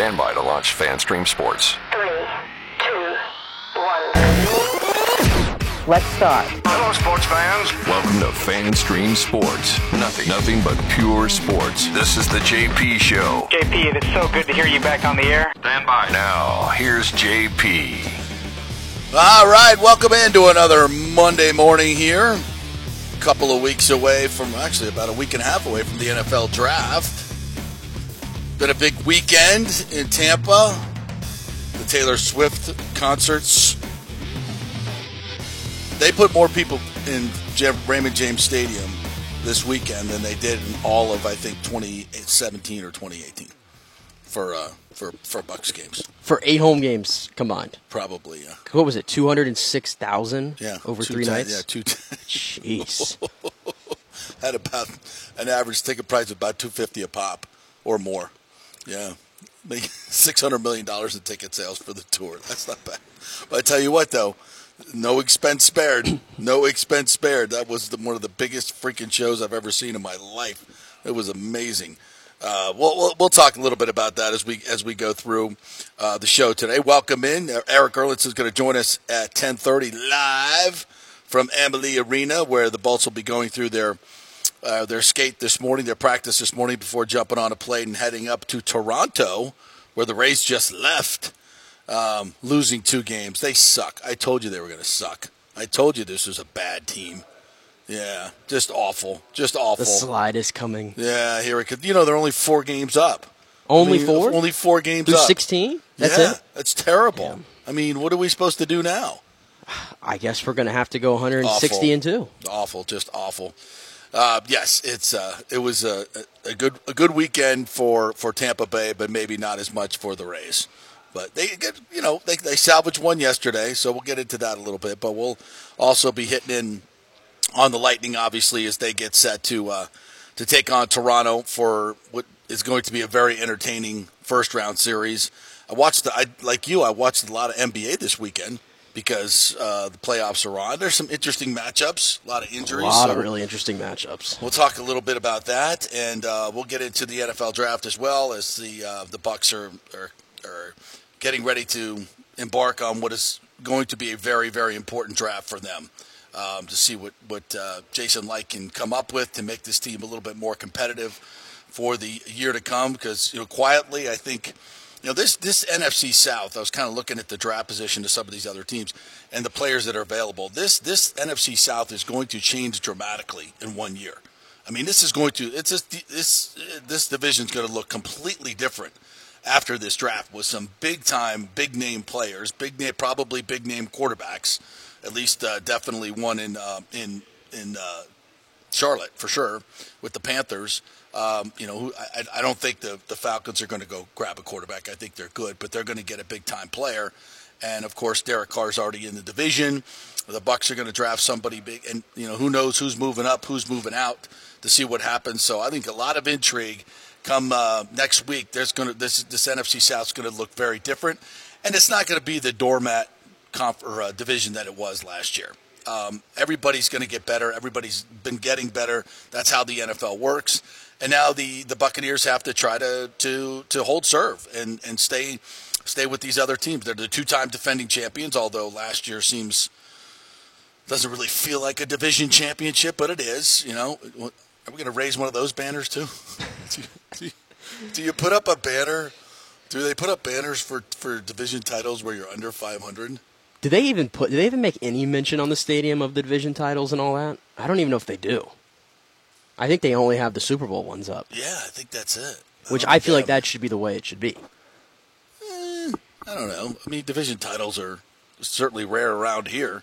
Stand by to launch FanStream Sports. Three, two, one. Let's start. Hello, sports fans. Welcome to FanStream Sports. Nothing, nothing but pure sports. This is the JP Show. JP, it is so good to hear you back on the air. Stand by. Now, here's JP. All right, welcome into another Monday morning here. A couple of weeks away from, actually, about a week and a half away from the NFL draft. Been a big weekend in Tampa. The Taylor Swift concerts. They put more people in Raymond James Stadium this weekend than they did in all of, I think, 2017 or 2018 for uh, for for Bucs games. For eight home games combined. Probably, yeah. What was it? 206,000 Yeah, over two three nights? Yeah, two. Jeez. had about an average ticket price of about two fifty a pop or more. Yeah, make six hundred million dollars in ticket sales for the tour. That's not bad. But I tell you what, though, no expense spared. no expense spared. That was the, one of the biggest freaking shows I've ever seen in my life. It was amazing. Uh, we'll, we'll we'll talk a little bit about that as we as we go through uh, the show today. Welcome in, Eric Erlitz is going to join us at ten thirty live from Amalie Arena, where the Bolts will be going through their uh, their skate this morning, their practice this morning before jumping on a plane and heading up to Toronto, where the Rays just left, um, losing two games. They suck. I told you they were going to suck. I told you this was a bad team. Yeah, just awful, just awful. the slide is coming. Yeah, here it could. You know, they're only four games up. Only I mean, four? Only four games Through up. 16? That's yeah, it? That's terrible. I mean, what are we supposed to do now? I guess we're going to have to go 160 Awful. and 2. Awful, just awful. Uh, yes, it's uh, it was a, a good a good weekend for, for Tampa Bay, but maybe not as much for the Rays. But they get you know they they salvaged one yesterday, so we'll get into that a little bit. But we'll also be hitting in on the Lightning, obviously, as they get set to uh, to take on Toronto for what is going to be a very entertaining first round series. I watched the I, like you, I watched a lot of NBA this weekend because uh, the playoffs are on. There's some interesting matchups, a lot of injuries. A lot so of really interesting matchups. We'll talk a little bit about that, and uh, we'll get into the NFL draft as well as the uh, the Bucs are, are are getting ready to embark on what is going to be a very very important draft for them um, to see what what uh, Jason Licht can come up with to make this team a little bit more competitive for the year to come. Because you know, quietly, I think you know this this NFC South. I was kind of looking at the draft position to some of these other teams and the players that are available. This this NFC South is going to change dramatically in one year. I mean, this is going to it's just this this division is going to look completely different after this draft with some big time, big name players, big name, probably big name quarterbacks. At least, uh, definitely one in uh, in in uh, Charlotte for sure with the Panthers. Um, you know, I, I don't think the, the Falcons are going to go grab a quarterback. I think they're good, but they're going to get a big time player. And of course, Derek Carr's already in the division. The Bucs are going to draft somebody big, and you know who knows who's moving up, who's moving out to see what happens. So I think a lot of intrigue come uh, next week. There's going to this this NFC South is going to look very different, and it's not going to be the doormat conf- or, uh, division that it was last year. Um, everybody's going to get better. Everybody's been getting better. That's how the NFL works. And now the, the Buccaneers have to try to, to, to hold serve and, and stay stay with these other teams. They're the two time defending champions, although last year seems doesn't really feel like a division championship, but it is. You know, are we going to raise one of those banners too? do, you, put up a banner? Do they put up banners for, for division titles where you're under 500? Do they even put? Do they even make any mention on the stadium of the division titles and all that? I don't even know if they do. I think they only have the Super Bowl ones up, Yeah, I think that's it. which don't I feel like that should be the way it should be. I don't know. I mean, division titles are certainly rare around here.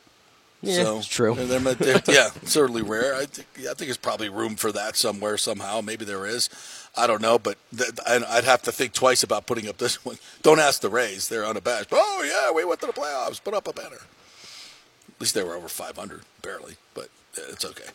Yeah, so, it's true. they're- they're- yeah, certainly rare. I think I think there's probably room for that somewhere somehow. Maybe there is. I don't know, but th- and I'd have to think twice about putting up this one. Don't ask the Rays; they're unabashed. Oh yeah, we went to the playoffs. Put up a banner. At least they were over 500, barely, but it's okay.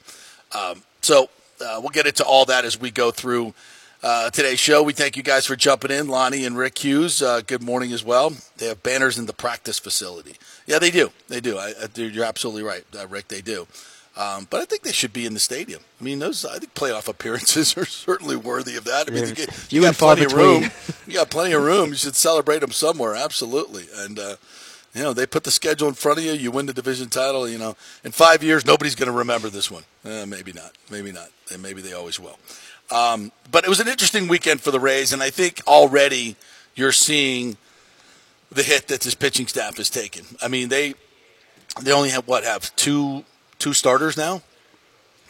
Um, so uh, we'll get into all that as we go through uh, today's show. We thank you guys for jumping in, Lonnie and Rick Hughes. Uh, good morning as well. They have banners in the practice facility. Yeah, they do. They do. I, I, you're absolutely right, uh, Rick. They do. Um, but I think they should be in the stadium. I mean, those I think playoff appearances are certainly worthy of that. I mean, you, get, Few you got plenty of room. You got plenty of room. You should celebrate them somewhere. Absolutely. And uh, you know, they put the schedule in front of you. You win the division title. You know, in five years, nobody's going to remember this one. Eh, maybe not. Maybe not. And maybe they always will. Um, but it was an interesting weekend for the Rays, and I think already you're seeing the hit that this pitching staff has taken. I mean, they they only have what have two two starters now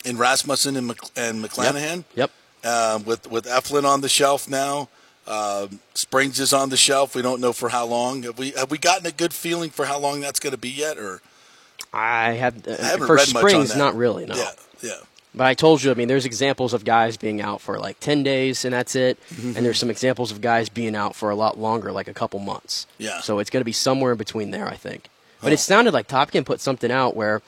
in Rasmussen and, Mc, and McClanahan. Yep. Um, with with Eflin on the shelf now, um, Springs is on the shelf. We don't know for how long. Have we have we gotten a good feeling for how long that's going to be yet? Or I have uh, I haven't for read much on Springs, that. not really. No. Yeah, yeah. But I told you, I mean, there's examples of guys being out for like 10 days and that's it. Mm-hmm. And there's some examples of guys being out for a lot longer, like a couple months. Yeah. So it's going to be somewhere in between there, I think. But it sounded like Topkin put something out where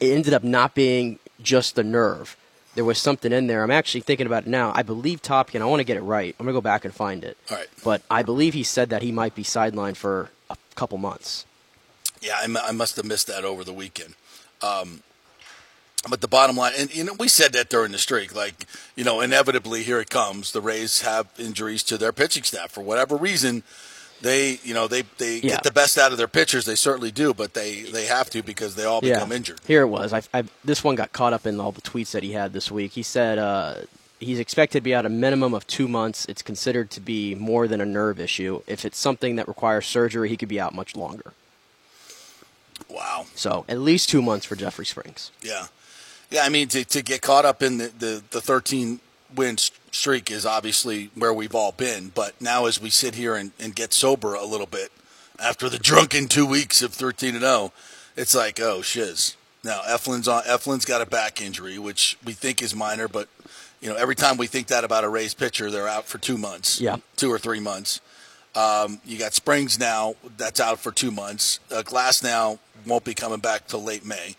it ended up not being just the nerve. There was something in there. I'm actually thinking about it now. I believe Topkin, I want to get it right. I'm going to go back and find it. All right. But I believe he said that he might be sidelined for a couple months. Yeah, I, I must have missed that over the weekend. Um, but the bottom line, and you know, we said that during the streak, like you know, inevitably here it comes. The Rays have injuries to their pitching staff for whatever reason. They, you know, they they Yeah. get the best out of their pitchers. They certainly do, but they they have to because they all become injured. Here it was. I, I, this one got caught up in all the tweets that he had this week. He said uh, he's expected to be out a minimum of two months. It's considered to be more than a nerve issue. If it's something that requires surgery, he could be out much longer. Wow. So at least two months for Jeffrey Springs. Yeah, yeah. I mean, to, to get caught up in the, the, the 13 win streak is obviously where we've all been. But now, as we sit here and, and get sober a little bit after the drunken two weeks of 13 and 0, it's like, oh shiz. Now Eflin's on. Eflin's got a back injury, which we think is minor, but you know, every time we think that about a Rays pitcher, they're out for two months. Yeah. two or three months. Um, you got Springs now that's out for two months. Uh, Glass now won't be coming back till late May.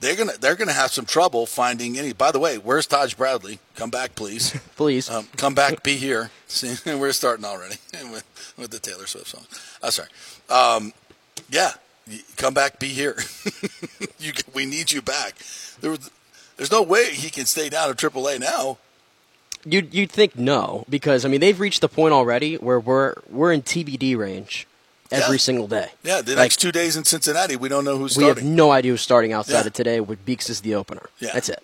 They're gonna they're gonna have some trouble finding any. By the way, where's Taj Bradley? Come back, please. Please. Um, come back, be here. See, we're starting already with, with the Taylor Swift song. I'm oh, sorry. Um, yeah, come back, be here. you, we need you back. There was, there's no way he can stay down at AAA now. You'd, you'd think no, because, I mean, they've reached the point already where we're, we're in TBD range every Yeah. single day. Yeah, the Like, next two days in Cincinnati, we don't know who's We have starting. no idea who's starting outside Yeah. of today with Beeks as the opener. Yeah. That's it.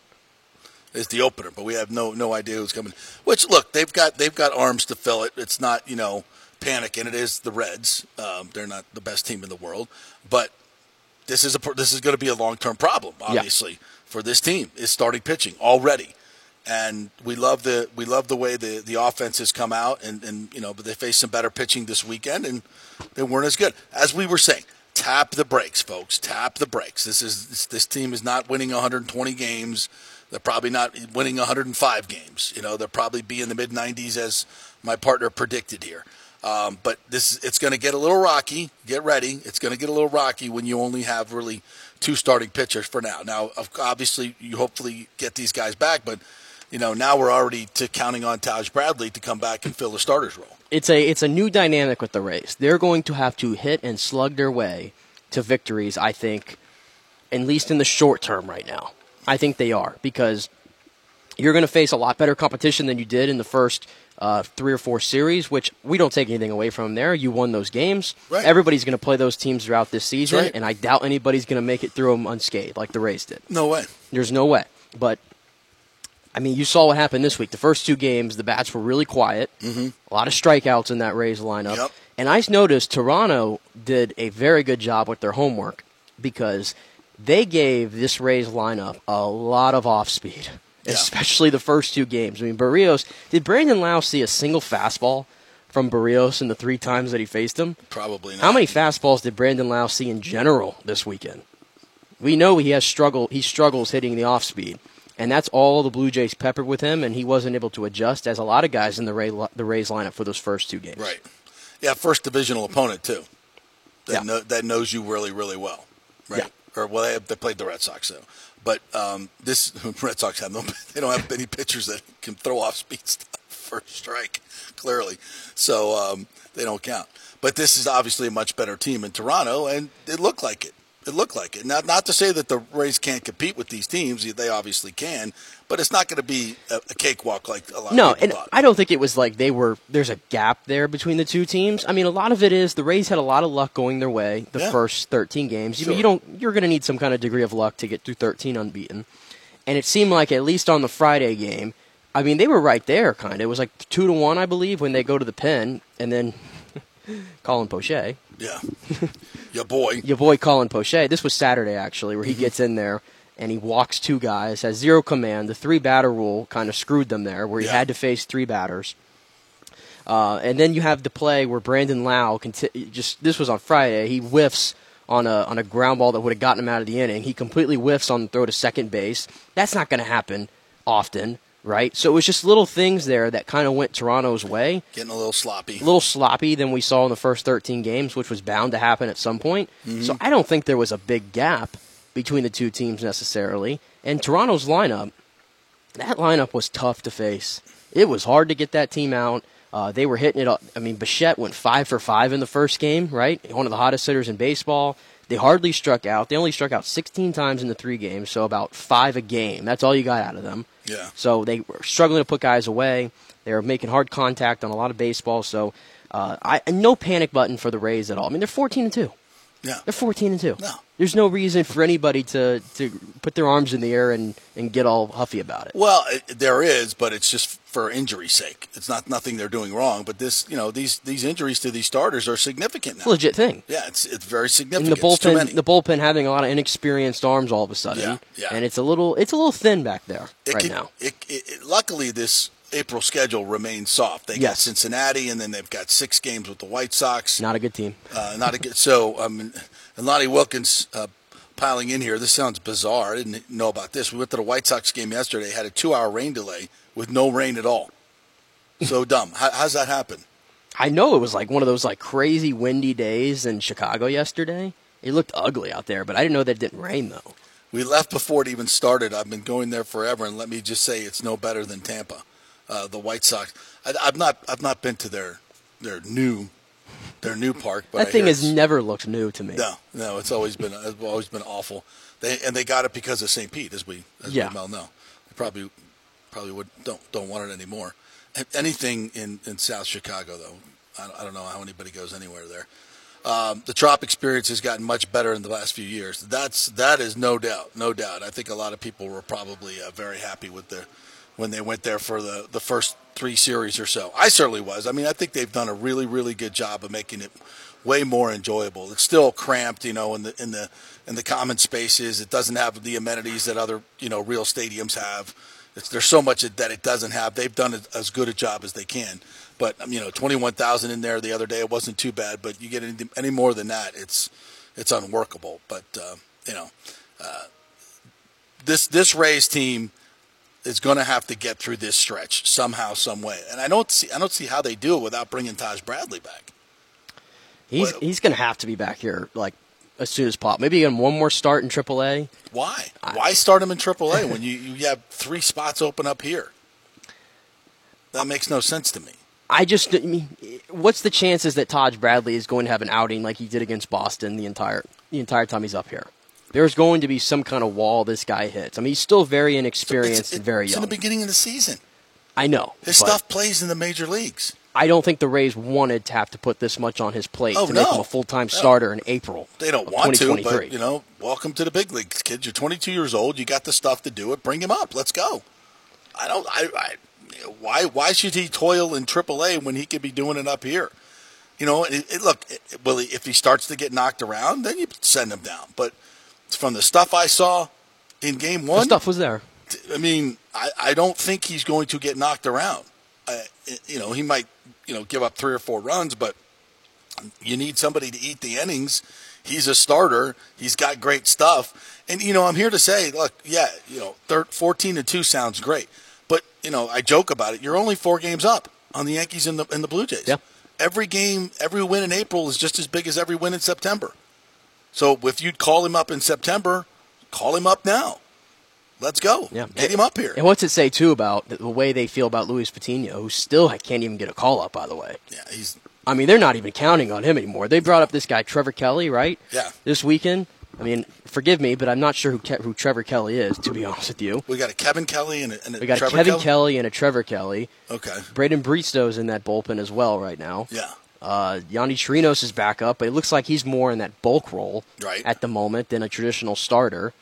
is the opener, but we have no no idea who's coming. Which look, they've got they've got arms to fill it. It's not you know panic, and it is the Reds. Um, they're not the best team in the world, but this is a this is going to be a long term problem. Obviously, for this team is starting pitching already, and we love the we love the way the the offense has come out, and and you know, but they faced some better pitching this weekend, and they weren't as good as we were saying. Tap the brakes, folks. Tap the brakes. This is this, this team is not winning 120 games. They're probably not winning 105 games. You know, they'll probably be in the mid 90s as my partner predicted here. Um, but this it's going to get a little rocky. Get ready. It's going to get a little rocky when you only have really two starting pitchers for now. Now, obviously, you hopefully get these guys back, but you know now we're already to counting on Taj Bradley to come back and fill the starter's role. it's a it's a new dynamic with the race. They're going to have to hit and slug their way to victories. I think, at least in the short term, right now. I think they are because you're going to face a lot better competition than you did in the first uh, three or four series. Which we don't take anything away from there. You won those games. Right. Everybody's going to play those teams throughout this season, right. and I doubt anybody's going to make it through them unscathed like the Rays did. No way. There's no way. But I mean, you saw what happened this week. The first two games, the bats were really quiet. Mm-hmm. A lot of strikeouts in that Rays lineup. Yep. And I noticed Toronto did a very good job with their homework because they gave this Rays lineup a lot of off speed, Yeah. especially the first two games. I mean, Berrios did Brandon Lowe see a single fastball from Berrios in the three times that he faced him? Probably not. How many fastballs did Brandon Lowe see in general this weekend? We know he has struggle. He struggles hitting the off speed, and that's all the Blue Jays peppered with him, and he wasn't able to adjust as a lot of guys in the Ray, the Rays lineup for those first two games. Right. Yeah, first divisional opponent too. That, Yeah. know, that knows you really, really well. Right. Yeah. Or well, they, they played the Red Sox though. But um, this Red Sox have no. They don't have many pitchers that can throw off speed stuff first strike. Clearly, so um, they don't count. But this is obviously a much better team in Toronto, and it looked like it. It looked like it. Not not to say that the Rays can't compete with these teams; they obviously can. But it's not going to be a, a cakewalk like a lot No, of people and thought. I don't think it was like they were. There's a gap there between the two teams. I mean, a lot of it is the Rays had a lot of luck going their way the Yeah. first 13 games. You, Sure. you don't. You're going to need some kind of degree of luck to get through 13 unbeaten. And it seemed like at least on the Friday game, I mean, they were right there. Kind of. It was like two to one, I believe, when they go to the pen, and then Colin Poche, yeah, your boy. your boy Colin Poche. This was Saturday actually, where he gets in there and he walks two guys, has zero command. The three batter rule kind of screwed them there, where he Yeah. had to face three batters. Uh, and then you have the play where Brandon Lowe conti- just this was on Friday. He whiffs on a on a ground ball that would have gotten him out of the inning. He completely whiffs on the throw to second base. That's not going to happen often, right? So it was just little things there that kind of went Toronto's way Getting a little sloppy. a little sloppy than we saw in the first 13 games, which was bound to happen at some point. So I don't think there was a big gap between the two teams necessarily. And Toronto's lineup, that lineup was tough to face. It was hard to get that team out. Uh, they were hitting it. Up. I mean, Bichette went five for five in the first game, right? One of the hottest hitters in baseball. They hardly struck out. They only struck out 16 times in the three games, so about five a game. That's all you got out of them. Yeah. So they were struggling to put guys away. They were making hard contact on a lot of baseball. So uh, I no panic button for the Rays at all. I mean, they're 14 and two. Yeah. They're 14 and two. No. There's no reason for anybody to, to put their arms in the air and, and get all huffy about it. Well, it, there is, but it's just for injury's sake. It's not nothing they're doing wrong. But this, you know, these these injuries to these starters are significant now. legit thing. Yeah, it's it's very And significant. the It's too bullpen, the bullpen having a lot of inexperienced arms all of a sudden, Yeah, yeah. and it's a little, it's a little thin back there It right can- now. It- luckily, this April schedule remains soft. They got Cincinnati, and then they've got six games with the White Sox. Not a good team. Uh, not a good. So, um, and Lonnie Wilkins uh, piling in here. This sounds bizarre. I didn't know about this. We went to the White Sox game yesterday. Had a two-hour rain delay with no rain at all. So dumb. How, how's that happen? I know it was like one of those like crazy windy days in Chicago yesterday. It looked ugly out there, but I didn't know that it didn't rain though. We left before it even started. I've been going there forever, and let me just say, it's no better than Tampa, uh, the White Sox. I, I've not, I've not been to their, their new, their new park. But that I thing has never looked new to me. No, no, it's always been it's always been awful. They and they got it because of St. Pete, as we as Yeah. we well know. They probably probably would don't don't want it anymore. Anything in in South Chicago though, I don't, I don't know how anybody goes anywhere there. Um, the Trop experience has gotten much better in the last few years. That's that is no doubt, no doubt. I think a lot of people were probably uh, very happy with the when they went there for the the first three series or so. I certainly was. I mean, I think they've done a really really good job of making it way more enjoyable. It's still cramped, you know, in the in the in the common spaces. It doesn't have the amenities that other you know real stadiums have. It's, there's so much that it doesn't have. They've done as good a job as they can. But um, you know, 21,000 in there the other day, it wasn't too bad. But you get any, any more than that, it's it's unworkable. But uh, you know, uh, this this Rays team is going to have to get through this stretch somehow, some way. And I don't see I don't see how they do it without bringing Taj Bradley back. He's Well- uh, he's going to have to be back here like as soon as pop. Maybe again one more start in AAA. Why? Why start him in AAA when you, you have three spots open up here? That makes no sense to me. I just I mean, what's the chances that Taj Bradley is going to have an outing like he did against Boston the entire the entire time he's up here? There's going to be some kind of wall this guy hits. I mean, he's still very inexperienced It's, and very young. it's in the beginning of the season. I know. His stuff plays in the major leagues. I don't think the Rays wanted to have to put this much on his plate Oh, to make him a full time No. starter in April. They don't want to, but you know, welcome to the big leagues, kids. You're 22 years old. You got the stuff to do it. Bring him up. Let's go. I don't. I. I why? Why should he toil in AAA when he could be doing it up here? You know, it, it, look. It, will he, if he starts to get knocked around, then you send him down. But from the stuff I saw in Game the One, stuff was there. I mean, I, I don't think he's going to get knocked around. I, you know, he might, you know, give up three or four runs, but you need somebody to eat the innings. He's a starter. He's got great stuff. And, you know, I'm here to say, look, yeah, you know, thir 14 to 2 sounds great. But, you know, I joke about it. You're only four games up on the Yankees and the, and the Blue Jays. Yeah. Every game, every win in April is just as big as every win in September. So if you'd call him up in September, call him up now. Let's go. Yeah. Get him up here. And what's it say too about the way they feel about Luis Patino, who still can't even get a call up? By the way, Yeah, he's I mean they're not even counting on him anymore. They brought up this guy Trevor Kelly, right? Yeah. This weekend, I mean, forgive me, but I'm not sure who Ke- who Trevor Kelly is. To be honest with you, We got a Kevin Kelly and a, and a we got Trevor a Kevin Kelly? Kelly and a Trevor Kelly. Okay. Braden Bristo's in that bullpen as well right now. Yeah. Uh, Yonny Chirinos is back up, but it looks like he's more in that bulk role Right. at the moment than a traditional starter.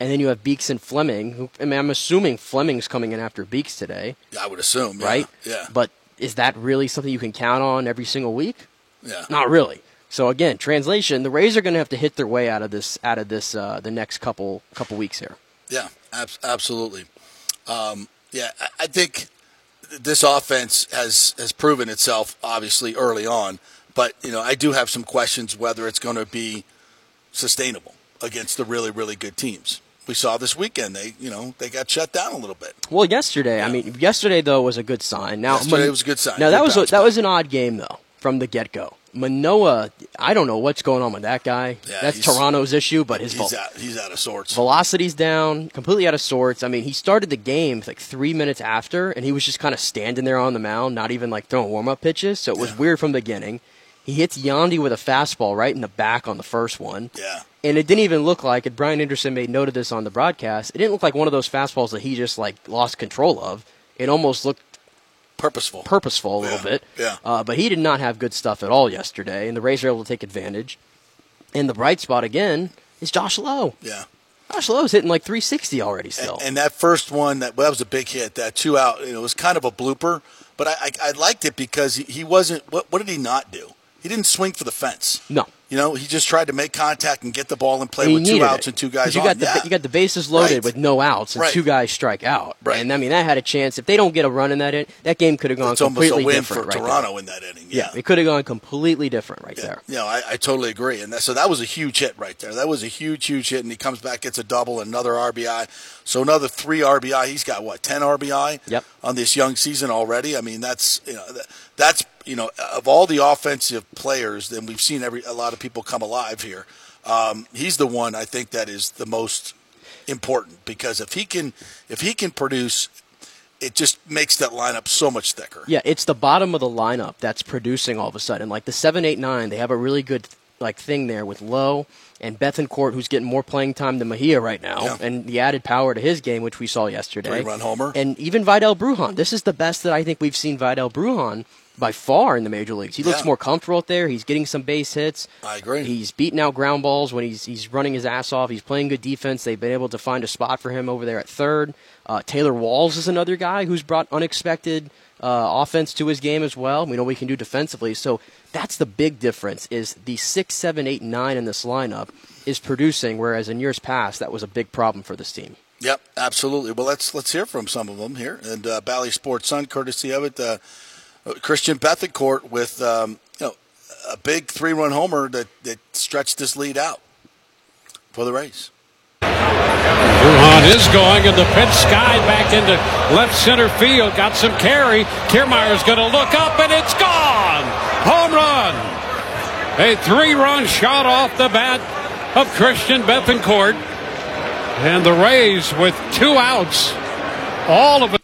And then you have Beeks and Fleming. Who, I mean, I'm assuming Fleming's coming in after Beeks today, I would assume. Yeah. right? Yeah. But is that really something you can count on every single week? yeah. Not really. So again, translation: the Rays are going to have to hit their way out of this, out of this, uh, the next couple couple weeks here. Yeah, ab- absolutely. Um, yeah, I, I think this offense has has proven itself obviously early on, but you know I do have some questions whether it's going to be sustainable against the really really good teams. We saw this weekend they you know they got shut down a little bit. Well, yesterday, I mean, yesterday though was a good sign. Now, Yesterday was a good sign. Now Good that was a, that was an odd game though from the get go. Manoah, I don't know what's going on with that guy. Yeah, That's Toronto's issue, but his He's vel- out he's out of sorts. velocity's down, completely out of sorts. I mean, he started the game like three minutes after, and he was just kind of standing there on the mound, not even like throwing warm up pitches. So it was Yeah. weird from the beginning. He hits Yandy with a fastball right in the back on the first one. Yeah. And it didn't even look like it. Brian Anderson made note of this on the broadcast. It didn't look like one of those fastballs that he just like lost control of. It almost looked Purposeful. purposeful a little Yeah, bit. yeah. Uh, but he did not have good stuff at all yesterday, and the Rays are able to take advantage. And the bright spot again is Josh Lowe. yeah. Josh Lowe's hitting like 360 already still. And, and that first one, that, well, that was a big hit. That two out, you know, it was kind of a blooper, but I, I, I liked it because he, he wasn't. What, what did he not do? He didn't swing for the fence. no. You know, he just tried to make contact and get the ball and play And with two outs it. and two guys you on. got the yeah. you got the bases loaded Right. with no outs and Right. two guys strike out. Right. And I mean that had a chance. If they don't get a run in that in, that game could have gone it's almost a completely win different for right Toronto in that inning. Yeah, Yeah, it could have gone completely different right yeah. there. Know, I, I totally agree. And that, so that was a huge hit right there. That was a huge, huge hit. And he comes back, gets a double, another RBI. So another three RBI. He's got what ten RBI Yep. on this young season already. I mean, that's you know that, that's you know of all the offensive players, then we've seen every a lot of people come alive here. Um, he's the one I think that is the most important because if he can if he can produce, it just makes that lineup so much thicker. Yeah, it's the bottom of the lineup that's producing all of a sudden. Like the seven, eight, nine, they have a really good like thing there with Lowe and Bethancourt, who's getting more playing time than Mejia right now, Yeah. and the added power to his game, which we saw yesterday. Three-run homer. and even Vidal Brujan. This is the best that I think we've seen Vidal Brujan by far in the major leagues. He looks Yeah. more comfortable out there. He's getting some base hits. I agree. He's beating out ground balls when he's he's running his ass off. He's playing good defense. They've been able to find a spot for him over there at third. Uh, Taylor Walls is another guy who's brought unexpected uh, offense to his game as well. We know he can do defensively. So that's the big difference. Is the six, seven, eight, nine in this lineup is producing, whereas in years past that was a big problem for this team. Yep, absolutely. Well, let's let's hear from some of them here. And uh, Bally Sports Sun, courtesy of it, uh, Christian Bethancourt with um, you know a big three-run homer that, that stretched this lead out for the race. Brujan is going, and the pitch skied back into left center field. Got some carry. Kiermaier's going to look up, and it's gone. Home run. A three-run shot off the bat of Christian Bethancourt. And the Rays with two outs. All of it.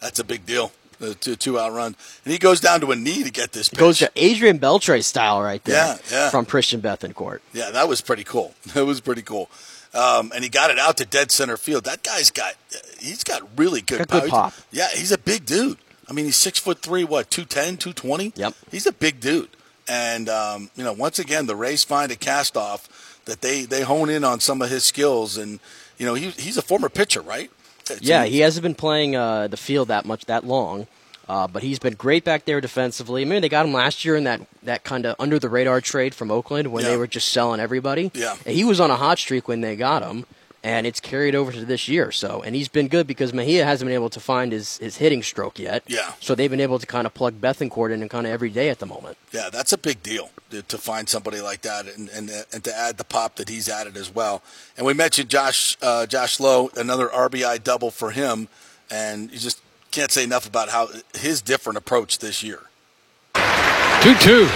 That's a big deal. The two, two-out run, and he goes down to a knee to get this pitch. Goes to Adrian Beltre style right there Yeah, yeah. from Christian Bethancourt. Yeah, that was pretty cool. That was pretty cool. Um, and he got it out to dead center field. That guy's got he's got really good, Got good power. pop. Yeah, he's a big dude. I mean, he's six foot three, what 210, 220? Yep. He's a big dude. And um, you know, once again, the Rays find a cast off that they they hone in on some of his skills. And you know, he, he's a former pitcher, right? Yeah, he hasn't been playing uh, the field that much that long, uh, but he's been great back there defensively. I mean, they got him last year in that, that kind of under the radar trade from Oakland when Yeah. they were just selling everybody. Yeah. And he was on a hot streak when they got him, and it's carried over to this year. So, and he's been good because Mejia hasn't been able to find his, his hitting stroke yet. Yeah. So they've been able to kind of plug Bethancourt in and kind of every day at the moment. Yeah, that's a big deal to, to find somebody like that and, and and to add the pop that he's added as well. And we mentioned Josh uh, Josh Lowe, another RBI double for him, and you just can't say enough about how his different approach this year. 2 2.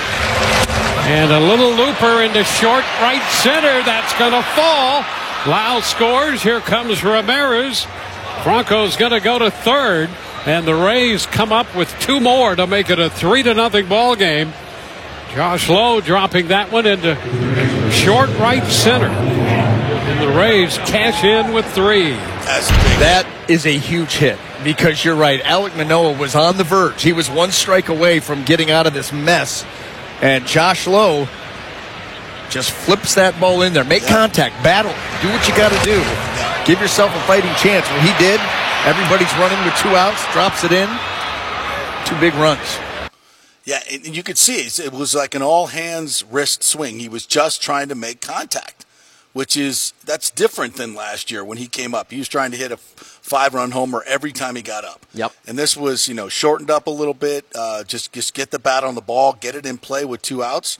And a little looper into short right center. That's going to fall. Lowe scores. Here comes Ramirez. Franco's going to go to third. And the Rays come up with two more to make it a 3 to nothing ball game. Josh Lowe dropping that one into short right center. And the Rays cash in with three. That is a huge hit because you're right. Alek Manoah was on the verge. He was one strike away from getting out of this mess. And Josh Lowe just flips that ball in there. Make contact, battle, do what you got to do. Give yourself a fighting chance. Well, he did. Everybody's running with two outs, drops it in. Two big runs. Yeah, and you could see it. It was like an all hands wrist swing. He was just trying to make contact, which is that's different than last year when he came up. He was trying to hit a five run homer every time he got up. Yep. And this was you know shortened up a little bit. Uh, just just get the bat on the ball, get it in play with two outs,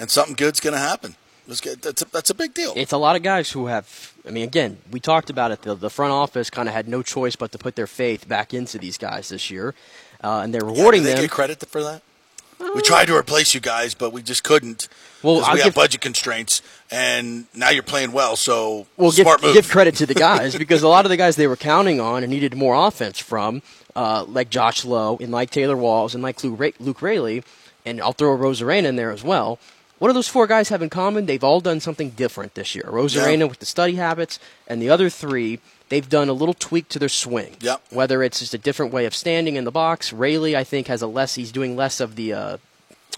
and something good's going to happen. That's a, that's a big deal. It's a lot of guys who have. I mean, again, we talked about it. The, the front office kind of had no choice but to put their faith back into these guys this year, uh, and they're Yeah, rewarding do they them. get credit for that? We tried to replace you guys, but we just couldn't. Well, we have give- budget constraints, and now you're playing well. So well, give, smart move. give credit to the guys because a lot of the guys they were counting on and needed more offense from, uh, like Josh Lowe and like Taylor Walls and like Luke, Ra- Luke Raley, and I'll throw Arozarena in there as well. What do those four guys have in common? They've all done something different this year. Arozarena Yeah. with the study habits, and the other three, they've done a little tweak to their swing. Yep. Whether it's just a different way of standing in the box. Raley, I think, has a less. He's doing less of the. Uh,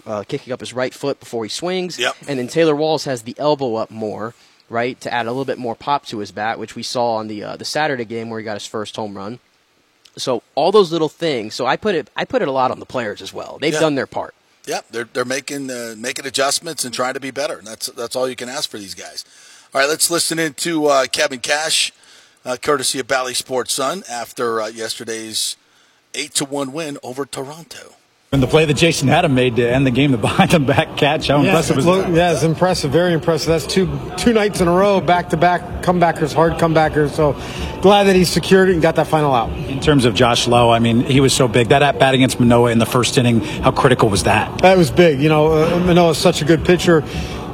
uh, kicking up his right foot before he swings. Yep. And then Taylor Walls has the elbow up more, right, to add a little bit more pop to his bat, which we saw on the uh, the Saturday game where he got his first home run. So all those little things. So I put it I put it a lot on the players as well. They've Yeah. done their part. Yep, they're they're making uh, making adjustments and trying to be better. That's that's all you can ask for these guys. All right, let's listen in to uh, Kevin Cash, uh, courtesy of Bally Sports Sun, after uh, yesterday's eight to one win over Toronto. And the play that Jason Adam made to end the game, the behind the back catch, how impressive was look, that? yeah, it's impressive, very impressive. That's two two nights in a row, back to back comebackers, hard comebackers. So glad that he secured it and got that final out. In terms of Josh Lowe, I mean, he was so big. That at bat against Manoah in the first inning, how critical was that? That was big. You know, uh, Manoah's such a good pitcher.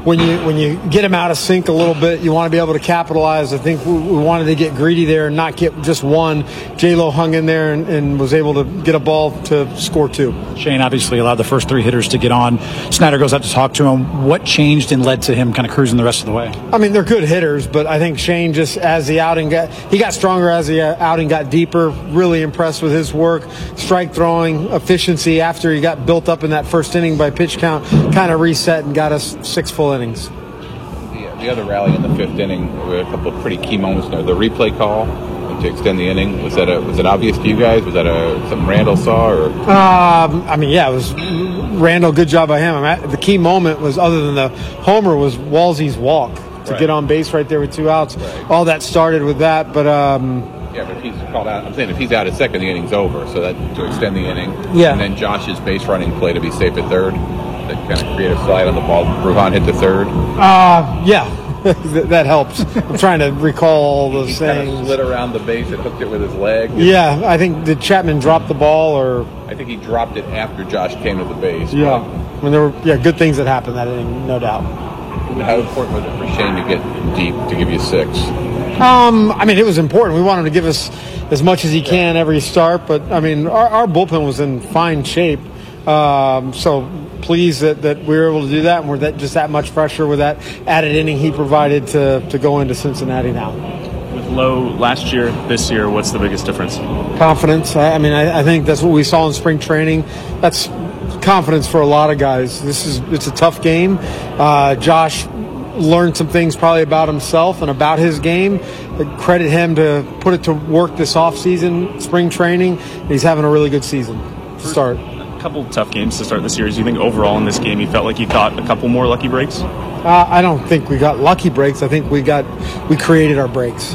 When you when you get him out of sync a little bit, you want to be able to capitalize. I think we, we wanted to get greedy there and not get just one. J Lo hung in there and, and was able to get a ball to score two. Shane obviously allowed the first three hitters to get on. Snyder goes out to talk to him. What changed and led to him kind of cruising the rest of the way? I mean, they're good hitters, but I think Shane just as the outing got he got stronger as the uh, outing got deeper. Really impressed with his work, strike throwing efficiency after he got built up in that first inning by pitch count. Kind of reset and got us six full innings. The, the other rally in the fifth inning were a couple of pretty key moments there. The replay call to extend the inning was that a, was it obvious to you guys? Was that a something Randall saw or? Um, I mean, yeah, it was Randall. Good job by him. I mean, the key moment was other than the homer was Walsey's walk to Right. get on base right there with two outs. All that started with that, but um, Yeah, but if he's called out, I'm saying if he's out at second, the inning's over. So that to extend the inning. Yeah. And then Josh's base running play to be safe at third. Kind of create a slide on the ball. Ruhan hit the third. uh, yeah, that helps. I'm trying to recall all those He kind of things. slid around the base and hooked it with his leg. Yeah, I think did Chapman drop the ball or I think he dropped it after Josh came to the base. yeah, when there were yeah good things that happened that inning, no doubt. How important was it for Shane to get deep to give you six? Um, I mean, it was important. We wanted to give us as much as he can every start, but I mean, our, our bullpen was in fine shape. Um, so pleased that, that we were able to do that, and we're that just that much fresher with that added inning he provided to, to go into Cincinnati now. With Lowe last year, this year, what's the biggest difference? Confidence. I, I mean, I, I think that's what we saw in spring training. That's confidence for a lot of guys. This is it's a tough game. Uh, Josh learned some things probably about himself and about his game. Credit him to put it to work this offseason, spring training. He's having a really good season to start. A couple tough games to start the series. Do you think overall in this game you felt like you caught a couple more lucky breaks? Uh, I don't think we got lucky breaks. I think we got we created our breaks.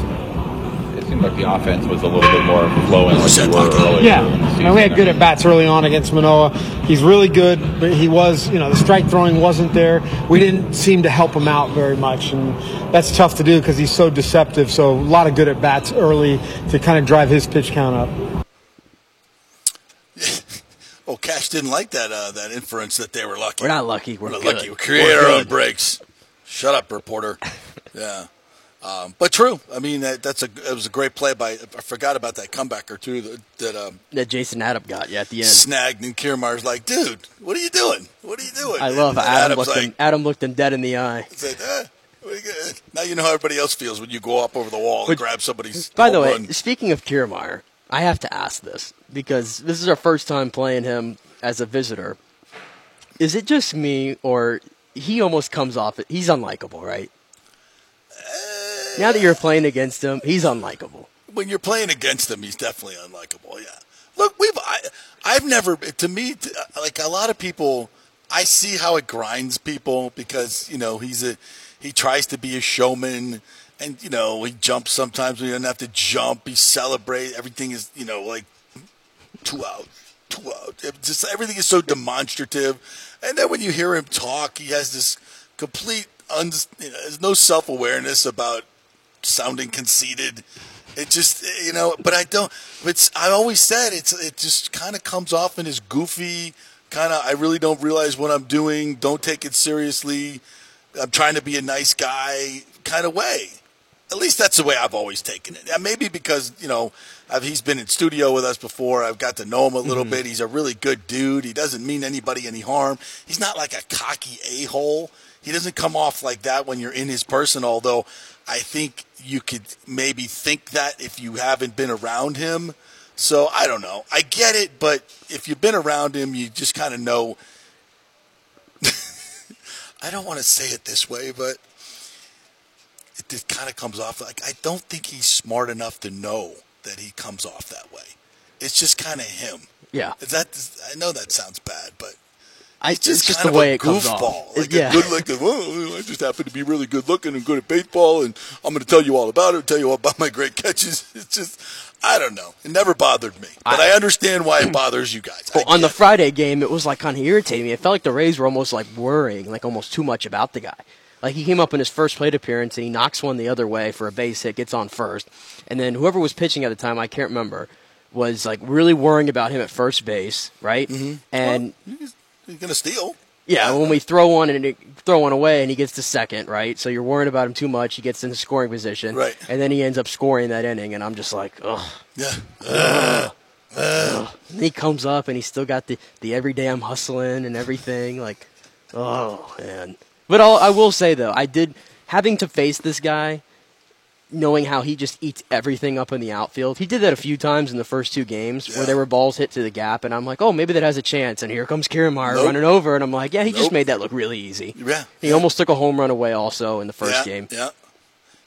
It seemed like the offense was a little bit more flowing like you were earlier. Yeah, in the season. and we had good at bats early on against Manoah. He's really good, but he was, you know, the strike throwing wasn't there. We didn't seem to help him out very much, and that's tough to do because he's so deceptive. So a lot of good at bats early to kind of drive his pitch count up. Oh, Didn't like that uh, that inference that they were lucky. We're not lucky. We're, We're not lucky. We create We're our own breaks. Shut up, reporter. yeah. Um, but true. I mean, that, that's a it was a great play by. I forgot about that comebacker too that, that um, that Jason Adam got yeah at the end. snagged and Kiermaier's like, dude, what are you doing? What are you doing? I love And Adam Adam's looked, like, him, Adam looked him dead in the eye. said, eh, what are you gonna-" now you know how everybody else feels when you go up over the wall and grab somebody's. By the way, run. speaking of Kiermaier, I have to ask this because this is our first time playing him as a visitor. Is it just me, or he almost comes off? He's unlikable, right? Uh, now that you're playing against him, he's unlikable. when you're playing against him, he's definitely unlikable. Yeah. Look, we've I, I've never to me like a lot of people. I see how it grinds people because you know he's a he tries to be a showman and you know he jumps sometimes when he doesn't have to jump. He celebrates everything is you know like two out, two out. It just everything is so demonstrative, and then when you hear him talk, he has this complete un, you know, there's no self awareness about sounding conceited. It just you know, but I don't. It's I always said it's it just kind of comes off in his goofy kind of. I really don't realize what I'm doing. Don't take it seriously. I'm trying to be a nice guy kind of way. At least that's the way I've always taken it. Maybe because you know I've, he's been in studio with us before. I've got to know him a little mm-hmm. bit. He's a really good dude. He doesn't mean anybody any harm. He's not like a cocky a hole. He doesn't come off like that when you're in his person. Although I think you could maybe think that if you haven't been around him. So I don't know. I get it, but if you've been around him, you just kind of know. I don't want to say it this way, but it just kind of comes off like I don't think he's smart enough to know that he comes off that way. It's just kind of him. Yeah. That I know that sounds bad, but I, it's just, just kind the of way it comes off. like yeah. a good looking. Well, I just happen to be really good looking and good at baseball, and I'm going to tell you all about it. Tell you all about my great catches. It's just I don't know. It never bothered me, but I, understand why it bothers you guys. Well, on the. Friday game, it was like kind of irritating me. It felt like the Rays were almost like worrying, like almost too much about the guy. Like he came up in his first plate appearance and he knocks one the other way for a base hit, gets on first, and then whoever was pitching at the time, I can't remember, was like really worrying about him at first base, right? Mm-hmm. And he's going to steal. yeah, when we throw one and it, throw one away and he gets to second, right? So you're worrying about him too much. He gets in the scoring position, Right. And then he ends up scoring that inning, and I'm just like, ugh. Yeah. And he comes up and he's still got the, the everyday I'm hustling and everything. Like, oh man. But I'll, I will say though, I did having to face this guy, knowing how he just eats everything up in the outfield. He did that a few times in the first two games where there were balls hit to the gap, and I'm like, oh, maybe that has a chance. And here comes Kiermaier Nope. running over, and I'm like, yeah, he just made that look really easy. Yeah. He almost took a home run away also in the first yeah, game. Yeah.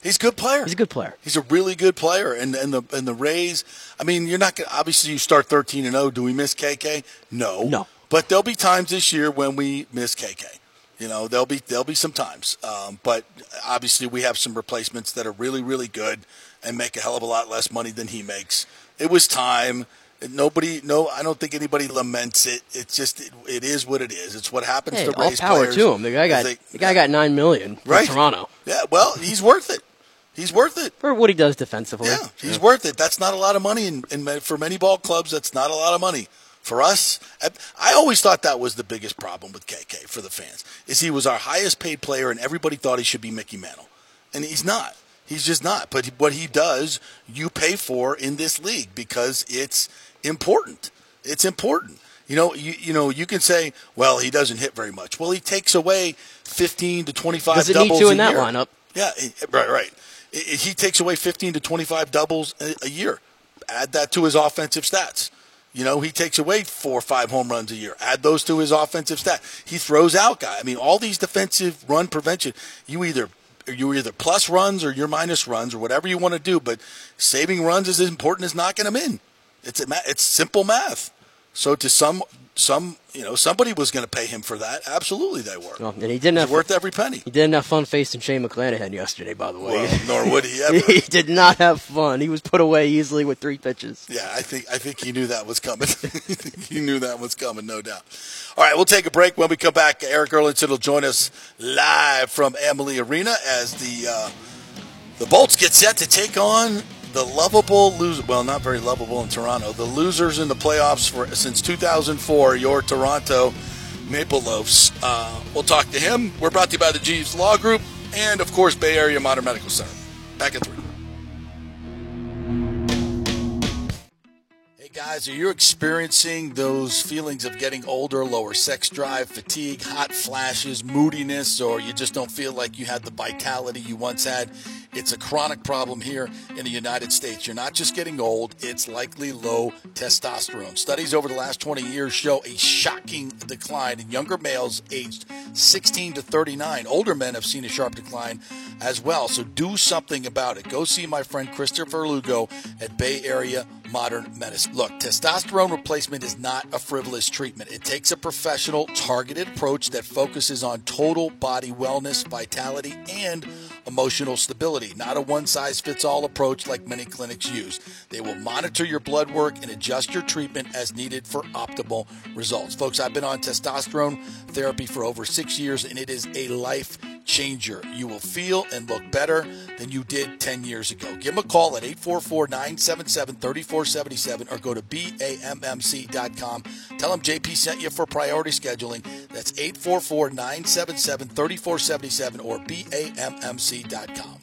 He's a good player. He's a good player. He's a really good player, and and the and the Rays. I mean, you're not gonna obviously you start 13 and 0. Do we miss KK? No, No. But there'll be times this year when we miss KK. You know, there'll be there'll be some times. Um, but obviously, we have some replacements that are really really good and make a hell of a lot less money than he makes. It was time. Nobody, no, I don't think anybody laments it. It's just it, it is what it is. It's what happens Hey, to all power players. to him. The guy got They- the guy got nine million from Right. Toronto Yeah, well, he's worth it. He's worth it. for what he does defensively. Yeah, he's worth it. That's not a lot of money, and for many ball clubs, that's not a lot of money. For us, I, I always thought that was the biggest problem with KK for the fans. Is he was our highest paid player, and everybody thought he should be Mickey Mantle, and he's not. He's just not. But what he does, you pay for in this league because it's important. It's important. You know, you you know, you can say, well, he doesn't hit very much. Well, he takes away fifteen to twenty five Doesn't need doubles to a in that year. lineup. Yeah, right, right. He takes away 15 to 25 doubles a, a year. Add that to his offensive stats. You know, he takes away four or five home runs a year. Add those to his offensive stat. He throws out guys. I mean, all these defensive run prevention, you either you either plus runs or you're minus runs or whatever you want to do, but saving runs is as important as knocking them in. It's it's simple math. So to some some you know somebody was going to pay him for that. Absolutely, they were. Well, and he didn't have worth every penny. He didn't have fun facing Shane McClanahan yesterday, by the way. Well, nor would he ever. he did not have fun. He was put away easily with three pitches. Yeah, I think I think he knew that was coming. he knew that was coming, no doubt. All right, we'll take a break. When we come back, Erik Erlendsson will join us live from Amalie Arena as the uh, the Bolts get set to take on the lovable loser. Well, not very lovable in Toronto. The losers in the playoffs for since 2004. Your Toronto Maple Loafs. Uh, we'll talk to him. We're brought to you by the Jeeves Law Group and, of course, Bay Area Modern Medical Center. Back at three. Guys, are you experiencing those feelings of getting older, lower sex drive, fatigue, hot flashes, moodiness, or you just don't feel like you had the vitality you once had? It's a chronic problem here in the United States. You're not just getting old, it's likely low testosterone. Studies over the last 20 years show a shocking decline in younger males aged 16 to 39. Older men have seen a sharp decline as well. So do something about it. Go see my friend Christopher Lugo at Bay Area modern medicine. Look, testosterone replacement is not a frivolous treatment. It takes a professional, targeted approach that focuses on total body wellness, vitality, and emotional stability, not a one size fits all approach like many clinics use. They will monitor your blood work and adjust your treatment as needed for optimal results. Folks, I've been on testosterone therapy for over six years, and it is a life changer. You will feel and look better than you did 10 years ago. Give them a call at 844 977 3477 or go to BAMMC.com. Tell them JP sent you for priority scheduling. That's 844 977 3477 or BAMMC.com.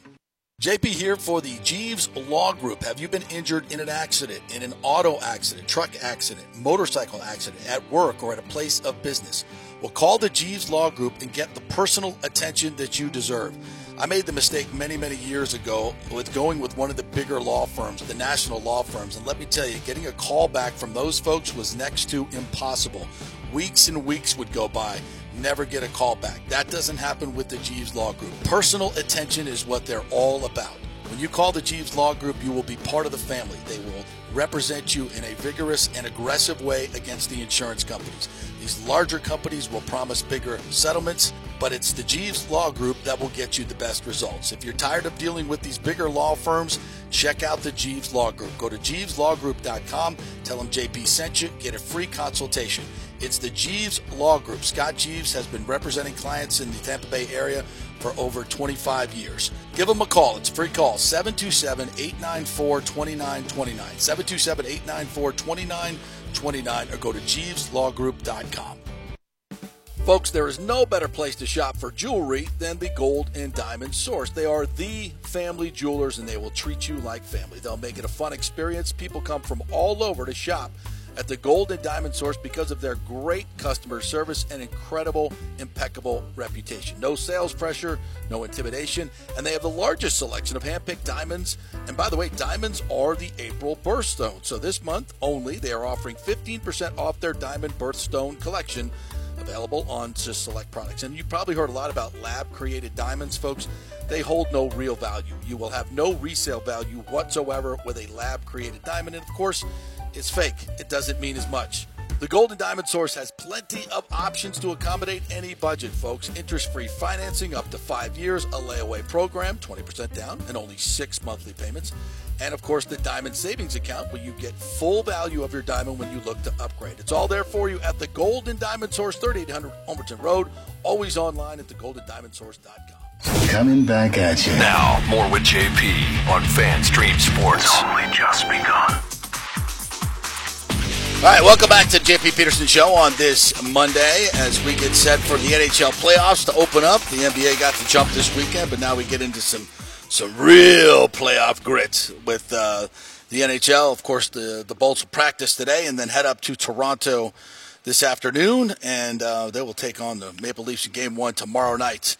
JP here for the Jeeves Law Group. Have you been injured in an accident, in an auto accident, truck accident, motorcycle accident, at work, or at a place of business? Well, call the Jeeves Law Group and get the personal attention that you deserve. I made the mistake many, many years ago with going with one of the bigger law firms, the national law firms. And let me tell you, getting a call back from those folks was next to impossible. Weeks and weeks would go by, never get a call back. That doesn't happen with the Jeeves Law Group. Personal attention is what they're all about. When you call the Jeeves Law Group, you will be part of the family. They will represent you in a vigorous and aggressive way against the insurance companies. These larger companies will promise bigger settlements, but it's the Jeeves Law Group that will get you the best results. If you're tired of dealing with these bigger law firms, check out the Jeeves Law Group. Go to jeeveslawgroup.com, tell them JP sent you, get a free consultation. It's the Jeeves Law Group. Scott Jeeves has been representing clients in the Tampa Bay area for over 25 years. Give them a call. It's a free call 727 894 2929. 727 894 2929 or go to JeevesLawGroup.com. Folks, there is no better place to shop for jewelry than the Gold and Diamond Source. They are the family jewelers and they will treat you like family. They'll make it a fun experience. People come from all over to shop at the Gold and Diamond Source because of their great customer service and incredible, impeccable reputation. No sales pressure, no intimidation, and they have the largest selection of hand-picked diamonds. And by the way, diamonds are the April birthstone. So this month only, they are offering 15% off their diamond birthstone collection available on just select products. And you've probably heard a lot about lab created diamonds, folks. They hold no real value. You will have no resale value whatsoever with a lab created diamond. And of course, it's fake. It doesn't mean as much. The Gold and Diamond Source has plenty of options to accommodate any budget, folks. Interest free financing up to five years, a layaway program, 20% down, and only six monthly payments. And of course, the Diamond Savings Account where you get full value of your diamond when you look to upgrade. It's all there for you at the Gold and Diamond Source, 3800 Homerton Road, always online at thegoldendiamondsource.com. Coming back at you. Now, more with JP on FanStream Sports. It's only just begun. All right, welcome back to JP Peterson Show on this Monday as we get set for the NHL playoffs to open up. The NBA got to jump this weekend, but now we get into some some real playoff grit with uh, the NHL. Of course, the the Bolts will practice today and then head up to Toronto this afternoon, and uh, they will take on the Maple Leafs in Game One tomorrow night.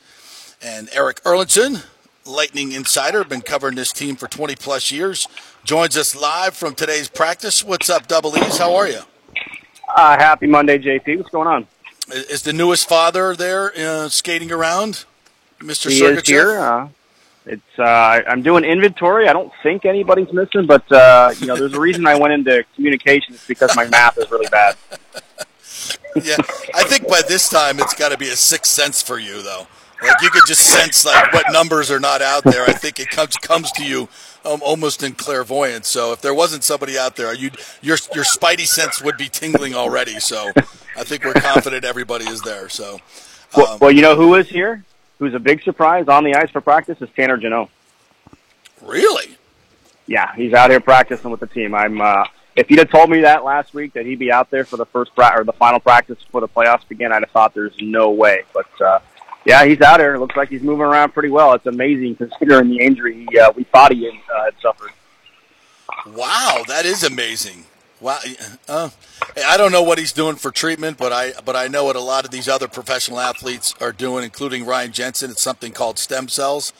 And Erik Erlendsson, Lightning insider, been covering this team for 20 plus years, joins us live from today's practice. What's up, Double E's? How are you? Uh, happy Monday, JP. What's going on? Is the newest father there uh, skating around, Mr. He Sergachev? is here. Uh, it's uh, I'm doing inventory. I don't think anybody's missing, but uh, you know, there's a reason I went into communications because my math is really bad. yeah, I think by this time it's got to be a sixth sense for you, though. Like you could just sense like what numbers are not out there. I think it comes comes to you almost in clairvoyance. So if there wasn't somebody out there, you your your spidey sense would be tingling already. So I think we're confident everybody is there. So um, well, well, you know who is here? Who's a big surprise on the ice for practice is Tanner Jeannot. Really? Yeah, he's out here practicing with the team. I'm. Uh, if he'd have told me that last week that he'd be out there for the first pra- or the final practice before the playoffs begin, I'd have thought there's no way. But uh, Yeah, he's out there. Looks like he's moving around pretty well. It's amazing considering the injury he, uh, we thought he uh, had suffered. Wow, that is amazing. Wow, uh, I don't know what he's doing for treatment, but I but I know what a lot of these other professional athletes are doing, including Ryan Jensen. It's something called stem cells,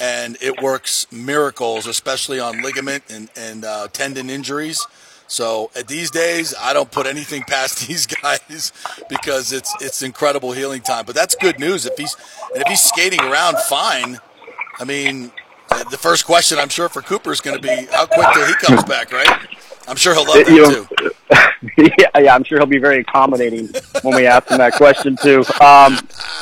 and it works miracles, especially on ligament and and uh, tendon injuries. So uh, these days, I don't put anything past these guys because it's it's incredible healing time. But that's good news if he's and if he's skating around fine. I mean, the first question I'm sure for Cooper is going to be how quick till he comes back, right? I'm sure he'll love that too. yeah, yeah, I'm sure he'll be very accommodating when we ask him that question too. Um,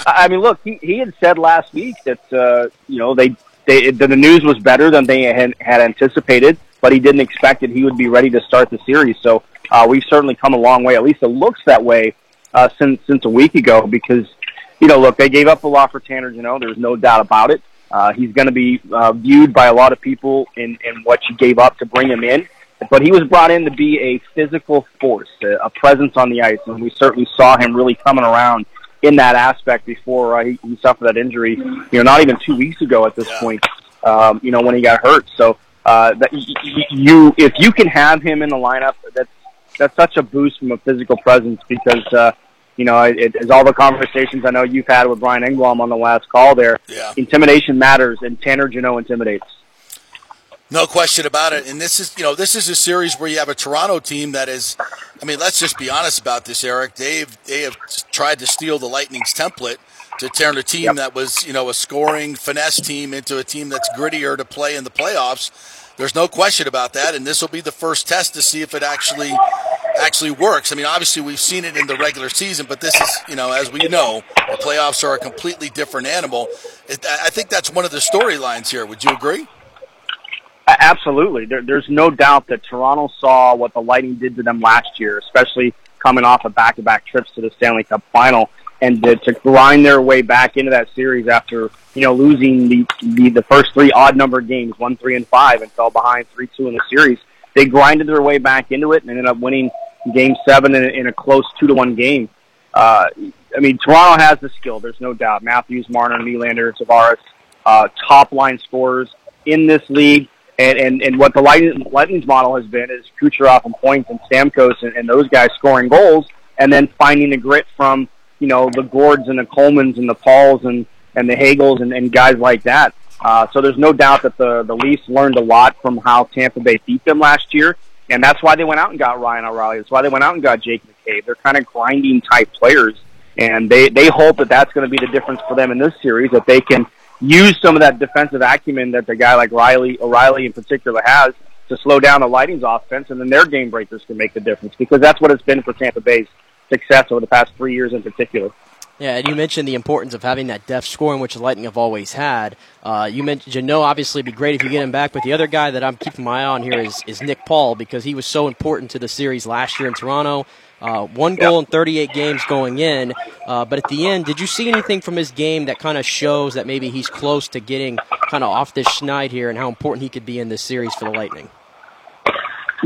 I mean, look, he, he had said last week that uh, you know they, they the the news was better than they had, had anticipated, but he didn't expect that he would be ready to start the series. So uh, we've certainly come a long way. At least it looks that way uh, since since a week ago. Because you know, look, they gave up a lot for Tanner. You know, there's no doubt about it. Uh, he's going to be uh, viewed by a lot of people in, in what you gave up to bring him in. But he was brought in to be a physical force, a, a presence on the ice, and we certainly saw him really coming around in that aspect before uh, he, he suffered that injury. You know, not even two weeks ago at this point. Um, you know, when he got hurt. So uh, that you, if you can have him in the lineup, that's that's such a boost from a physical presence because. Uh, you know, it, it, as all the conversations I know you've had with Brian Engblom on the last call there, Yeah. intimidation matters, and Tanner Jeannot intimidates. No question about it. And this is, you know, this is a series where you have a Toronto team that is, I mean, let's just be honest about this, Erik. They've they have tried to steal the Lightning's template to turn a team that was, you know, a scoring finesse team into a team that's grittier to play in the playoffs. There's no question about that, and this will be the first test to see if it actually actually works. I mean, obviously we've seen it in the regular season, but this is, you know, as we know, the playoffs are a completely different animal. I think that's one of the storylines here. Would you agree? Absolutely. There, there's no doubt that Toronto saw what the Lightning did to them last year, especially coming off of back-to-back trips to the Stanley Cup final, and to, to grind their way back into that series after you know losing the the, the first three odd number games, one, three, and five, and fell behind three two in the series. They grinded their way back into it and ended up winning Game Seven in, a- in a close two to one game. Uh, I mean, Toronto has the skill. There's no doubt. Matthews, Marner, Nylander, Tavares, uh, top line scorers in this league. And, and, and what the Lightning, Lightning's model has been is Kucherov and Points and Stamkos and, and those guys scoring goals and then finding the grit from, you know, the Gourdes and the Colemans and the Pauls and, and the Hagels and, and guys like that. Uh, so there's no doubt that the, the Leafs learned a lot from how Tampa Bay beat them last year. And that's why they went out and got Ryan O'Reilly. That's why they went out and got Jake McCabe. They're kind of grinding type players. And they, they hope that that's going to be the difference for them in this series, that they can use some of that defensive acumen that the guy like Riley, O'Reilly in particular has to slow down the Lightning's offense, and then their game breakers can make the difference because that's what it's been for Tampa Bay's success over the past three years in particular. Yeah, and you mentioned the importance of having that depth scoring, which the Lightning have always had. Uh, you mentioned Jeannot, obviously, it'd be great if you get him back, but the other guy that I'm keeping my eye on here is, is Nick Paul because he was so important to the series last year in Toronto. Uh, one goal in 38 games going in, uh, but at the end, did you see anything from his game that kind of shows that maybe he's close to getting kind of off this schneid here and how important he could be in this series for the Lightning?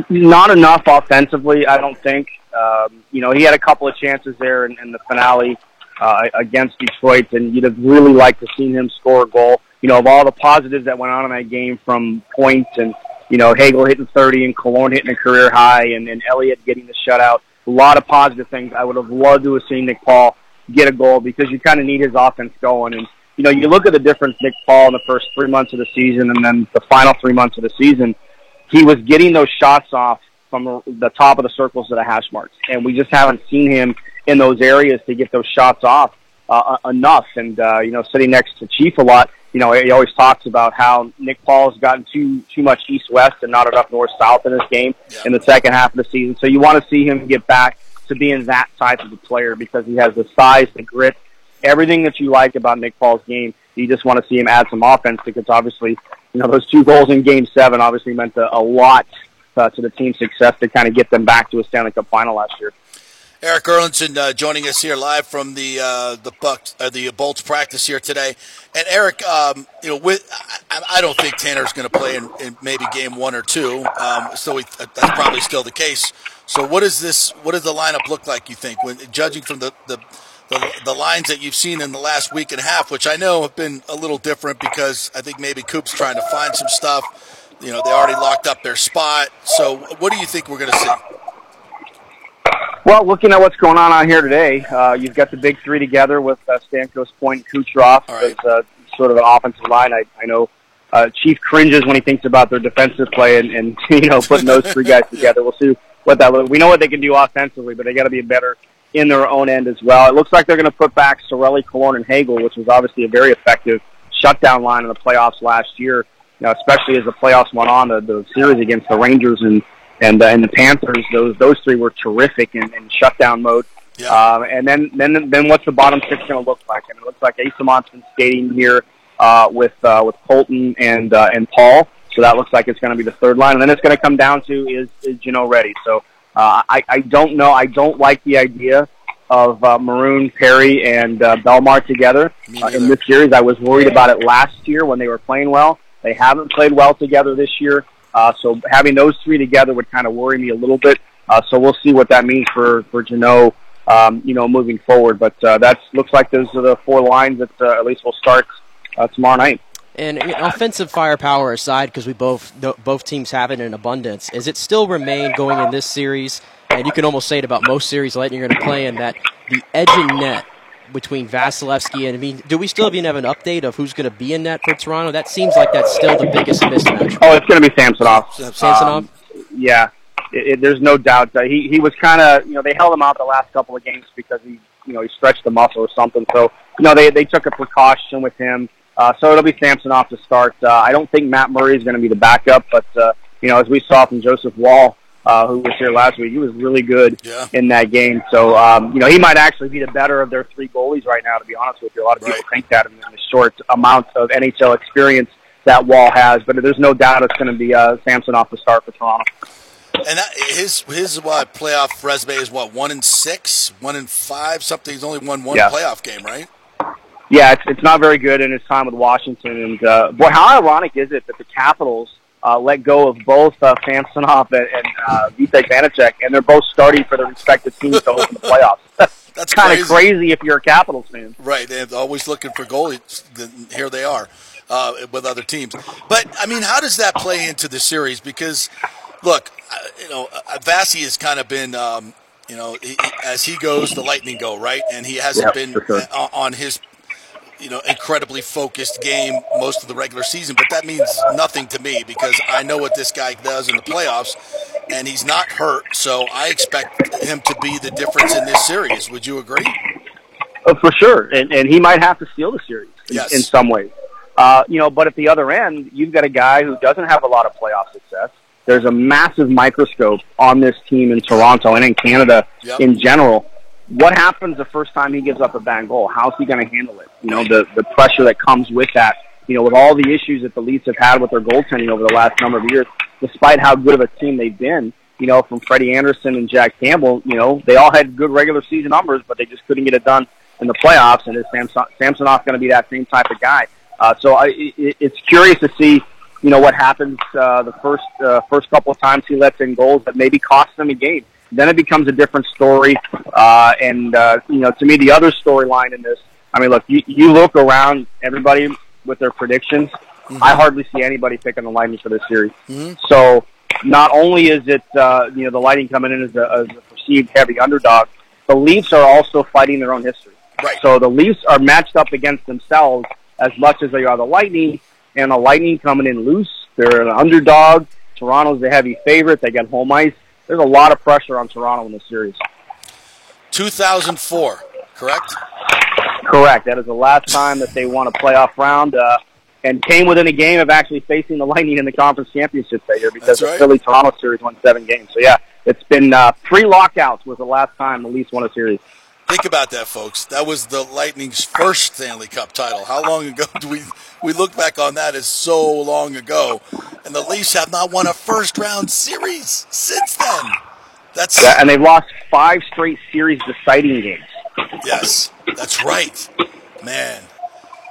Not enough offensively, I don't think. Um, you know, he had a couple of chances there in, in the finale uh, against Detroit, and you'd have really liked to seen him score a goal. You know, of all the positives that went on in that game from points and, you know, Hagel hitting 30 and Killorn hitting a career high and, and Elliott getting the shutout, a lot of positive things. I would have loved to have seen Nick Paul get a goal because you kind of need his offense going. And, you know, you look at the difference Nick Paul in the first three months of the season and then the final three months of the season, he was getting those shots off from the top of the circles to the hash marks. And we just haven't seen him in those areas to get those shots off uh, enough. And, uh, you know, sitting next to Chief a lot, you know, he always talks about how Nick Paul has gotten too too much east west and not enough north south in his game in the second half of the season. So you want to see him get back to being that type of a player because he has the size, the grit, everything that you like about Nick Paul's game. You just want to see him add some offense because obviously, you know, those two goals in Game Seven obviously meant a, a lot uh, to the team's success to kind of get them back to a Stanley Cup final last year. Erik Erlendsson uh, joining us here live from the uh, the Bucs uh, the Bolts practice here today. And Erik, um, you know, with I, I don't think Tanner's going to play in, in maybe game one or two. Um, so we, that's probably still the case. So what is this? What does the lineup look like? You think, when judging from the the, the, the lines that you've seen in the last week and a half, which I know have been a little different because I think maybe Coop's trying to find some stuff. You know, they already locked up their spot. So, what do you think we're going to see? Well, looking at what's going on out here today, uh, you've got the big three together with uh, Stamkos, Point, Kucherov right. as uh, sort of an offensive line. I, I know uh, Chief cringes when he thinks about their defensive play and, and you know putting those three guys together. We'll see what that. Looks. We know what they can do offensively, but they got to be better in their own end as well. It looks like they're going to put back Cirelli, Killorn, and Hagel, which was obviously a very effective shutdown line in the playoffs last year. You know, especially as the playoffs went on, the, the series against the Rangers and and uh, and the Panthers, those those three were terrific in, in shutdown mode. Yeah. Um, and then then then what's the bottom six going to look like? And it looks like Eyssimont's been skating here uh, with uh, with Colton and uh, and Paul. So that looks like it's going to be the third line, and then it's going to come down to is is Jeannot ready? So uh, I I don't know. I don't like the idea of uh, Maroon, Perry, and uh, Bellemare together uh, in this series. I was worried about it last year when they were playing well. They haven't played well together this year. Uh, so having those three together would kind of worry me a little bit. Uh, so we'll see what that means for for Jeannot, um, you know, moving forward. But uh, that looks like those are the four lines that uh, at least will start uh, tomorrow night. And offensive firepower aside, because we both both teams have it in abundance, is it still remain going in this series? And you can almost say it about most series Lightning are going to play in that the edge in net between Vasilevskiy and I mean, do we still even have an update of who's going to be in net for Toronto? That seems like that's still the biggest mismatch. Oh, it's going to be Samsonov. Samsonov? Um, yeah, it, it, there's no doubt that he he was kind of you know they held him out the last couple of games because he you know he stretched the muscle or something. So you know they they took a precaution with him. Uh, so it'll be Samsonov to start. Uh, I don't think Matt Murray is going to be the backup, but uh, you know as we saw from Joseph Woll. Uh, who was here last week? He was really good Yeah. in that game. So, um, you know, he might actually be the better of their three goalies right now. To be honest with you, a lot of people think that in the short amount of NHL experience that Woll has. But there's no doubt it's going to be uh, Samsonov to start for Toronto. And that, his his what playoff resume is what one in six, one in five, something. He's only won one Yeah. playoff game, right? Yeah, it's it's not very good in his time with Washington. And uh, boy, how ironic is it that the Capitals uh, let go of both uh, Samsonov and, and uh, Vitek Vanecek, and they're both starting for their respective teams to open the playoffs. That's kind of crazy. if you're a Capitals fan. Right. They're always looking for goalies. Then Here they are uh, with other teams. But I mean, how does that play into the series? Because look, you know, uh, Vasi has kind of been. Um, you know, as he goes, the Lightning go right, and he hasn't Yeah, been sure. on his, you know, incredibly focused game most of the regular season. But that means nothing to me because I know what this guy does in the playoffs, and he's not hurt. So I expect him to be the difference in this series. Would you agree? Uh, for sure, and and he might have to steal the series in, Yes. in some ways. Uh, you know, but at the other end, you've got a guy who doesn't have a lot of playoff success. There's a massive microscope on this team in Toronto and in Canada Yep. in general. What happens the first time he gives up a bad goal? How's he going to handle it? You know, the the pressure that comes with that. You know, with all the issues that the Leafs have had with their goaltending over the last number of years, despite how good of a team they've been, you know, from Freddie Andersen and Jack Campbell, you know, they all had good regular season numbers, but they just couldn't get it done in the playoffs. And is Samson, Samsonov going to be that same type of guy? Uh, so I, it, it's curious to see, you know, what happens uh, the first uh, first couple of times he lets in goals that maybe cost them a game. Then it becomes a different story. Uh, and uh, you know, to me, the other storyline in this, I mean, look, you, you look around everybody with their predictions. I hardly see anybody picking the Lightning for this series. So not only is it uh, you know the Lightning coming in as a, as a perceived heavy underdog, the Leafs are also fighting their own history. Right. So the Leafs are matched up against themselves as much as they are the Lightning, and the Lightning coming in loose. They're an underdog. Toronto's the heavy favorite. They got home ice. There's a lot of pressure on Toronto in this series. 2004, correct? Correct. That is the last time that they won a playoff round, uh, and came within a game of actually facing the Lightning in the conference championship that year because That's the right. Philly Toronto series won seven games. So yeah, it's been uh, three lockouts was the last time the Leafs won a series. Think about that, folks. That was the Lightning's first Stanley Cup title. How long ago do we we look back on that as so long ago? And the Leafs have not won a first round series since then. That's Yeah, and they've lost five straight series deciding games. yes, that's right, man.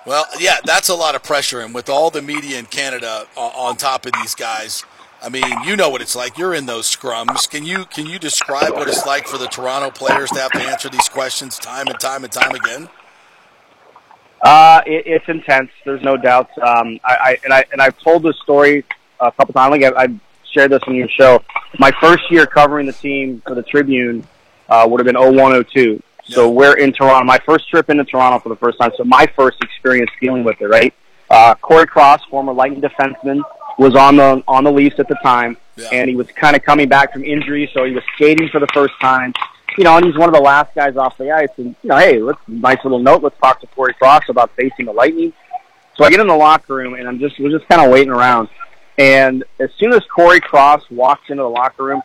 Well, yeah, that's a lot of pressure, and with all the media in Canada uh, on top of these guys, I mean, you know what it's like. You're in those scrums. Can you can you describe what it's like for the Toronto players to have to answer these questions time and time and time again? Uh, it, it's intense. There's no doubt. Um, I, I and I and I've told this story a couple times. I think I, I shared this on your show. My first year covering the team for the Tribune uh, would have been 0102. So we're in Toronto. My first trip into Toronto for the first time. So my first experience dealing with it. Right. Uh, Cory Cross, former Lightning defenseman, was on the on the Leafs at the time, and he was kind of coming back from injury, so he was skating for the first time. You know, and he's one of the last guys off the ice. And you know, hey, let's nice little note. Let's talk to Cory Cross about facing the Lightning. So I get in the locker room, and I'm just we're just kind of waiting around. And as soon as Cory Cross walks into the locker room,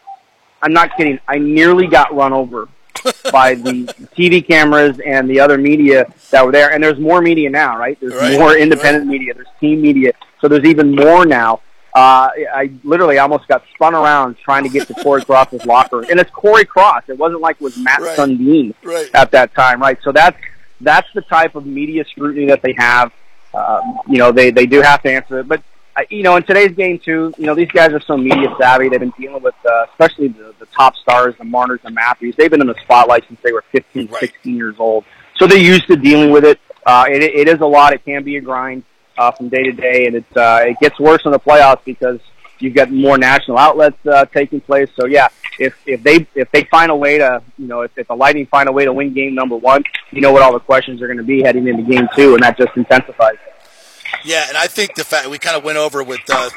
I'm not kidding. I nearly got run over by the TV cameras and the other media that were there. And there's more media now, right? There's Right, more independent media. There's team media. So there's even more now. Uh, I literally almost got spun around trying to get to Cory Cross's locker, and it's Cory Cross. It wasn't like it was Mats Sundin Right. at that time, right? So that's that's the type of media scrutiny that they have. Um, you know, they they do have to answer it, but uh, you know, in today's game too, you know, these guys are so media savvy. They've been dealing with, uh, especially the, the top stars, the Marners and Matthews. They've been in the spotlight since they were 15, 16 years old. So they're used to dealing with it. Uh, it, it is a lot. It can be a grind uh, from day to day, and it's uh, it gets worse in the playoffs because you've got more national outlets uh, taking place. So yeah, if if they if they find a way to you know if, if the Lightning find a way to win game number one, you know what all the questions are going to be heading into game two, and that just intensifies. Yeah, and I think the fact we kind of went over with uh,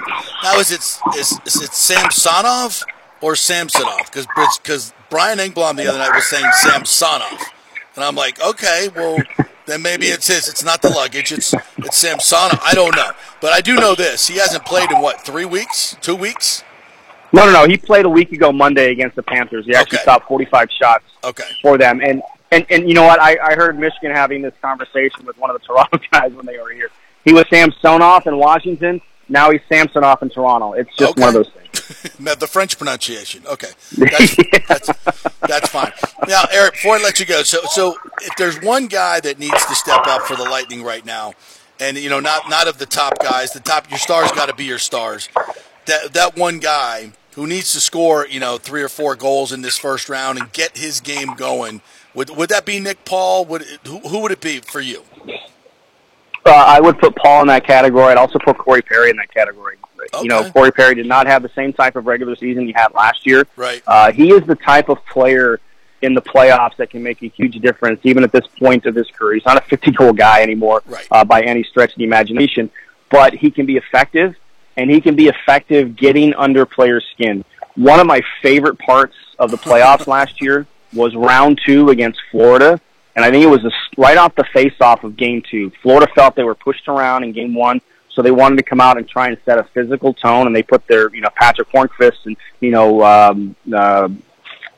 is it is, is it Samsonov or Samsonov because because Brian Engblom the other night was saying Samsonov, and I'm like, okay, well then maybe it's his. It's not the luggage. It's it's Samsonov. I don't know, but I do know this: he hasn't played in what three weeks, two weeks. No, no, no. He played a week ago Monday against the Panthers. He actually stopped 45 shots Okay. for them. And, and, and you know what? I, I heard Mishkin having this conversation with one of the Toronto guys when they were here. He was Samsonoff in Washington. Now he's Samsonoff in Toronto. It's just one of those things. The French pronunciation. Okay, that's, that's, that's fine. Now, Erik, before I let you go, so so if there's one guy that needs to step up for the Lightning right now, and you know, not not of the top guys, the top your stars got to be your stars. That that one guy who needs to score, you know, three or four goals in this first round and get his game going. Would would that be Nick Paul? Would who, who would it be for you? Uh, I would put Paul in that category. I'd also put Corey Perry in that category. You know, Corey Perry did not have the same type of regular season he had last year. Right. Uh, he is the type of player in the playoffs that can make a huge difference, even at this point of his career. He's not a 50 goal guy anymore uh, by any stretch of the imagination, but he can be effective, and he can be effective getting under players' skin. One of my favorite parts of the playoffs last year was round two against Florida, and I think it was a, right off the face-off of game two. Florida felt they were pushed around in game one, so they wanted to come out and try and set a physical tone, and they put their, you know, Patric Hornqvist and, you know, um, uh,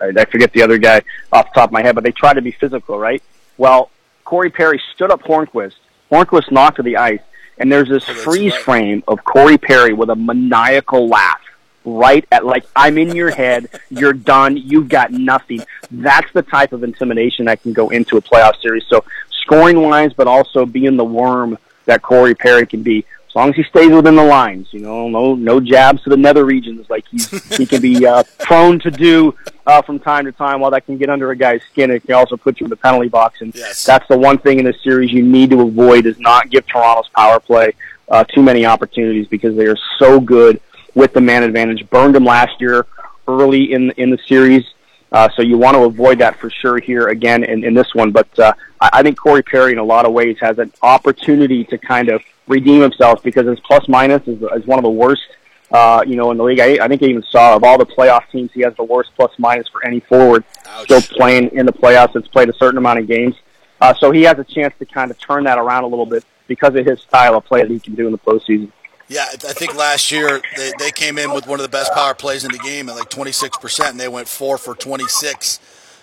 I forget the other guy off the top of my head, but they tried to be physical, right? Well, Corey Perry stood up Hornqvist. Hornqvist knocked to the ice, and there's this freeze frame of Corey Perry with a maniacal laugh right at like I'm in your head, you're done, you've got nothing. That's the type of intimidation that can go into a playoff series. So scoring wise, but also being the worm that Corey Perry can be. As long as he stays within the lines, you know, no no jabs to the nether regions like he he can be uh, prone to do uh, from time to time. While that can get under a guy's skin, it can also put you in the penalty box. And that's the one thing in this series you need to avoid is not give Toronto's power play uh, too many opportunities because they are so good with the man advantage. Burned them last year early in in the series. Uh, so you want to avoid that for sure here again in, in this one. But uh, I, I think Corey Perry, in a lot of ways, has an opportunity to kind of redeem himself because his plus minus is, is one of the worst. Uh, you know, in the league, I, I think I even saw of all the playoff teams, he has the worst plus minus for any forward still playing in the playoffs. That's played a certain amount of games, uh, so he has a chance to kind of turn that around a little bit because of his style of play that he can do in the postseason. Yeah, I I think last year they, they came in with one of the best power plays in the game at like 26%, and they went four for 26.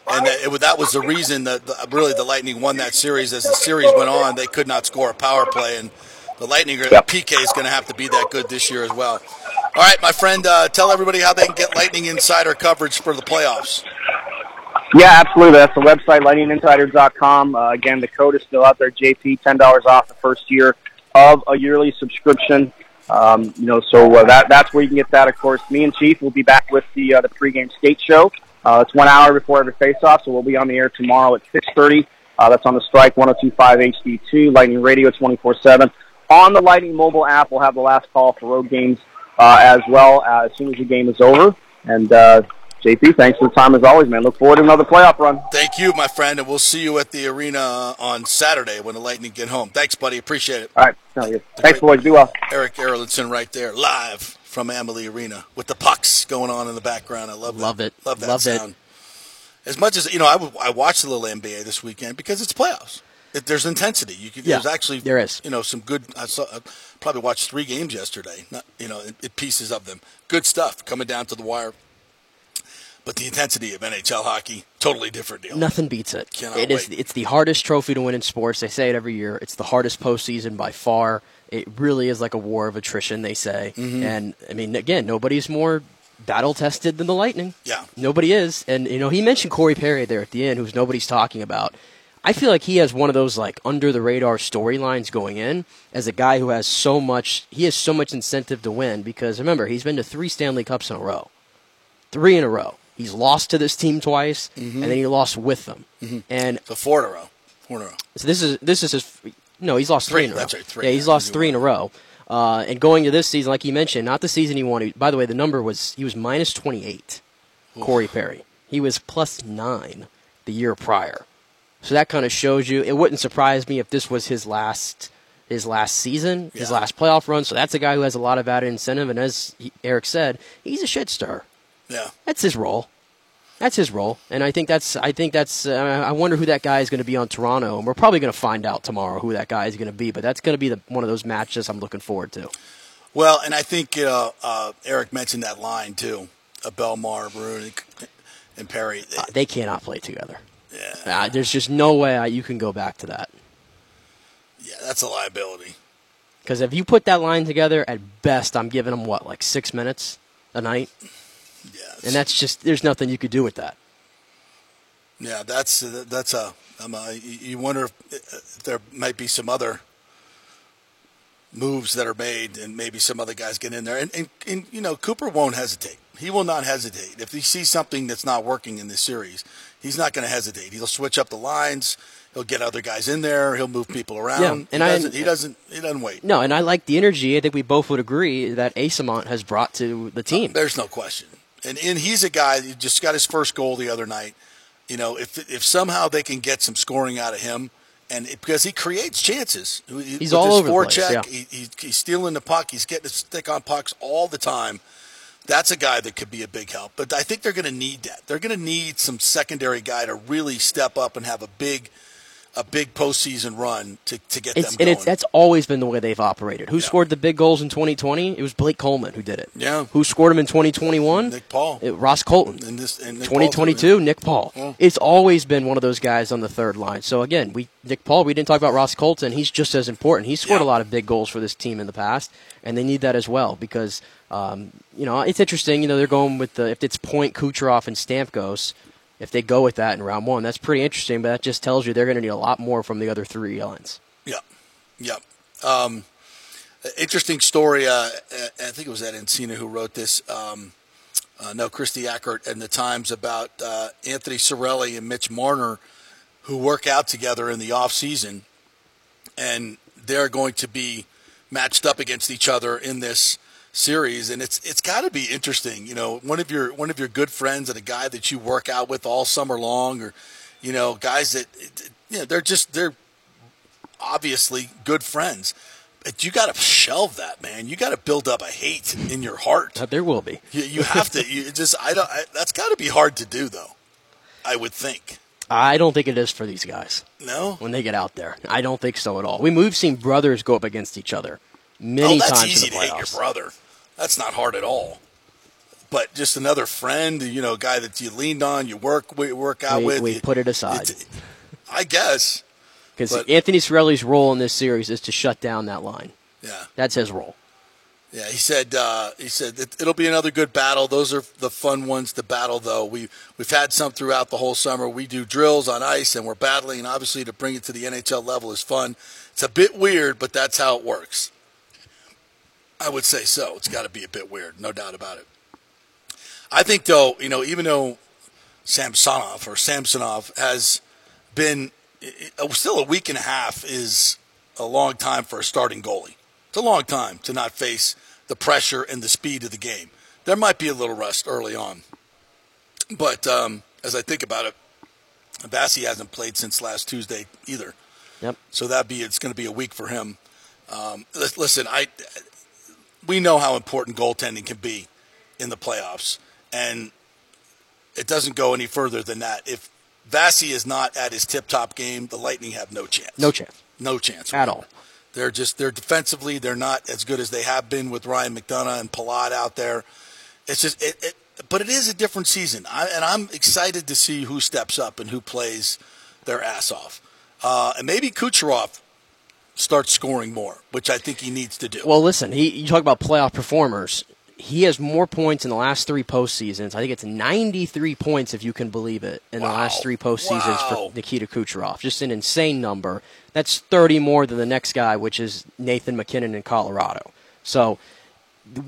And that, it, that was the reason that the, really the Lightning won that series. As the series went on, they could not score a power play, and the Lightning, or PK is going to have to be that good this year as well. All right, my friend, uh, tell everybody how they can get Lightning Insider coverage for the playoffs. Yeah, absolutely. That's the website, lightninginsiders.com. Uh, again, the code is still out there, JP, $10 off the first year of a yearly subscription. Um, you know, so uh, that that's where you can get that. Of course, me and Chief will be back with the uh, the pregame skate show. Uh, it's one hour before every face-off, so we'll be on the air tomorrow at 6:30. Uh, that's on the Strike 1025 HD2 Lightning Radio 24/7. On the Lightning mobile app, we'll have the last call for road games uh, as well uh, as soon as the game is over. And uh, JP, thanks for the time as always, man. Look forward to another playoff run. Thank you, my friend, and we'll see you at the arena on Saturday when the Lightning get home. Thanks, buddy. Appreciate it. All right. No, yeah. Thanks, boys. Be well. Erik Erlendsson right there, live from Amalie Arena with the pucks going on in the background. I love that. Love it. Love that Love it. sound. As much as you know, I, I watched a little NBA this weekend because it's playoffs. It, there's intensity. You could, Yeah, there's actually there is. You know, some good. I saw. I probably watched three games yesterday. Not you know, in, in pieces of them. Good stuff coming down to the wire. But the intensity of NHL hockey, totally different deal. Nothing beats it. Cannot It is. It's the hardest trophy to win in sports. They say it every year. It's the hardest postseason by far. It really is like a war of attrition. They say, Mhm. and I mean, again, nobody's more battle tested than the Lightning. Yeah. Nobody is, and you know, he mentioned Corey Perry there at the end, who's nobody's talking about. I feel like he has one of those like under the radar storylines going in as a guy who has so much. He has so much incentive to win because remember he's been to three Stanley Cups in a row, three in a row. He's lost to this team twice, Mhm. and then he lost with them. Mhm. And So four in a row. Four in a row. so this is this is his. No, he's lost three, Three, in a row. that's right, three. Yeah, he's lost three in a row. Uh, and going to this season, like you mentioned, not the season he won. By the way, the number was he was minus twenty eight. Corey Perry. He was plus nine the year prior. So that kind of shows you. It wouldn't surprise me if this was his last his last season, his last playoff run. So that's a guy who has a lot of added incentive. And as he, Erik said, he's a shit stir. Yeah. That's his role. That's his role, and I think that's. I think that's. Uh, I wonder who that guy is going to be on Toronto, and we're probably going to find out tomorrow who that guy is going to be. But that's going to be the, one of those matches I'm looking forward to. Well, and I think uh, uh, Erik mentioned that line too. Uh, Bellemare, Maroon, and, Perry. Uh, they cannot play together. Yeah. Uh, there's just no way I, you can go back to that. Yeah, that's a liability. Because if you put that line together, at best, I'm giving them what, like six minutes a night. And that's just. There's nothing you could do with that. Yeah, that's that's a. Um, uh, you wonder if, there might be some other moves that are made, and maybe some other guys get in there. And, and, and you know, Cooper won't hesitate. He will not hesitate if he sees something that's not working in this series. He's not going to hesitate. He'll switch up the lines. He'll get other guys in there. He'll move people around. Yeah, and he I- doesn't. He doesn't. He doesn't wait. No, and I like the energy. I think we both would agree that Eyssimont has brought to the team. There's no question. And and he's a guy who just got his first goal the other night. You know, if if somehow they can get some scoring out of him, and it, because he creates chances, He's with all over the place, yeah. he, he, he's stealing the puck. He's getting his stick on pucks all the time. That's a guy that could be a big help. But I think they're going to need that. They're going to need some secondary guy to really step up and have a big, a big postseason run to, to get It's, them and it's that's always been the way they've operated. Who scored the big goals in 2020? It was Blake Coleman who did it. Yeah. Who scored them in 2021? Nick Paul. It- Ross Colton. And this, and Nick Paul, too, 2022, Nick Paul. Yeah. It's always been one of those guys on the third line. So again, we Nick Paul. We didn't talk about Ross Colton. He's just as important. He scored a lot of big goals for this team in the past, and they need that as well because um, you know it's interesting. You know they're going with the if it's Point, Kucherov, and Stamkos. If they go with that in round one, that's pretty interesting. But that just tells you they're going to need a lot more from the other three lines. Yeah, yeah. Um, interesting story. Uh, I think it was Ed Encina who wrote this. Um, uh, no, Kristie Ackert and the Times about uh, Anthony Cirelli and Mitch Marner, who work out together in the off season, and they're going to be matched up against each other in this series, and it's it's got to be interesting. You know, one of your one of your good friends and a guy that you work out with all summer long, or you know, guys that you know they're just they're obviously good friends. But you got to shelve that, man. You got to build up a hate in your heart. Uh, there will be. You, you have to. You just I don't. I, that's got to be hard to do, though. I would think. I don't think it is for these guys. No? when they get out there, I don't think so at all. We we've seen brothers go up against each other many oh, that's times easy in to the hate your playoffs. brother. That's not hard at all. But just another friend, you know, a guy that you leaned on, you work work out we, with. we you- put it aside I guess. because Anthony Cirelli's role in this series is to shut down that line. Yeah. That's his role. Yeah, he said. Uh, he said it, it'll be another good battle. Those are the fun ones to battle, though. We we've had some throughout the whole summer. We do drills on ice, and we're battling. And obviously, to bring it to the NHL level is fun. It's a bit weird, but that's how it works. I would say so. It's got to be a bit weird, no doubt about it. I think, though, you know, even though Samsonov or Samsonov has been uh, still a week and a half is a long time for a starting goalie. It's a long time to not face the pressure and the speed of the game. There might be a little rust early on, but um, as I think about it, Vassy hasn't played since last Tuesday either. Yep. So that be it's going to be a week for him. Um, listen, I we know how important goaltending can be in the playoffs, and it doesn't go any further than that. If Vassy is not at his tip-top game, the Lightning have no chance. No chance. No chance At all. They're just they're defensively they're not as good as they have been with Ryan McDonagh and Palat out there. It's just it, it but it is a different season, I, and I'm excited to see who steps up and who plays their ass off. Uh, and maybe Kucherov starts scoring more, which I think he needs to do. Well, listen, he you talk about playoff performers. He has more points in the last three postseasons. I think it's 93 points, if you can believe it, in the last three postseasons Wow. for Nikita Kucherov. Just an insane number. That's 30 more than the next guy, which is Nathan MacKinnon in Colorado. So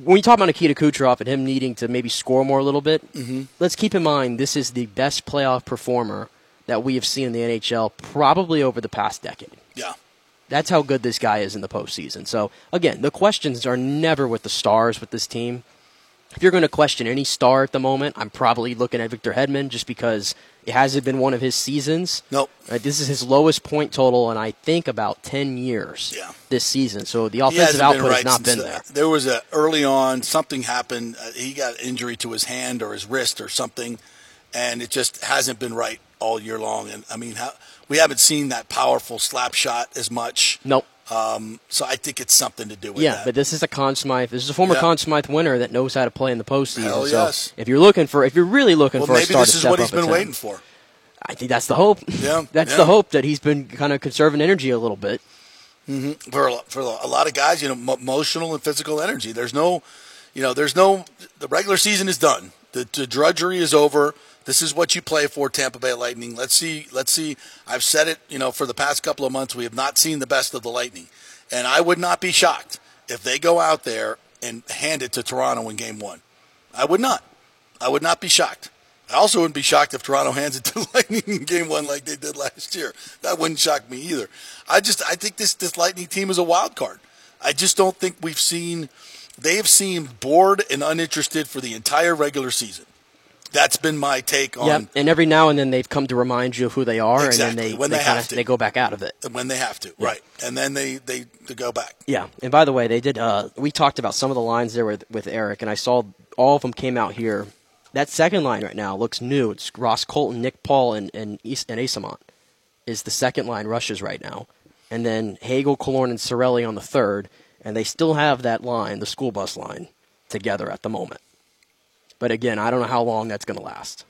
when you talk about Nikita Kucherov and him needing to maybe score more a little bit, Mhm. let's keep in mind this is the best playoff performer that we have seen in the NHL probably over the past decade. Yeah. That's how good this guy is in the postseason. So again, the questions are never with the stars with this team. If you're going to question any star at the moment, I'm probably looking at Victor Hedman just because it hasn't been one of his seasons. Nope. Uh, this is his lowest point total in I think about ten years. Yeah. This season, so the offensive output been has not been uh, there. There was a early on something happened. Uh, he got injury to his hand or his wrist or something, and it just hasn't been right all year long. And I mean, how, we haven't seen that powerful slap shot as much. Nope. Um, so I think it's something to do with that. Yeah, that. but this is a Conn Smythe. This is a former Yeah. Conn Smythe winner that knows how to play in the postseason. Hell so yes. if you're looking for, if you're really looking well, for a maybe this to is step what he's been waiting for. I think that's the hope. Yeah, that's yeah. the hope that he's been kind of conserving energy a little bit. hmm For a, for a lot of guys, you know, mo- emotional and physical energy. There's no, you know, there's no. The regular season is done. The, the drudgery is over. This is what you play for, Tampa Bay Lightning. Let's see. Let's see. I've said it. You know, for the past couple of months, we have not seen the best of the Lightning, and I would not be shocked if they go out there and hand it to Toronto in Game One. I would not. I would not be shocked. I also wouldn't be shocked if Toronto hands it to Lightning in Game One like they did last year. That wouldn't shock me either. I just I think this this Lightning team is a wild card. I just don't think we've seen. They have seemed bored and uninterested for the entire regular season. That's been my take on Yep. And every now and then they've come to remind you of who they are, Exactly, and then they when they, they kinda, have to. they go back out of it. when they have to, right? And then they they, they go back. Yeah, and by the way, they did. Uh, we talked about some of the lines there with with Erik, and I saw all of them came out here. That second line right now looks new. It's Ross Colton, Nick Paul, and and, East, and Eyssimont is the second line rushes right now, and then Hagel, Killorn, and Cirelli on the third, and they still have that line, the school bus line, together at the moment. But again, I don't know how long that's going to last.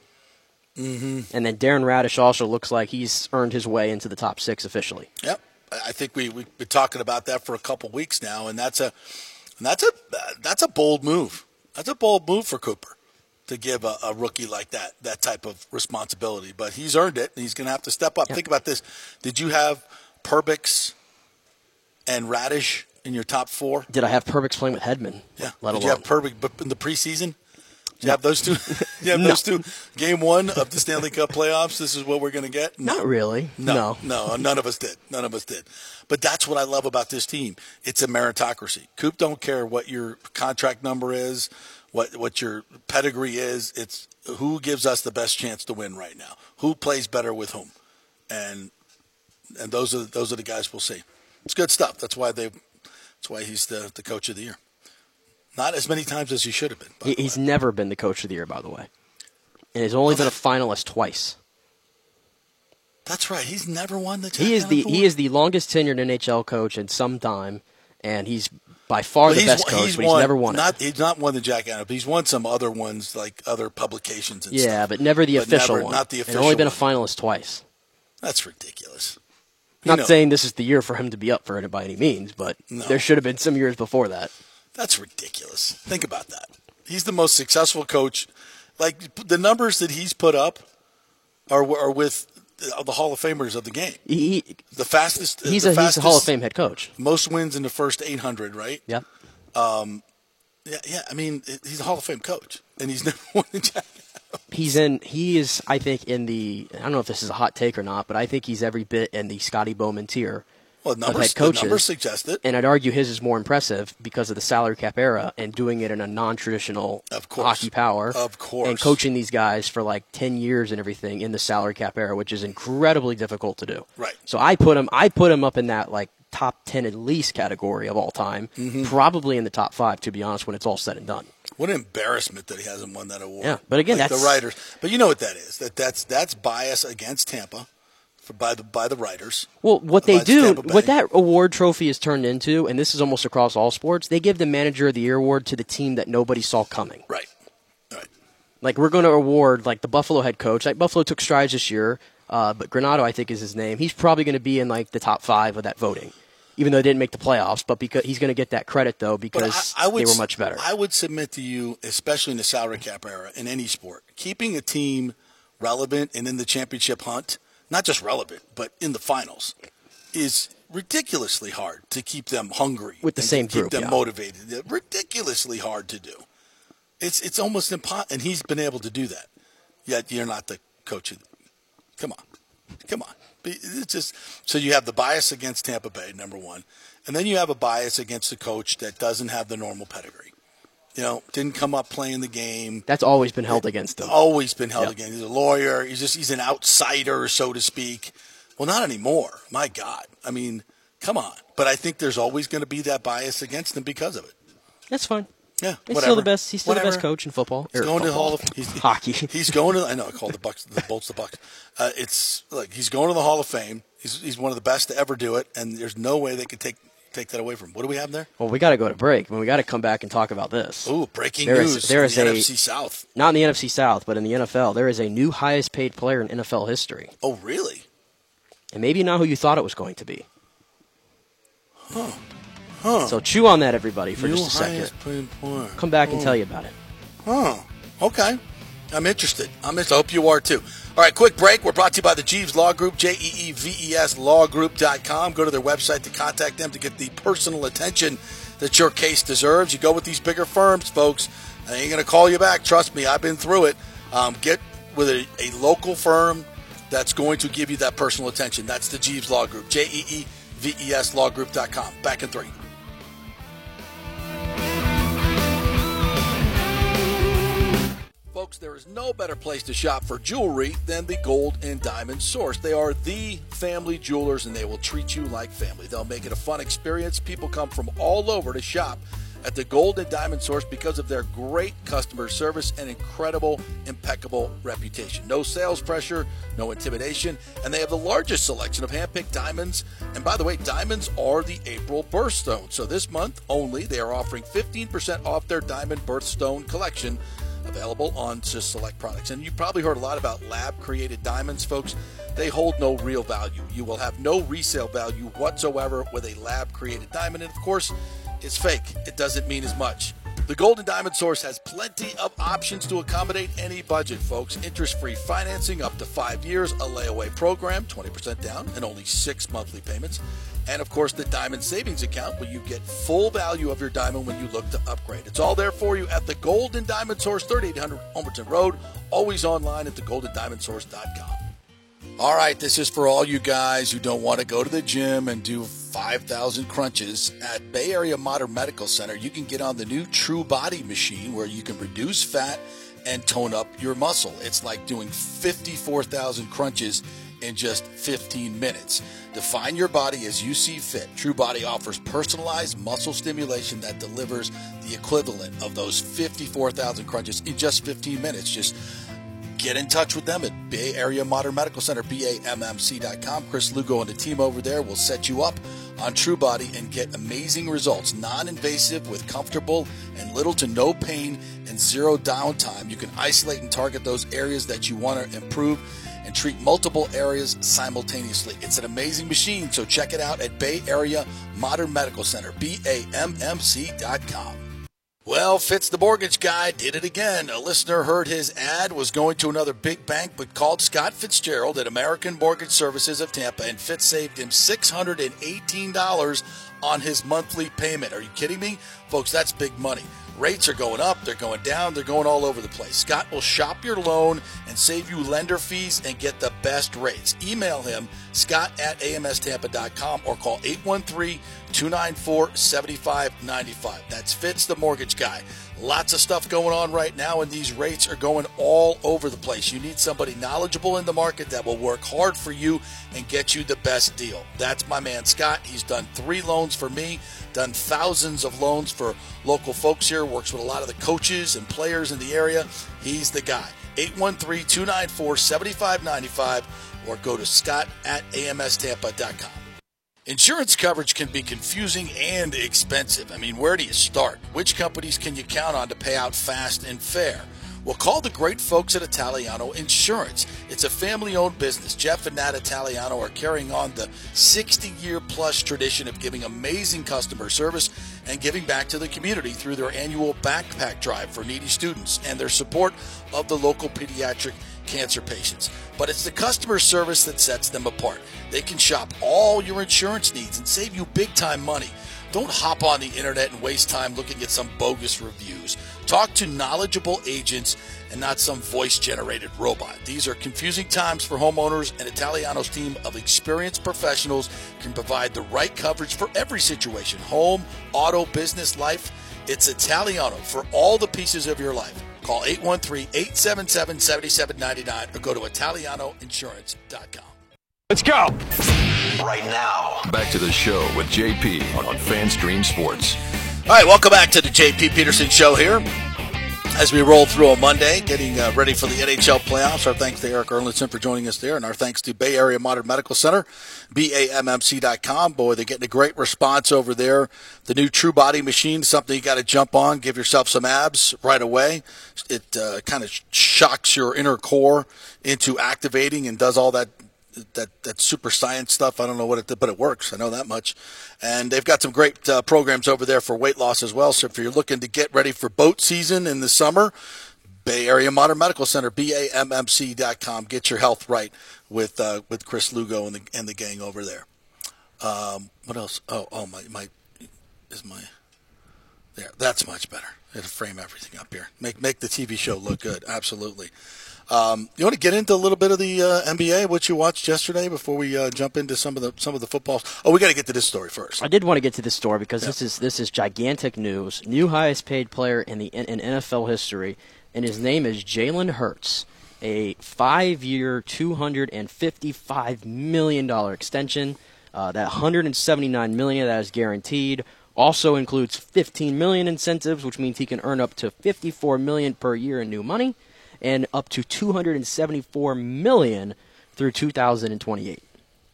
Mm-hmm. And then Darren Raddysh also looks like he's earned his way into the top six officially. Yep. I think we we've been talking about that for a couple weeks now, and that's a and that's a that's a bold move. That's a bold move for Cooper to give a, a rookie like that that type of responsibility. But he's earned it, and he's going to have to step up. Think about this: Did you have Perbix and Raddysh in your top four? Did I have Perbix playing with Hedman? Yeah. Let Did alone you have Perbix but in the preseason? You have those two? you have No. those two. Game one of the Stanley Cup playoffs. This is what we're going to get. No. Not really. No, no, none of us did. None of us did. But that's what I love about this team. It's a meritocracy. Coop don't care what your contract number is, what what your pedigree is. It's who gives us the best chance to win right now. Who plays better with whom, and and those are those are the guys we'll see. It's good stuff. That's why they. That's why he's the the coach of the year. Not as many times as he should have been. He, he's never been the coach of the year, by the way, and he's only been a finalist twice. That's right. He's never won the. He is the he is the longest tenured NHL coach in some time, and he's by far Well, the best won- coach, but he's never won it. He's not won the Jack Adams. He's won some other ones, like other publications and Yeah, stuff. but never the But official never- one. Not the and official. only been a finalist twice. That's ridiculous. You Not know- saying this is the year for him to be up for it by any means, but No. there should have been some years before that. That's ridiculous. Think about that. He's the most successful coach. Like the numbers that he's put up are are with the Hall of Famers of the game. He, the fastest. he's the a he's a Hall of Fame head coach. Most wins in the first 800, right? Yep. Um, yeah, yeah. I mean, he's a Hall of Fame coach, and he's never won the championship. He's in. He is. I think in the. I don't know if this is a hot take or not, but I think he's every bit in the Scotty Bowman tier Well, of numbers, head the coaches. numbers suggest it. And I'd argue his is more impressive because of the salary cap era and doing it in a non-traditional Of course. hockey power. Of course. And coaching these guys for like 10 years and everything in the salary cap era, which is incredibly difficult to do. Right. So I put him I put him up in that like top 10 at least category of all time. Mhm. Probably in the top 5 to be honest when it's all said and done. What an embarrassment that he hasn't won that award. Yeah, but again, Like that's- the writers. But you know what that is? That that's that's bias against Tampa, for, by the by the writers. Well, what they do, what that award trophy is turned into, and this is almost across all sports, they give the manager of the year award to the team that nobody saw coming. Right. Right. Like we're going to award like the Buffalo head coach. Like Buffalo took strides this year, uh, but Granato I think is his name. He's probably going to be in like the top five of that voting, even though they didn't make the playoffs. But because he's going to get that credit though because I, I would, they were much better. I would submit to you, especially in the salary cap era in any sport, keeping a team relevant and in the championship hunt, not just relevant, but in the finals, is ridiculously hard to keep them hungry With the and same keep group, them yeah. motivated. Ridiculously hard to do. It's it's almost impossible, and he's been able to do that. Yet you're not the coach. Of Come on, come on. It's just so you have the bias against Tampa Bay, number one, and then you have a bias against the coach that doesn't have the normal pedigree. You know, didn't come up playing the game. That's always been held against him. Always been held Yeah. against. He's a lawyer. He's just he's an outsider, so to speak. Well, not anymore. My God. I mean, come on. But I think there's always going to be that bias against him because of it. That's fine. Yeah, He's whatever. still the best. He's still the best coach in football. He's going to the. Hall of he's, hockey. He's going to. I know. I call the Bucs the Bolts the Bucs. Uh, it's like he's going to the Hall of Fame. He's he's one of the best to ever do it, and there's no way they could take take that away from. What do we have there? Well, we got to go to break. But we got to come back and talk about this. Ooh, breaking There is- news there in is the a- NFC South. Not in the NFC South, but in the NFL, there is a new highest paid player in NFL history. Oh, really? And maybe not who you thought it was going to be. Huh. Huh. So chew on that, everybody, for New just a second. highest paid player. Come back and Oh. tell you about it. Huh. Okay. I'm interested. I'm interested. I hope you are too. All right, quick break. We're brought to you by the Jeeves Law Group, J E E V E S lawgroup.com. Go to their website to contact them to get the personal attention that your case deserves. You go with these bigger firms, folks. They ain't going to call you back. Trust me, I've been through it. Um, get with a, a local firm that's going to give you that personal attention. That's the Jeeves Law Group, J E E V E S lawgroup.com. Back in three. Folks, there is no better place to shop for jewelry than the Gold and Diamond Source. They are the family jewelers and they will treat you like family. They'll make it a fun experience. People come from all over to shop at the Gold and Diamond Source because of their great customer service and incredible, impeccable reputation. No sales pressure, no intimidation, and they have the largest selection of hand-picked diamonds. And by the way, diamonds are the April birthstone. So this month only, they are offering 15% off their diamond birthstone collection available on just select products. And you've probably heard a lot about lab created diamonds, folks. They hold no real value. You will have no resale value whatsoever with a lab created diamond. And of course, it's fake. It doesn't mean as much. The Gold and Diamond Source has plenty of options to accommodate any budget, folks. Interest free financing up to five years, a layaway program, 20% down, and only six monthly payments. And of course, the Diamond Savings Account, where you get full value of your diamond when you look to upgrade. It's all there for you at the Gold and Diamond Source, 3800 Homerton Road, always online at thegoldendiamondsource.com. All right, this is for all you guys who don't want to go to the gym and do 5,000 crunches. At Bay Area Modern Medical Center, you can get on the new True Body machine where you can reduce fat and tone up your muscle. It's like doing 54,000 crunches in just 15 minutes. Define your body as you see fit. True Body offers personalized muscle stimulation that delivers the equivalent of those 54,000 crunches in just 15 minutes. Just get in touch with them at Bay Area Modern Medical Center, BAMMC.com. Chris Lugo and the team over there will set you up on TrueBody and get amazing results. Non invasive with comfortable and little to no pain and zero downtime. You can isolate and target those areas that you want to improve and treat multiple areas simultaneously. It's an amazing machine, so check it out at Bay Area Modern Medical Center, BAMMC.com. Well, Fitz the mortgage guy did it again. A listener heard his ad, was going to another big bank, but called Scott Fitzgerald at American Mortgage Services of Tampa, and Fitz saved him $618 on his monthly payment. Are you kidding me? Folks, that's big money. Rates are going up, they're going down, they're going all over the place. Scott will shop your loan and save you lender fees and get the best rates. Email him, scott at amstampa.com, or call 813 294 7595. That's Fitz the mortgage guy. Lots of stuff going on right now, and these rates are going all over the place. You need somebody knowledgeable in the market that will work hard for you and get you the best deal. That's my man Scott. He's done three loans for me, done thousands of loans for local folks here, works with a lot of the coaches and players in the area. He's the guy. 813 294 7595 or go to scott at amstampa.com. Insurance coverage can be confusing and expensive. I mean, where do you start? Which companies can you count on to pay out fast and fair? Well, call the great folks at Italiano Insurance. It's a family owned business. Jeff and Nat Italiano are carrying on the 60 year plus tradition of giving amazing customer service and giving back to the community through their annual backpack drive for needy students and their support of the local pediatric cancer patients. But it's the customer service that sets them apart. They can shop all your insurance needs and save you big time money. Don't hop on the internet and waste time looking at some bogus reviews. Talk to knowledgeable agents and not some voice generated robot. These are confusing times for homeowners, and Italiano's team of experienced professionals can provide the right coverage for every situation home, auto, business, life. It's Italiano for all the pieces of your life. Call 813 877 7799 or go to ItalianoInsurance.com. Let's go. Right now. Back to the show with JP on FanStream Sports. All right, welcome back to the JP Peterson Show here. As we roll through a Monday, getting uh, ready for the NHL playoffs. Our thanks to Erik Erlendsson for joining us there, and our thanks to Bay Area Modern Medical Center, BAMMC.com. Boy, they're getting a great response over there. The new True Body machine, something you got to jump on, give yourself some abs right away. It uh, kind of shocks your inner core into activating and does all that that that super science stuff. I don't know what it but it works. I know that much. And they've got some great uh, programs over there for weight loss as well. So if you're looking to get ready for boat season in the summer, Bay Area Modern Medical Center, BAMMC.com. Get your health right with uh, with Chris Lugo and the and the gang over there. Um, what else? Oh, oh my my is my there. That's much better. It'll frame everything up here. Make make the TV show look good. Absolutely. Um, you want to get into a little bit of the uh, NBA, what you watched yesterday, before we uh, jump into some of the some of the footballs. Oh, we got to get to this story first. I did want to get to this story because this is this is gigantic news. New highest paid player in the in, NFL history, and his name is Jalen Hurts. A five-year, two hundred and fifty-five million dollar extension. Uh, that 179 million that is guaranteed also includes 15 million incentives, which means he can earn up to 54 million per year in new money and up to 274 million through 2028.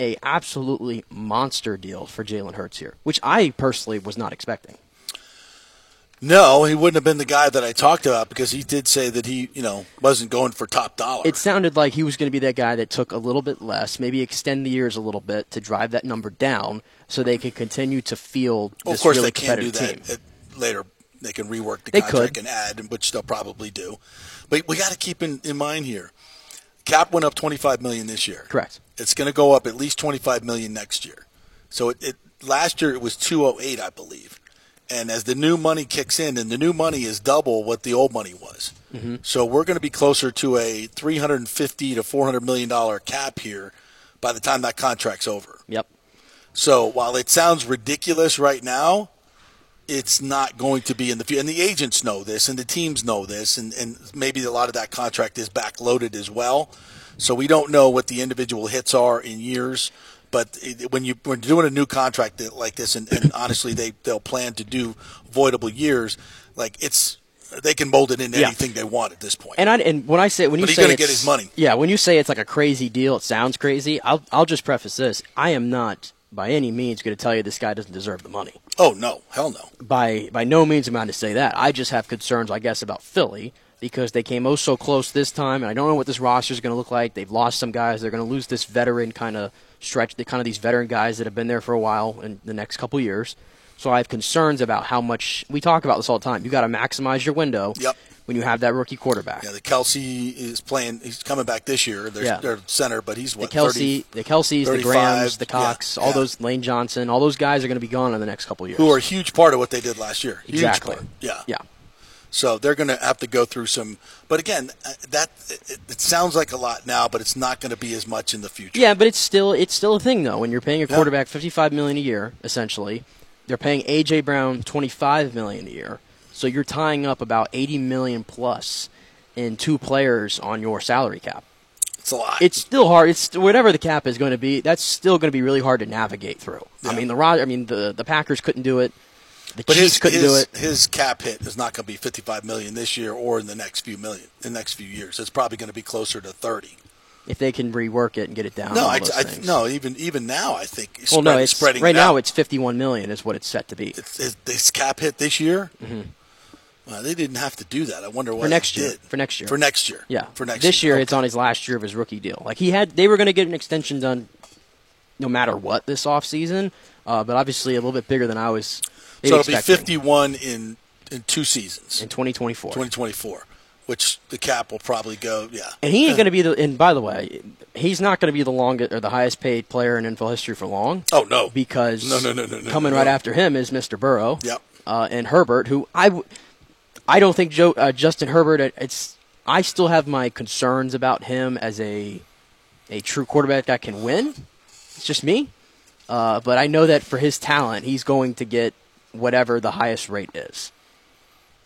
A absolutely monster deal for Jalen Hurts here, which I personally was not expecting. No, he wouldn't have been the guy that I talked about because he did say that he, you know, wasn't going for top dollar. It sounded like he was going to be that guy that took a little bit less, maybe extend the years a little bit to drive that number down, so they could continue to field well, of course, really they can't do that at later. They can rework the They contract could. and add, which they'll probably do. But we got to keep in, in mind here. Cap went up 25 million this year. Correct. It's going to go up at least 25 million next year. So it, it last year it was 208, I believe. And as the new money kicks in, and the new money is double what the old money was. Mhm. So we're going to be closer to a 350 to 400 million dollar cap here by the time that contract's over. Yep. So while it sounds ridiculous right now, it's not going to be in the future. And the agents know this, and the teams know this, and, and maybe a lot of that contract is backloaded as well. So we don't know what the individual hits are in years. But when you when you're doing a new contract like this, and, and honestly they they'll plan to do voidable years, like it's they can mold it into Yeah. anything they want at this point. And I and when I say when you But he's say gonna get it's- his money. Yeah, when you say it's like a crazy deal, it sounds crazy. I'll I'll just preface this: I am not by any means going to tell you this guy doesn't deserve the money. Oh no, hell no. By by no means am I to say that. I just have concerns, I guess, about Philly because they came oh so close this time, and I don't know what this roster is going to look like. They've lost some guys. They're going to lose this veteran kind of stretch, the kind of these veteran guys that have been there for a while in the next couple years. So I have concerns about how much we talk about this all the time. You got to maximize your window. Yep. When you have that rookie quarterback. Yeah, the Kelce is playing. He's coming back this year. They're, Yeah. they're center, but he's The Kelce, 30, the Kelces, the 35, Grahams, the yeah, Cox, all yeah. those Lane Johnson, all those guys are going to be gone in the next couple of years. who are a huge part of what they did last year. Huge exactly? part. Yeah. Yeah. So they're going to have to go through some. But again, uh, that it, it sounds like a lot now, but it's not going to be as much in the future. Yeah, but it's still it's still a thing though. When you're paying a Yeah. quarterback fifty five million a year, essentially, they're paying AJ Brown twenty five million a year. So you're tying up about eighty million plus in two players on your salary cap. It's a lot. It's still hard. It's whatever the cap is going to be. That's still going to be really hard to navigate through. I mean the Rod- I mean the the Packers couldn't do it. The But Chiefs his couldn't his, do it. his cap hit is not going to be 55 million this year or in the next few million in the next few years. It's probably going to be closer to 30. If they can rework it and get it down. No, I, I, no, even even now, I think. Well, no, it's spreading right now. It's fifty-one million is what it's set to be It's, it's, this cap hit this year. Mm-hmm. Well, they didn't have to do that. I wonder why for next they year. did. For next year. For next year. Yeah, For next this year. year. it's on his last year of his rookie deal. Like he had, they were going to get an extension done, no matter what this offseason. Uh, but obviously a little bit bigger than I was. So it'll be 51 in in two seasons. in 2024. 2024, which the cap will probably go. Yeah. And he ain't going to be the. And by the way, he's not going to be the longest or the highest paid player in NFL history for long. Oh no, because No, no, no, no, no, coming no. right after him is Mr. Burrow. Yep. Uh, and Herbert, who I, w- I don't think Joe uh, Justin Herbert. It's I still have my concerns about him as a, a true quarterback that can win. It's just me. Uh, but I know that for his talent, he's going to get whatever the highest rate is.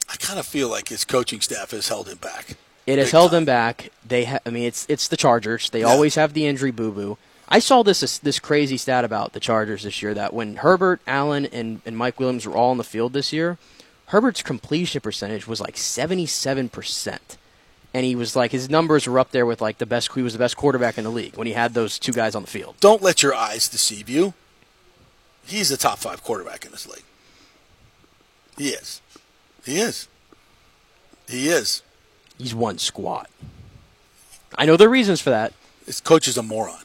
I kind of feel like his coaching staff has held him back. It has held time. them back. They, ha- I mean, it's it's the Chargers. They Yeah. always have the injury boo boo. I saw this this crazy stat about the Chargers this year that when Herbert, Allen, and, and Mike Williams were all on the field this year, Herbert's completion percentage was like seventy seven percent, and he was like his numbers were up there with like the best. He was the best quarterback in the league when he had those two guys on the field. Don't let your eyes deceive you. He's a top five quarterback in this league. He is. He is. He is. He's one squat. I know there are reasons for that. His coach is a moron.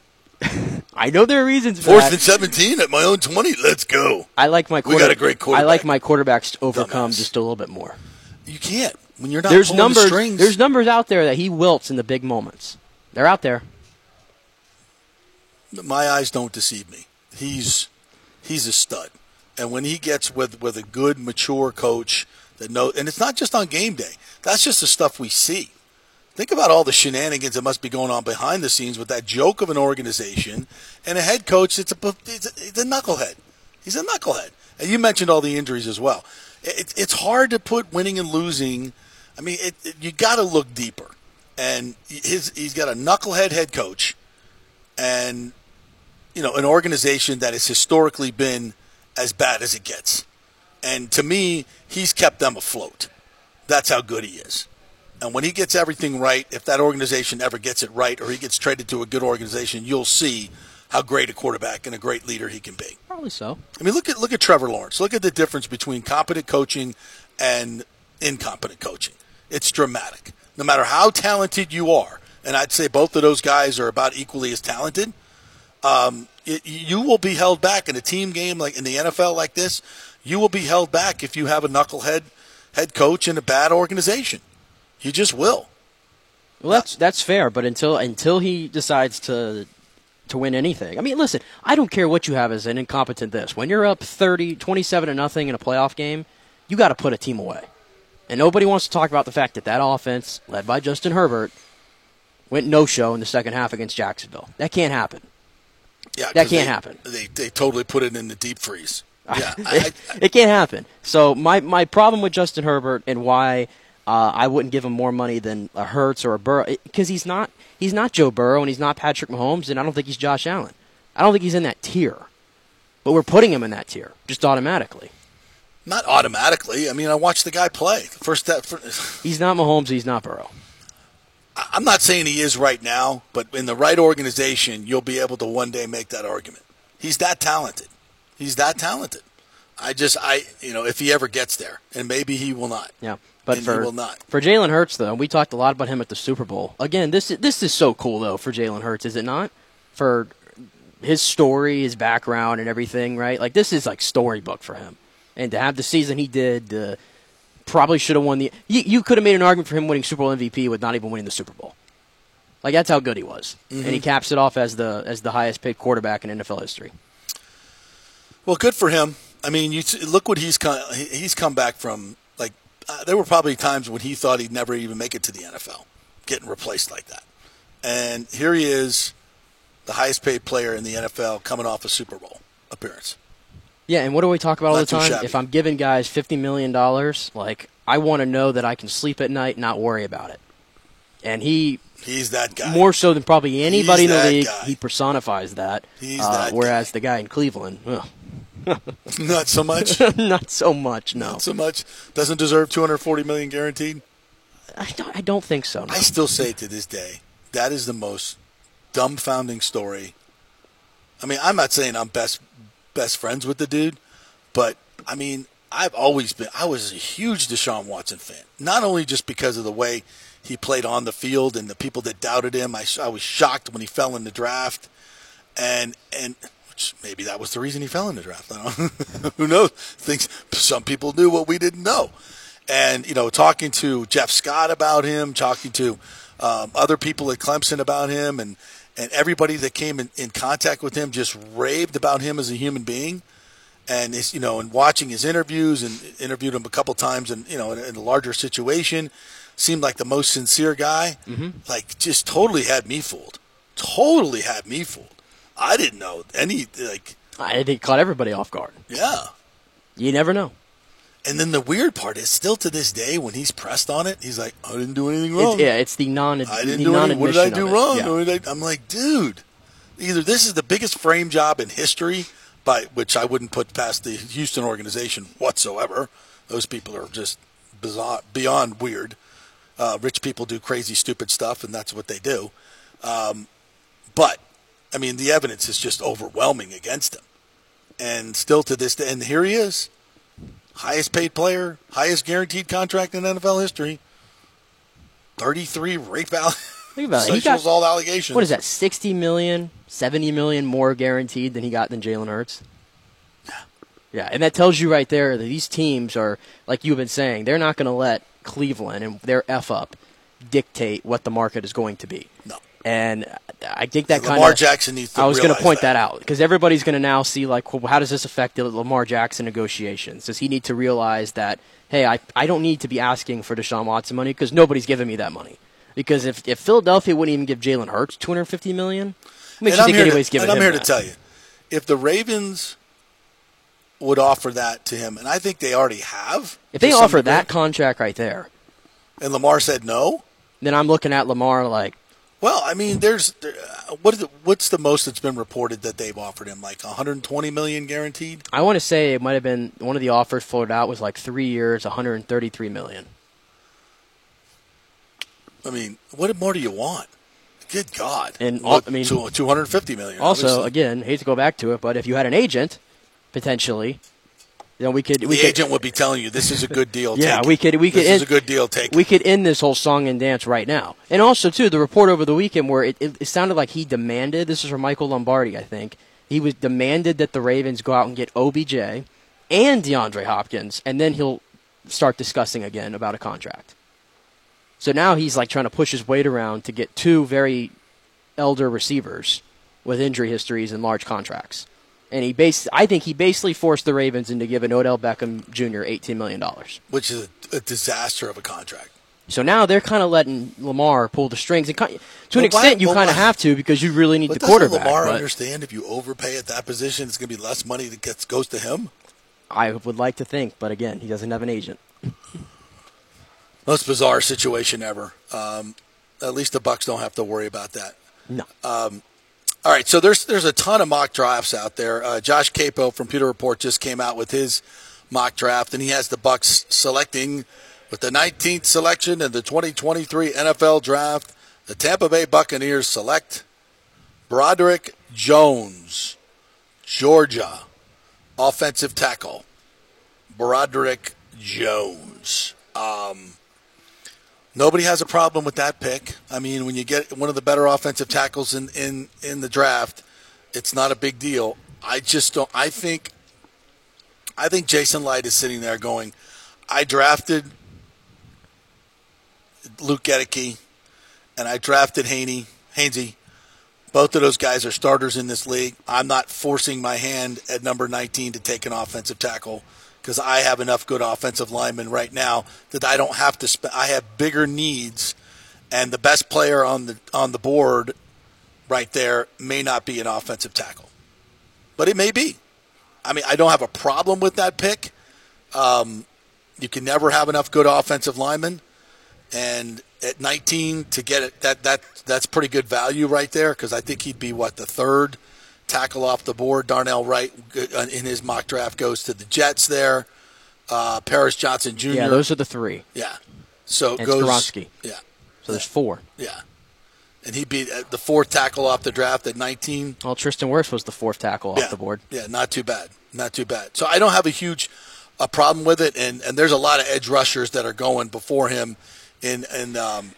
I know there are reasons for Fourth that. and 17 at my own 20. Let's go. I like my We got a great quarterback. I like my quarterbacks to overcome just a little bit more. You can't. When you're not there's pulling the numbers. strings. There's numbers out there that he wilts in the big moments. They're out there. my eyes don't deceive me. He's he's a stud, and when he gets with with a good, mature coach that know, and it's not just on game day. That's just the stuff we see. Think about all the shenanigans that must be going on behind the scenes with that joke of an organization and a head coach that's a he's a, he's a knucklehead. He's a knucklehead. And you mentioned all the injuries as well. It, it's hard to put winning and losing. I mean, it, it, you got to look deeper. And his he's got a knucklehead head coach, and you know, an organization that has historically been as bad as it gets. And to me, he's kept them afloat. That's how good he is. And when he gets everything right, if that organization ever gets it right or he gets traded to a good organization, you'll see how great a quarterback and a great leader he can be. Probably so. I mean, look at look at Trevor Lawrence. Look at the difference between competent coaching and incompetent coaching. It's dramatic. No matter how talented you are, and I'd say both of those guys are about equally as talented. Um, it, you will be held back in a team game like in the NFL like this. You will be held back if you have a knucklehead head coach in a bad organization. You just will. Well, that's that's fair, but until until he decides to to win anything. I mean, listen, I don't care what you have as an incompetent this. When you're up 30, 27 to nothing in a playoff game, you got to put a team away. And nobody wants to talk about the fact that that offense, led by Justin Herbert, went no show in the second half against Jacksonville. That can't happen. Yeah, that can't they- happen. They they totally put it in the deep freeze. Yeah, I, it can't happen. So my my problem with Justin Herbert and why uh, I wouldn't give him more money than a Hurts or a Burrow because he's not he's not Joe Burrow and he's not Patrick Mahomes and I don't think he's Josh Allen. I don't think he's in that tier. But we're putting him in that tier just automatically. not automatically. I mean, I watched the guy play. The first step. He's not Mahomes. He's not Burrow. I'm not saying he is right now, but in the right organization, you'll be able to one day make that argument. He's that talented. He's that talented. I just, I, you know, if he ever gets there, and maybe he will not. Yeah, but And for will not. for Jalen Hurts though, we talked a lot about him at the Super Bowl. Again, this is, this is so cool though for Jalen Hurts, is it not? For his story, his background, and everything, right? Like this is like storybook for him. and to have the season he did, uh, probably should have won the. You, you could have made an argument for him winning Super Bowl MVP with not even winning the Super Bowl. Like that's how good he was, and he Mhm. caps it off as the as the highest paid quarterback in NFL history. Well, good for him. I mean, you look what he's come, he's come back from. Uh, there were probably times when he thought he'd never even make it to the NFL, getting replaced like that. And here he is, the highest paid player in the NFL, coming off a Super Bowl appearance. Yeah, and what do we talk about all the time? shabby. If I'm giving guys fifty million dollars, like I want to know that I can sleep at night, not worry about it. And he He's that guy. more so than probably anybody He's in the league. guy. He personifies that. He's uh, that whereas the guy in Cleveland, ugh. Not so much. not so much. No, Not so much. Doesn't deserve 240 million guaranteed. I don't. I don't think so. No. I still say to this day that is the most dumbfounding story. I mean, I'm not saying I'm best best friends with the dude, but I mean, I've always been. I was a huge Deshaun Watson fan, not only just because of the way he played on the field and the people that doubted him. I, I was shocked when he fell in the draft, and and which maybe that was the reason he fell in the draft. I don't, who knows? Things some people knew what we didn't know, and you know, talking to Jeff Scott about him, talking to um, other people at Clemson about him, and and everybody that came in, in contact with him just raved about him as a human being and his, you know, and watching his interviews and interviewed him a couple times, and you know, in, in a larger situation, seemed like the most sincere guy. Mm-hmm. Like, just totally had me fooled. Totally had me fooled. I didn't know any like. I think caught everybody off guard. Yeah. You never know. And then the weird part is, still to this day, when he's pressed on it, he's like, "I didn't do anything It's, wrong. yeah, it's the non. I didn't do anything. What did I do non-admission of it. wrong? Yeah. I- I'm like, dude, either this is the biggest frame job in history, by which I wouldn't put past the Houston organization whatsoever. Those people are just bizarre, beyond weird. Uh, rich people do crazy, stupid stuff, and that's what they do. Um, but I mean, the evidence is just overwhelming against him, and still to this day, and here he is, highest paid player, highest guaranteed contract in NFL history. Thirty-three rape val- Think about it. He got- assault allegations. What is that? 60 million, 70 million more guaranteed than he got than Jalen Hurts. Yeah. Yeah, and that tells you right there that these teams are like you've been saying. They're not going to let Cleveland and their f up dictate what the market is going to be. No. And I think that kind Lamar of Jackson needs to I was gonna point that. that, out because everybody's going to now see like, well, how does this affect the Lamar Jackson negotiations? Does he need to realize that hey, I I don't need to be asking for Deshaun Watson money because nobody's giving me that money. Because if, if Philadelphia wouldn't even give Jalen Hurts 250 million, what makes and you I'm think here, anybody's to, giving and I'm here that? to tell you, if the Ravens would offer that to him, and I think they already have. If they to offer that contract right there, and Lamar said no, then I'm looking at Lamar like, well, I mean, there's uh, what is the, what's the most that's been reported that they've offered him? Like 120 million guaranteed. I want to say it might have been one of the offers floated out was like three years, 133 million. I mean, what more do you want? Good God! And What, I mean, 250 million. Also, obviously. again, hate to go back to it, but if you had an agent, potentially, you know, we could. the could, agent would be telling you this is a good deal. Yeah, we could. We could. This end, is a good deal. Take. it. We could end this whole song and dance right now. And also, too, the report over the weekend where it, it, it sounded like he demanded. This is from Michael Lombardi, I think. He was demanded that the Ravens go out and get OBJ and DeAndre Hopkins, and then he'll start discussing again about a contract. So now he's like trying to push his weight around to get two very elder receivers with injury histories and large contracts. And he bas- I think he basically forced the Ravens into giving Odell Beckham Jr. $18 million. which is a, a disaster of a contract. So now they're kind of letting Lamar pull the strings, and ki- to an But why- extent, you but kind of have to because you really need the quarterback. Lamar but understand if you overpay at that position, it's going to be less money that gets goes to him? I would like to think, but again, he doesn't have an agent. Most bizarre situation ever. Um, at least the Bucs don't have to worry about that. No. Um, all right, so there's there's a ton of mock drafts out there. Uh, Josh Queipo from Pewter Report just came out with his mock draft, and he has the Bucs selecting with the 19th selection in the 2023 NFL Draft. The Tampa Bay Buccaneers select Broderick Jones, Georgia, offensive tackle. Broderick Jones. Um, nobody has a problem with that pick. I mean, when you get one of the better offensive tackles in, in, in the draft, it's not a big deal. I just don't. I think I think Jason Licht is sitting there going, I drafted Luke Goedeke and I drafted Haney, Hainsey. Both of those guys are starters in this league. I'm not forcing my hand at number 19 to take an offensive tackle because I have enough good offensive linemen right now that I don't have to spend. I have bigger needs, and the best player on the on the board right there may not be an offensive tackle, but it may be. I mean, I don't have a problem with that pick. Um, you can never have enough good offensive linemen, and at 19 to get it that that that's pretty good value right there because I think he'd be what the third tackle off the board. Darnell Wright uh, in his mock draft goes to the Jets there. Uh, Paris Johnson Jr. Yeah, those are the three. Yeah. So And goes Skoronski. Yeah. So there's four. Yeah. And he'd be uh, the fourth tackle off the draft at 19. Well, Tristan Wirfs was the fourth tackle off the board. Yeah, not too bad. Not too bad. So I don't have a huge a problem with it, and, and there's a lot of edge rushers that are going before him in in um,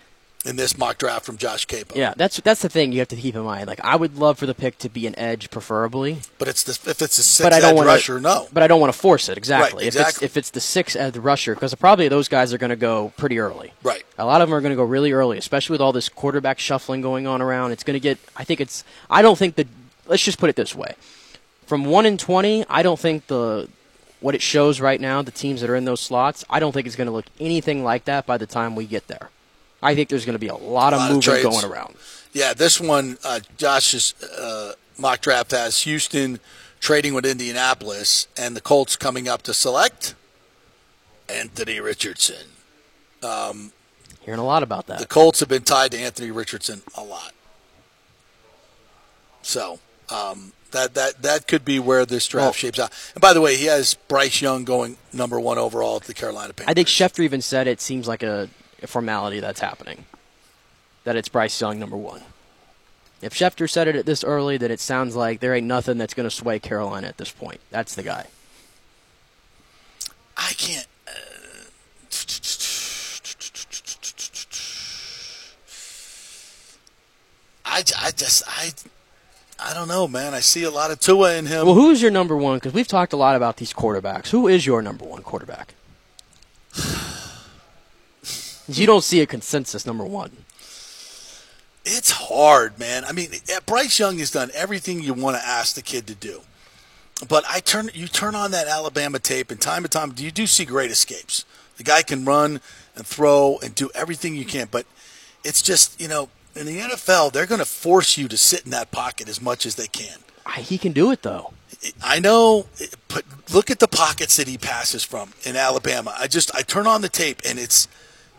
in this mock draft from Josh Queipo. Yeah, that's that's the thing you have to keep in mind. Like, I would love for the pick to be an edge, preferably. But it's the, if it's a six but I don't edge wanna, rusher, no. But I don't want to force it exactly. Right, If it's if it's the six edge rusher, because probably those guys are going to go pretty early. Right. A lot of them are going to go really early, especially with all this quarterback shuffling going on around. It's going to get. I think it's. I don't think that. Let's just put it this way: from one in twenty, I don't think the what it shows right now, the teams that are in those slots, I don't think it's going to look anything like that by the time we get there. I think there's going to be a lot of lot movement trades. going around. Yeah, this one, uh, Josh's uh, mock draft has Houston trading with Indianapolis and the Colts coming up to select Anthony Richardson. Um, Hearing a lot about that. the Colts have been tied to Anthony Richardson a lot. So um, that that that could be where this draft Well- shapes out. And by the way, he has Bryce Young going number one overall at the Carolina Panthers. I think Schefter even said it seems like a, a formality that's happening. That it's Bryce Young number one. If Schefter said it this early, then it sounds like there ain't nothing that's going to sway Carolina at this point. That's the guy. I can't. Uh, I, I just I I don't know, man. I see a lot of Tua in him. Well, who's your number one? Because we've talked a lot about these quarterbacks. Who is your number one quarterback? You don't see a consensus number one. It's hard, man. I mean, eh, Bryce Young has done everything you want to ask the kid to do. But I turn you turn on that Alabama tape, and time to time, you do see great escapes. The guy can run and throw and do everything you can, but it's just you know in the NFL they're going to force you to sit in that pocket as much as they can. He can do it though. I know, but look at the pockets that he passes from in Alabama. I just I turn on the tape and it's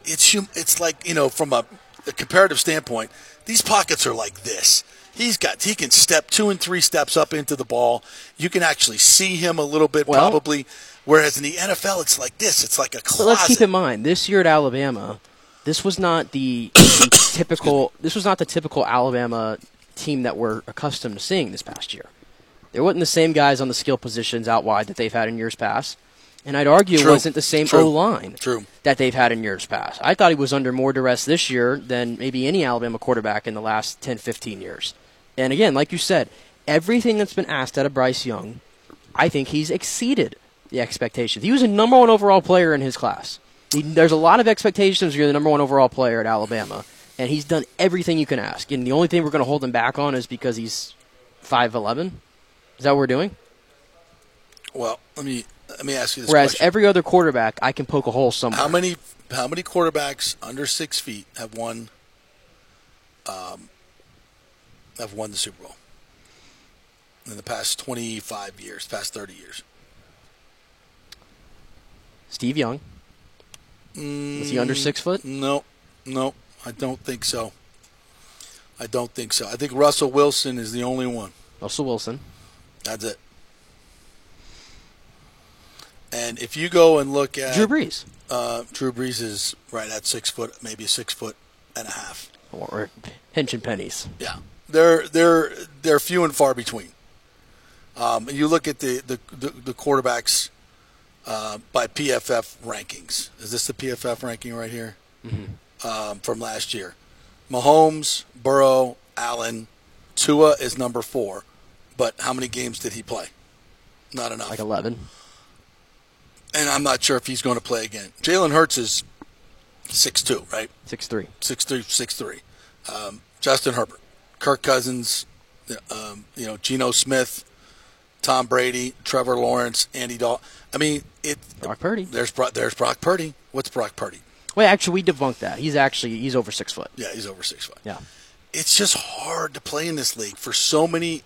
it's it's like you know from a, a comparative standpoint, these pockets are like this. He's got he can step two and three steps up into the ball. You can actually see him a little bit Well- probably. Whereas in the NFL, it's like this. It's like a closet. let's keep in mind this year at Alabama, this was not the, the typical. This was not the typical Alabama team that we're accustomed to seeing this past year. There wasn't the same guys on the skill positions out wide that they've had in years past, and I'd argue True. it wasn't the same. O line that they've had in years past. I thought he was under more duress this year than maybe any Alabama quarterback in the last 10, 15 years. And again, like you said, everything that's been asked out of Bryce Young, I think he's exceeded the expectations. He was a number one overall player in his class. He, there's a lot of expectations you're the number one overall player at Alabama, and he's done everything you can ask. And the only thing we're going to hold him back on is because he's 5'11. Is that what we're doing? well, let me let me ask you this Whereas question: every other quarterback, I can poke a hole somewhere. How many how many quarterbacks under six feet have won um, have won the Super Bowl in the past twenty five years, past thirty years? Steve Young. Was he under six foot? No, no, I don't think so. I don't think so. I think Russell Wilson is the only one. Russell Wilson. That's it. And if you go and look at Drew Brees. uh, Drew Brees is right at six foot, maybe six foot and a half. Or, pinching pennies. Yeah, they're they're they're few and far between. Um, you look at the the, the, the quarterbacks uh, by PFF rankings. Is this the PFF ranking right here Mhm. um, from last year? Mahomes, Burrow, Allen, Tua is number four, but how many games did he play? Not enough. Like 11. And I'm not sure if he's going to play again. Jalen Hurts is six two, right? Six three. Six three, six three. Um, Justin Herbert, Kirk Cousins, um, you know, Geno Smith, Tom Brady, Trevor Lawrence, Andy Dalton. I mean, it. Brock Purdy. There's Brock, there's Brock Purdy. What's Brock Purdy? Wait, actually, we debunked that. He's actually he's over six foot. Yeah, he's over six foot. Yeah. It's just hard to play in this league for so many.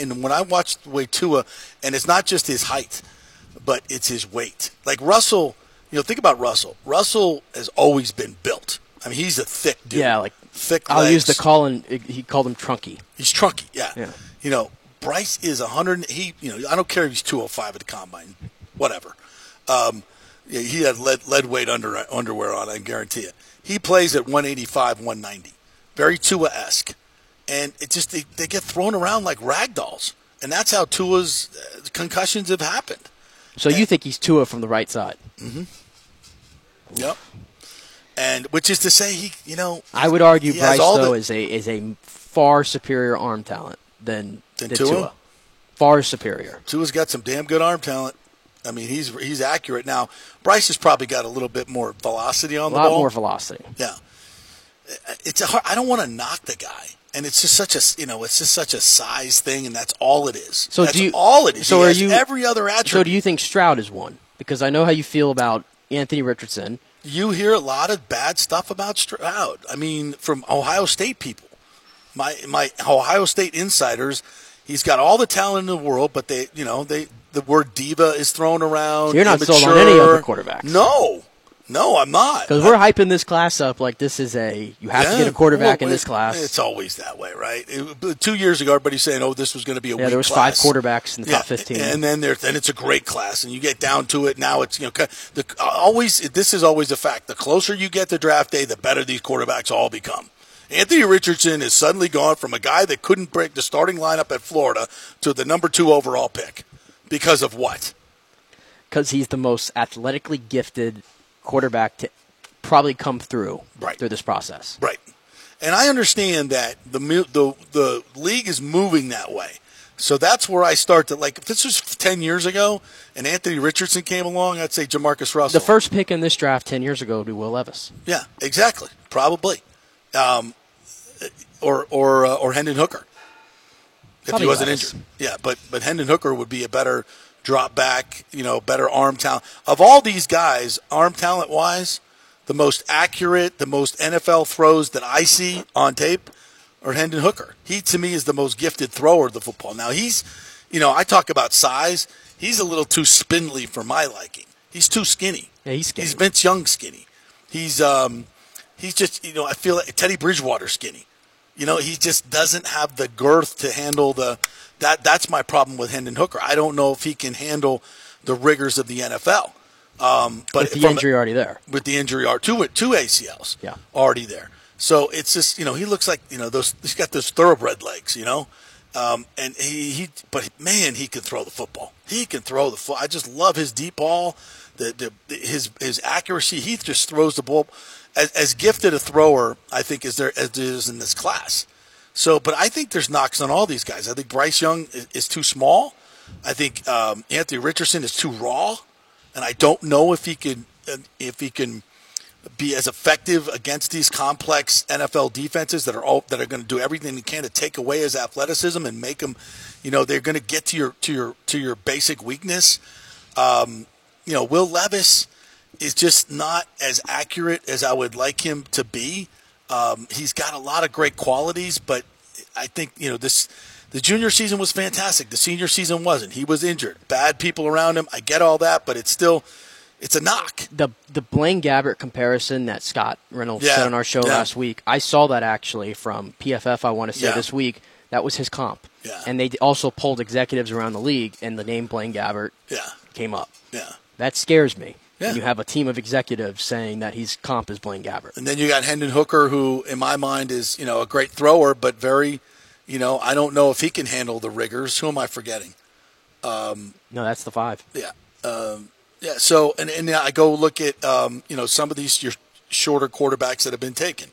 And when I watch the way Tua, and it's not just his height, but it's his weight. Like Russell, you know, think about Russell. Russell has always been built. I mean, he's a thick dude. Yeah, like thick. I'll use the call and he called him Trunky. He's trunky. Yeah. Yeah. You know, Bryce is 100. He, you know, I don't care if he's 205 at the combine, whatever. Um, yeah, he had lead, lead weight under, underwear on. I guarantee it. He plays at 185, 190, very Tua esque, and it just they, they get thrown around like rag dolls, and that's how Tua's uh, concussions have happened. So you think he's Tua from the right side? Mm-hmm. Yep. And which is to say, he, you know, I would argue Bryce all though the- is a is a far superior arm talent than Than than Tua? Tua. Far superior. Tua's got some damn good arm talent. I mean, he's he's accurate now. Bryce has probably got a little bit more velocity on A the lot ball. more velocity. Yeah, it's a hard, I don't want to knock the guy, and it's just such a you know it's just such a size thing, and that's all it is. So that's do you? all it is. So He are you every other attribute? So do you think Stroud is one? Because I know how you feel about Anthony Richardson. you hear a lot of bad stuff about Stroud. I mean, from Ohio State people. My my Ohio State insiders, he's got all the talent in the world, but they, you know, they the word diva is thrown around. You're not sold on any other immature. quarterbacks? No, no, I'm not. Because we're hyping this class up like this is a you have to get a quarterback Well, in this class. It's always that way, right? It- two years ago, everybody's saying, "Oh, this was going to be a Yeah, there was class. five quarterbacks in the Yeah, top 15. and then there, then it's a great class, and you get down to it. Now it's you know, the, always this is always a fact. The closer you get to draft day, the better these quarterbacks all become. Anthony Richardson is suddenly gone from a guy that couldn't break the starting lineup at Florida to the number two overall pick because of what? because he's the most athletically gifted quarterback to probably come through Right. through this process. Right. And I understand that the the the league is moving that way. So that's where I start to like. If this was ten years ago and Anthony Richardson came along, I'd say Jamarcus Russell. The first pick in this draft ten years ago would be Will Levis. yeah, exactly, probably, um, or or uh, or Hendon Hooker if Probably he wasn't Levis. injured. Yeah, but but Hendon Hooker would be a better drop back, you know, better arm talent of all these guys, arm talent wise. The most accurate, the most NFL throws that I see on tape are Hendon Hooker. He to me is the most gifted thrower of the football. Now he's, you know, I talk about size. He's a little too spindly for my liking. He's too skinny. Yeah, he's skinny. He's Vince Young skinny. He's um, he's just you know I feel like Teddy Bridgewater skinny. You know he just doesn't have the girth to handle the that. That's my problem with Hendon Hooker. I don't know if he can handle the rigors of the NFL. Um, but With the injury already there. with the injury are two two ACLs Yeah. already there. So it's just you know he looks like you know those he's got those thoroughbred legs you know, um, and he, he but man he can throw the football. He can throw the foot. I just love his deep ball, the, the his his accuracy. He just throws the ball as, as gifted a thrower I think is there as there is in this class. So, but I think there's knocks on all these guys. I think Bryce Young is, is too small. I think um, Anthony Richardson is too raw, and I don't know if he can if he can be as effective against these complex NFL defenses that are all that are going to do everything they can to take away his athleticism and make him, you know, they're going to get to your to your to your basic weakness. Um, you know, Will Levis is just not as accurate as I would like him to be. Um, he's got a lot of great qualities, but I think you know this. The junior season was fantastic. The senior season wasn't. He was injured. Bad people around him. I get all that, but it's still, it's a knock. The the Blaine Gabbert comparison that Scott Reynolds Yeah, said on our show yeah. last week, I saw that actually from PFF. I want to say Yeah. this week that was his comp. Yeah. And they also polled executives around the league, and the name Blaine Gabbert Yeah. came up. Yeah. That scares me. Yeah. When you have a team of executives saying that he's comp is Blaine Gabbert. And then you got Hendon Hooker, who in my mind is you know a great thrower, but very, you know, I don't know if he can handle the rigors. Who am I forgetting? Um, No, that's the five. yeah, um, yeah. So and and I go look at um, you know some of these your shorter quarterbacks that have been taken.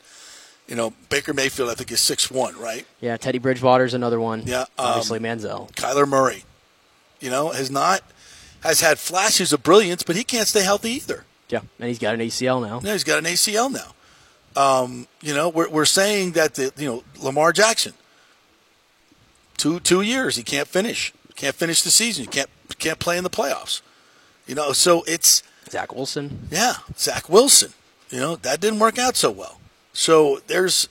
You know, Baker Mayfield, I think is six one, right? Yeah, Teddy Bridgewater's another one. Yeah, um, obviously Manziel. Kyler Murray, you know, has not. Has had flashes of brilliance, but he can't stay healthy either. Yeah, and he's got an ACL now. No, he's got an ACL now. Um, you know, we're, we're saying that the you know Lamar Jackson, two two years he can't finish, can't finish the season, he can't can't play in the playoffs. You know, so it's Zach Wilson. Yeah, Zach Wilson. You know that didn't work out so well. So there's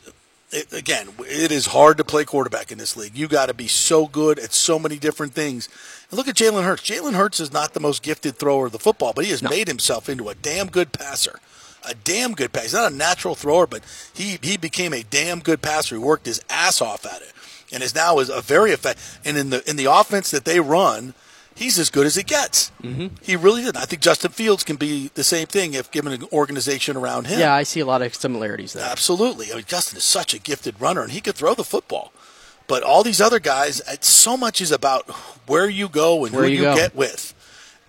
it, again, it is hard to play quarterback in this league. You got to be so good at so many different things. And look at Jalen Hurts. Jalen Hurts is not the most gifted thrower of the football, but he has no. made himself into a damn good passer. A damn good passer. He's not a natural thrower, but he, he became a damn good passer. He worked his ass off at it, and is now is a very effective. And in the in the offense that they run, he's as good as it gets. Mm-hmm. He really did. I think Justin Fields can be the same thing if given an organization around him. Yeah, I see a lot of similarities there. Absolutely. I mean, Justin is such a gifted runner, and he could throw the football. But all these other guys, so much is about where you go and where who you, you get with.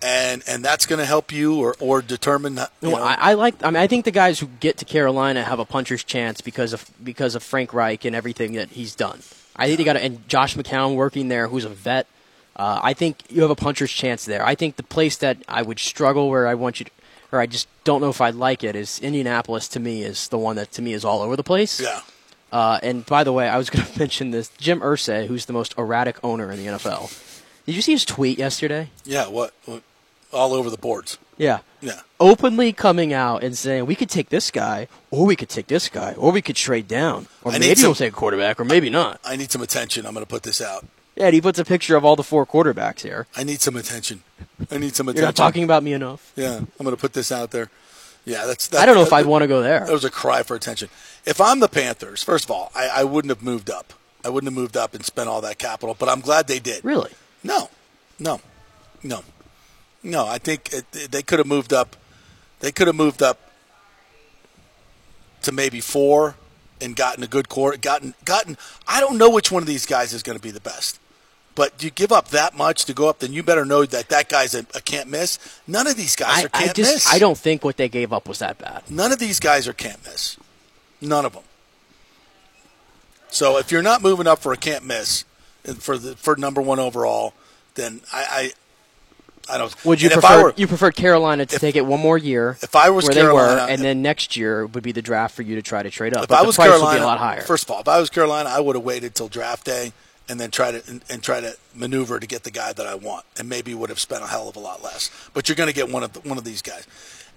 And, and that's going to help you or, or determine. You know, I, I like. I mean, I think the guys who get to Carolina have a puncher's chance because of because of Frank Reich and everything that he's done. I think they got and Josh McCown working there, who's a vet. Uh, I think you have a puncher's chance there. I think the place that I would struggle, where I want you, to, or I just don't know if I'd like it, is Indianapolis. To me, is the one that to me is all over the place. Yeah. Uh, and by the way, I was going to mention this: Jim Irsay, who's the most erratic owner in the NFL. Did you see his tweet yesterday? Yeah. What? what all over the boards. Yeah. Yeah. Openly coming out and saying we could take this guy, or we could take this guy, or we could trade down, or I maybe some, we'll take a quarterback, or maybe not. I need some attention. I'm going to put this out. Yeah, and he puts a picture of all the four quarterbacks here. I need some attention. I need some attention. You're not talking about me enough. Yeah, I'm going to put this out there. Yeah, that's. That, I don't know that, if I'd want to go there. That was a cry for attention. If I'm the Panthers, first of all, I, I wouldn't have moved up. I wouldn't have moved up and spent all that capital, but I'm glad they did. Really? No, no, no, no. I think it, they could have moved up. They could have moved up to maybe four and gotten a good court. Gotten gotten. I don't know which one of these guys is going to be the best. But you give up that much to go up, then you better know that that guy's a, a can't miss. None of these guys I, are can't I just, miss. I don't think what they gave up was that bad. None of these guys are can't miss. None of them. So if you're not moving up for a can't miss for the for number one overall, then I I, I don't. Would you if prefer I were- you preferred Carolina to if- take it one more year? if I was where Carolina- they were, and then next year would be the draft for you to try to trade up. if but I the was price Carolina, would be a lot higher. first of all, if I was Carolina, I would have waited till draft day and then try to and, and try to maneuver to get the guy that I want, and maybe would have spent a hell of a lot less. But you're going to get one of the, one of these guys.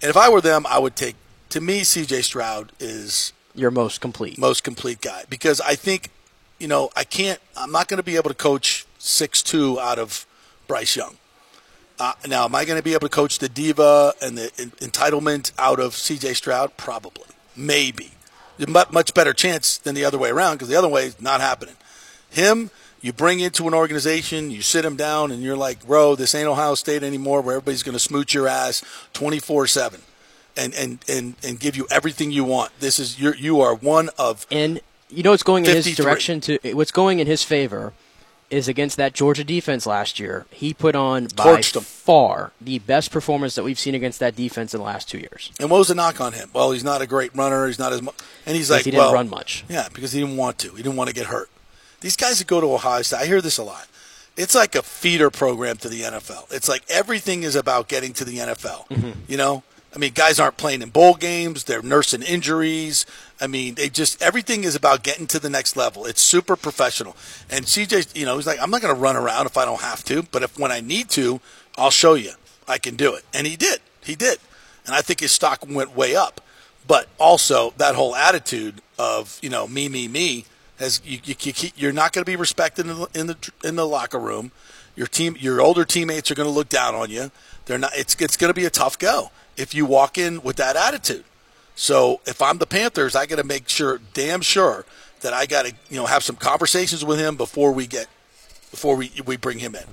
And if I were them, I would take. To me, C.J. Stroud is Your most complete. most complete guy because I think, you know, I can't. I'm not going to be able to coach six two out of Bryce Young. Uh, now, am I going to be able to coach the diva and the en- entitlement out of C.J. Stroud? Probably, maybe. Mu- Much better chance than the other way around because the other way is not happening. Him, you bring into an organization, you sit him down, and you're like, bro, this ain't Ohio State anymore, where everybody's going to smooch your ass 24 seven. And, and, and, and give you everything you want. This is you you are one of and you know what's going in his direction to what's going in his favor is against that Georgia defense last year. He put on by far the best performance that we've seen against that defense in the last two years. And what was the knock on him? Well, he's not a great runner. He's not as much. And he's like, he didn't well, run much. Yeah, because he didn't want to. He didn't want to get hurt. These guys that go to Ohio State, I hear this a lot. It's like a feeder program to the NFL. It's like everything is about getting to the NFL. Mm-hmm. You know, I mean, guys aren't playing in bowl games. They're nursing injuries. I mean, they just everything is about getting to the next level. It's super professional. And CJ, you know, he's like, I'm not going to run around if I don't have to, but if when I need to, I'll show you I can do it. And he did. He did. And I think his stock went way up. But also that whole attitude of you know me, me, me has you, you, you're not going to be respected in the, in the in the locker room. Your team, your older teammates are going to look down on you. They're not. It's it's going to be a tough go if you walk in with that attitude. So if I'm the Panthers, I got to make sure, damn sure, that I got to you know have some conversations with him before we get before we we bring him in.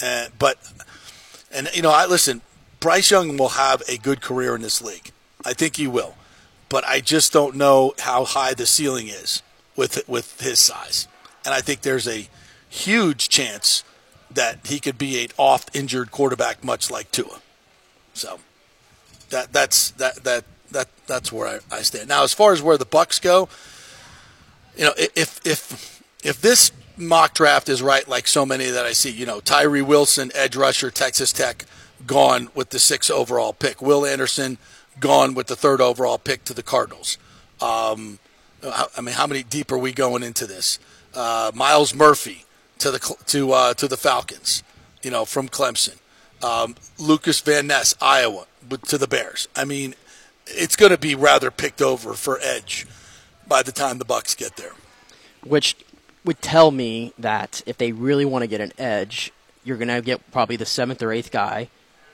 And but and you know I listen. Bryce Young will have a good career in this league. I think he will, but I just don't know how high the ceiling is with with his size. And I think there's a huge chance that he could be an oft injured quarterback, much like Tua. So that that's that that that that's where I, I stand now. As far as where the Bucs go, you know, if if if this mock draft is right, like so many that I see. You know, Tyree Wilson, edge rusher, Texas Tech, gone with the sixth overall pick. Will Anderson, gone with the third overall pick to the Cardinals. Um, I mean, how many deep are we going into this? Uh, Myles Murphy to the to uh, to the Falcons, you know, from Clemson. Um, Lukas Van Ness, Iowa, to the Bears. I mean, it's going to be rather picked over for edge by the time the Bucs get there. Which would tell me that if they really want to get an edge, you're going to get probably the seventh or eighth guy,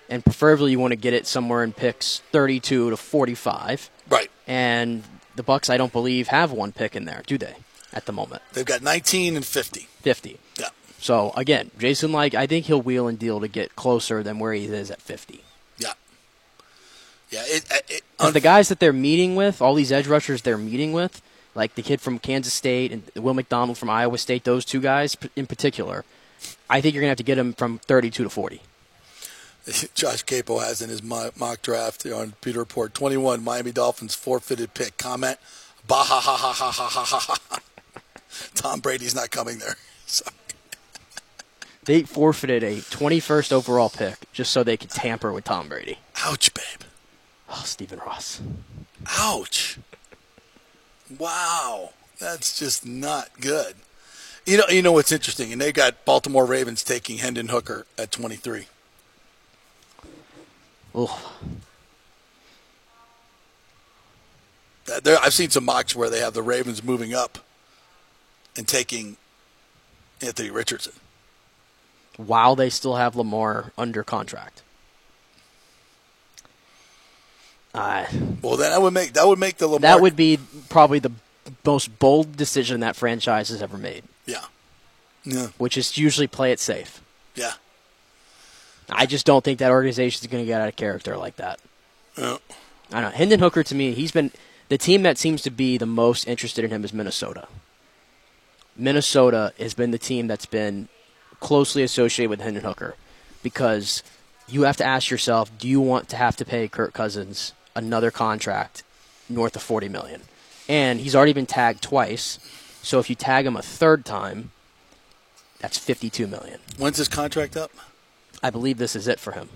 and preferably you want to get it somewhere in picks 32 to 45. Right. And the Bucs, I don't believe, have one pick in there, do they? At the moment, they've got 19 and 50. 50. Yeah. So again, Jason, like I think he'll wheel and deal to get closer than where he is at 50. Yeah. Yeah. It, it, it the guys that they're meeting with, all these edge rushers they're meeting with, like the kid from Kansas State and Will McDonald from Iowa State, those two guys in particular, I think you're gonna have to get them from 32 to 40. Josh Queipo has in his mock draft on Pewter Report 21 Miami Dolphins forfeited pick. Comment, bah ha ha ha ha ha ha ha. Tom Brady's not coming there. Sorry. They forfeited a 21st overall pick just so they could tamper with Tom Brady. Ouch, babe. Oh, Stephen Ross. Ouch. Wow. That's just not good. You know, you know what's interesting, and they got Baltimore Ravens taking Hendon Hooker at 23. Oh. There, I've seen some mocks where they have the Ravens moving up and taking Anthony Richardson while they still have Lamar under contract. Uh, well, then that would make that would make the Lamar. That would be probably the most bold decision that franchise has ever made. Yeah. Yeah. Which is usually play it safe. Yeah. I just don't think that organization is going to get out of character like that. Yeah. I don't know. Hendon Hooker to me, he's been the team that seems to be the most interested in him is Minnesota. Minnesota has been the team that's been closely associated with Hendon Hooker because you have to ask yourself, do you want to have to pay Kirk Cousins another contract north of 40 million? And he's already been tagged twice. So if you tag him a third time, that's 52 million. When's his contract up? I believe this is it for him.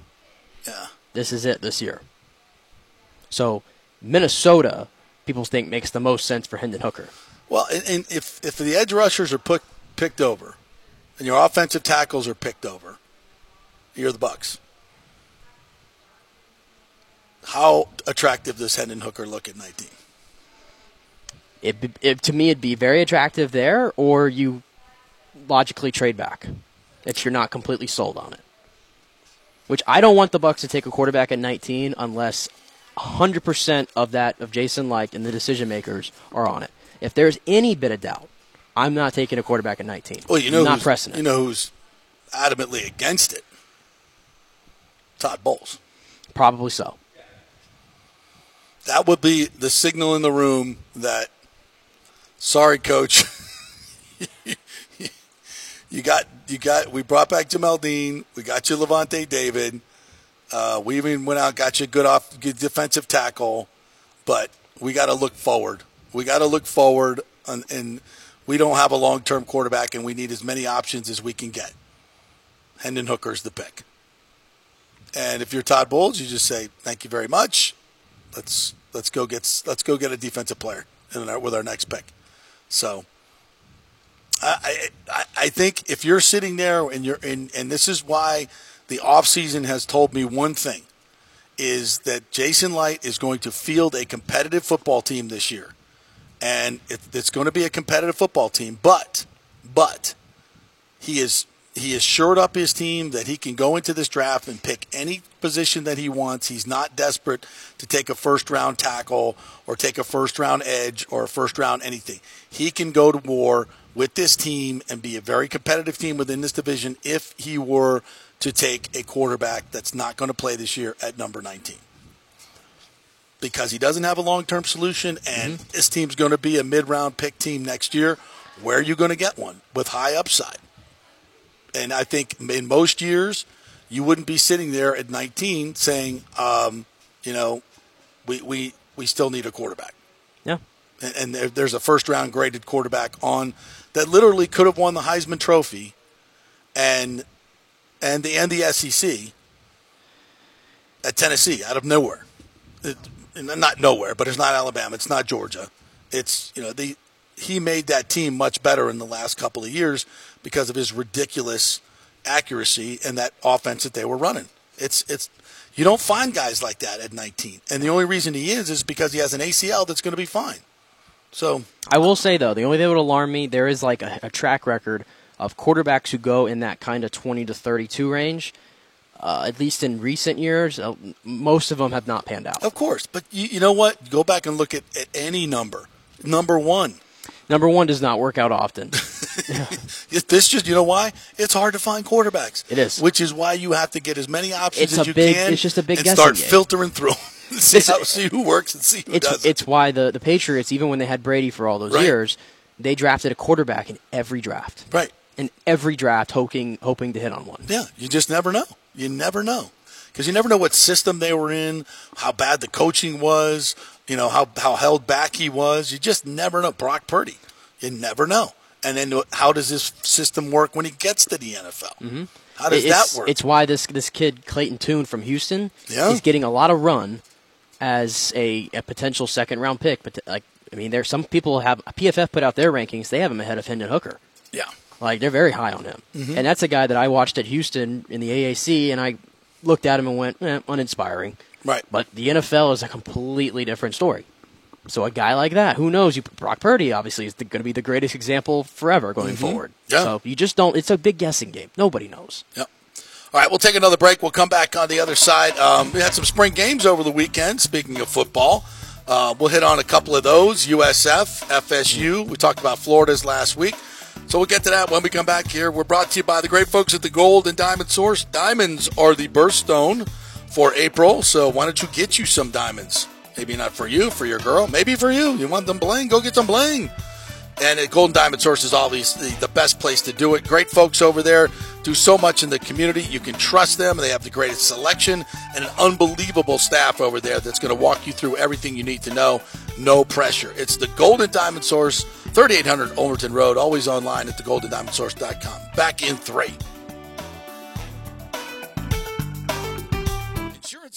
Yeah. This is it this year. So Minnesota, people think makes the most sense for Hendon Hooker. Well, and, and if if the edge rushers are put, picked over, and your offensive tackles are picked over, you're the Bucs. How attractive does Hendon Hooker look at 19? It, it, to me, it'd be very attractive there, or you logically trade back if you're not completely sold on it. Which I don't want the Bucs to take a quarterback at 19 unless 100% of that of Jason Licht and the decision makers are on it. If there's any bit of doubt, I'm not taking a quarterback at 19. Well, you know, not pressing it. You know who's adamantly against it? Todd Bowles. Probably so. That would be the signal in the room that, sorry, coach, you got you got we brought back Jamel Dean, we got you Lavonte David, uh, we even went out got you a good off good defensive tackle, but we got to look forward. We got to look forward, and, and we don't have a long term quarterback, and we need as many options as we can get. Hendon Hooker's the pick. And if you're Todd Bowles, you just say thank you very much. Let's let's go get let's go get a defensive player in our, with our next pick. So I, I think if you're sitting there and you're and, and this is why the offseason has told me one thing is that Jason Licht is going to field a competitive football team this year. And it, it's going to be a competitive football team, but but he is he has shored up his team that he can go into this draft and pick any position that he wants. He's not desperate to take a first round tackle or take a first round edge or a first round anything. He can go to war with this team and be a very competitive team within this division if he were to take a quarterback that's not going to play this year at number 19. Because he doesn't have a long term solution, and mm-hmm. this team's going to be a mid round pick team next year. Where are you going to get one with high upside? And I think in most years, you wouldn't be sitting there at 19 saying, um, you know, we, we, we still need a quarterback. Yeah. and, and there's a first round graded quarterback on that literally could have won the Heisman Trophy, and and the and the SEC at Tennessee out of nowhere. It, not nowhere, but it's not Alabama. It's not Georgia. It's you know the he made that team much better in the last couple of years because of his ridiculous accuracy and that offense that they were running. It's it's you don't find guys like that at 19, and the only reason he is is because he has an ACL that's going to be fine. So I will say though, the only thing that would alarm me there is like a, a track record of quarterbacks who go in that kind of 20 to 32 range. Uh, at least in recent years, uh, most of them have not panned out. Of course, but you, you know what? Go back and look at, at any number. Number one, Number one does not work out often. this just you know why it's hard to find quarterbacks. It is, which is why you have to get as many options it's as you big, can. It's just a big and start game. filtering through. see, how, see who works and see who it's, doesn't. It's why the the Patriots, even when they had Brady for all those Right. years, they drafted a quarterback in every draft. Right. In every draft, hoping hoping to hit on one. Yeah, you just never know. You never know because you never know what system they were in, how bad the coaching was, you know how how held back he was. You just never know. Brock Purdy, you never know. And then how does this system work when he gets to the NFL? Mm-hmm. How does it's, that work? It's why this this kid Clayton Tune from Houston Yeah. is getting a lot of run as a, a potential second round pick. But like, I mean, there's some people have PFF put out their rankings. They have him ahead of Hendon Hooker. Yeah. Like they're very high on him, Mhm. and that's a guy that I watched at Houston in the AAC, and I looked at him and went, eh, uninspiring. Right. But the NFL is a completely different story. So a guy like that, who knows? You Brock Purdy obviously is going to be the greatest example forever going Mhm. forward. Yeah. So you just don't. It's a big guessing game. Nobody knows. Yep. All right, we'll take another break. We'll come back on the other side. Um, we had some spring games over the weekend. Speaking of football, uh, we'll hit on a couple of those. USF, FSU. We talked about Florida's last week. So we'll get to that when we come back here. We're brought to you by the great folks at the Gold and Diamond Source. Diamonds are the birthstone for April, so why don't you get you some diamonds? Maybe not for you, for your girl. Maybe for you. You want them bling? Go get some bling. And at Gold and Diamond Source is obviously the best place to do it. Great folks over there do so much in the community. You can trust them. They have the greatest selection and an unbelievable staff over there that's going to walk you through everything you need to know. No pressure. It's the Gold and Diamond Source, 3800 Ulmerton Road, always online at thegoldendiamondsource.com. Back in three.